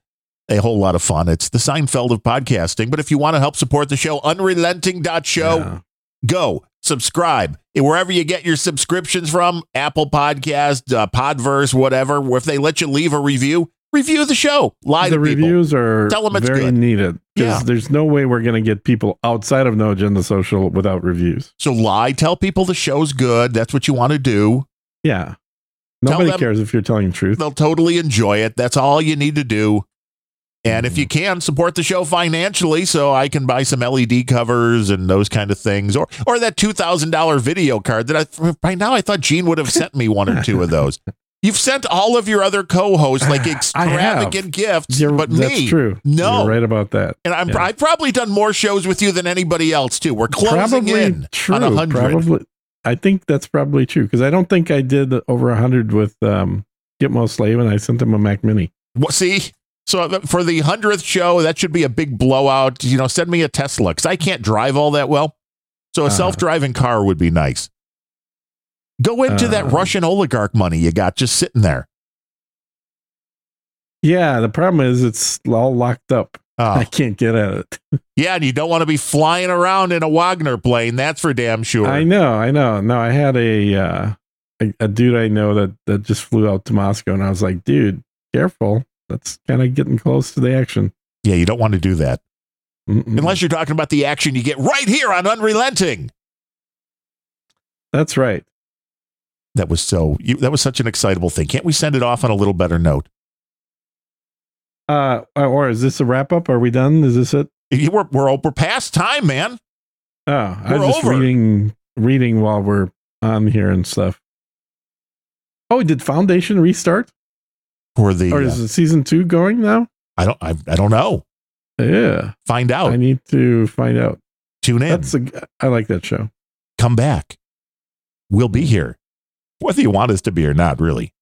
a whole lot of fun. It's the Seinfeld of podcasting. But if you want to help support the show, unrelenting.show, Yeah. go subscribe wherever you get your subscriptions from Apple Podcast, uh, Podverse, whatever. If they let you leave a review, review the show. Lie the to people. reviews are Tell 'em it's very good. needed because Yeah. there's no way we're going to get people outside of No Agenda Social without reviews. So lie. Tell people the show's good. That's what you want to do. Yeah. Nobody them- cares if you're telling the truth. They'll totally enjoy it. That's all you need to do. And if you can support the show financially, so I can buy some LED covers and those kind of things, or or that two thousand dollar video card that I by now I thought Gene would have sent me one or two of those. You've sent all of your other co-hosts like extravagant gifts, You're- but that's me, true. no. You're right about that. and I'm, Yeah. I've probably done more shows with you than anybody else too. We're closing probably in true. on a hundred. Probably, I think that's probably true because I don't think I did over a hundred with um, Gitmo Slave, and I sent him a Mac Mini. Well, see, so uh, for the hundredth show, that should be a big blowout. You know, send me a Tesla because I can't drive all that well. So a Uh. self-driving car would be nice. Go into that Uh. Russian oligarch money you got just sitting there. Yeah, the problem is it's all locked up. Oh, I can't get at it. yeah, and you don't want to be flying around in a Wagner plane. That's for damn sure. I know, I know. No, I had a, uh, a a dude I know that that just flew out to Moscow, and I was like, dude, careful. That's kind of getting close to the action. yeah, you don't want to do that Mm-mm. unless you're talking about the action you get right here on Unrelenting. That's right. That was so. You, that was such an excitable thing. Can't we send it off on a little better note? Uh, or is this a wrap up? Are we done? Is this it? We're we're, we're past time, man. Oh, I was just over. reading reading while we're on here and stuff. Oh, did Foundation restart, For the, or uh, is it season two going now? I don't I, I don't know. Yeah, Find out. I need to find out. Tune in. That's a. I like that show. Come back. We'll be here, whether you want us to be or not. Really.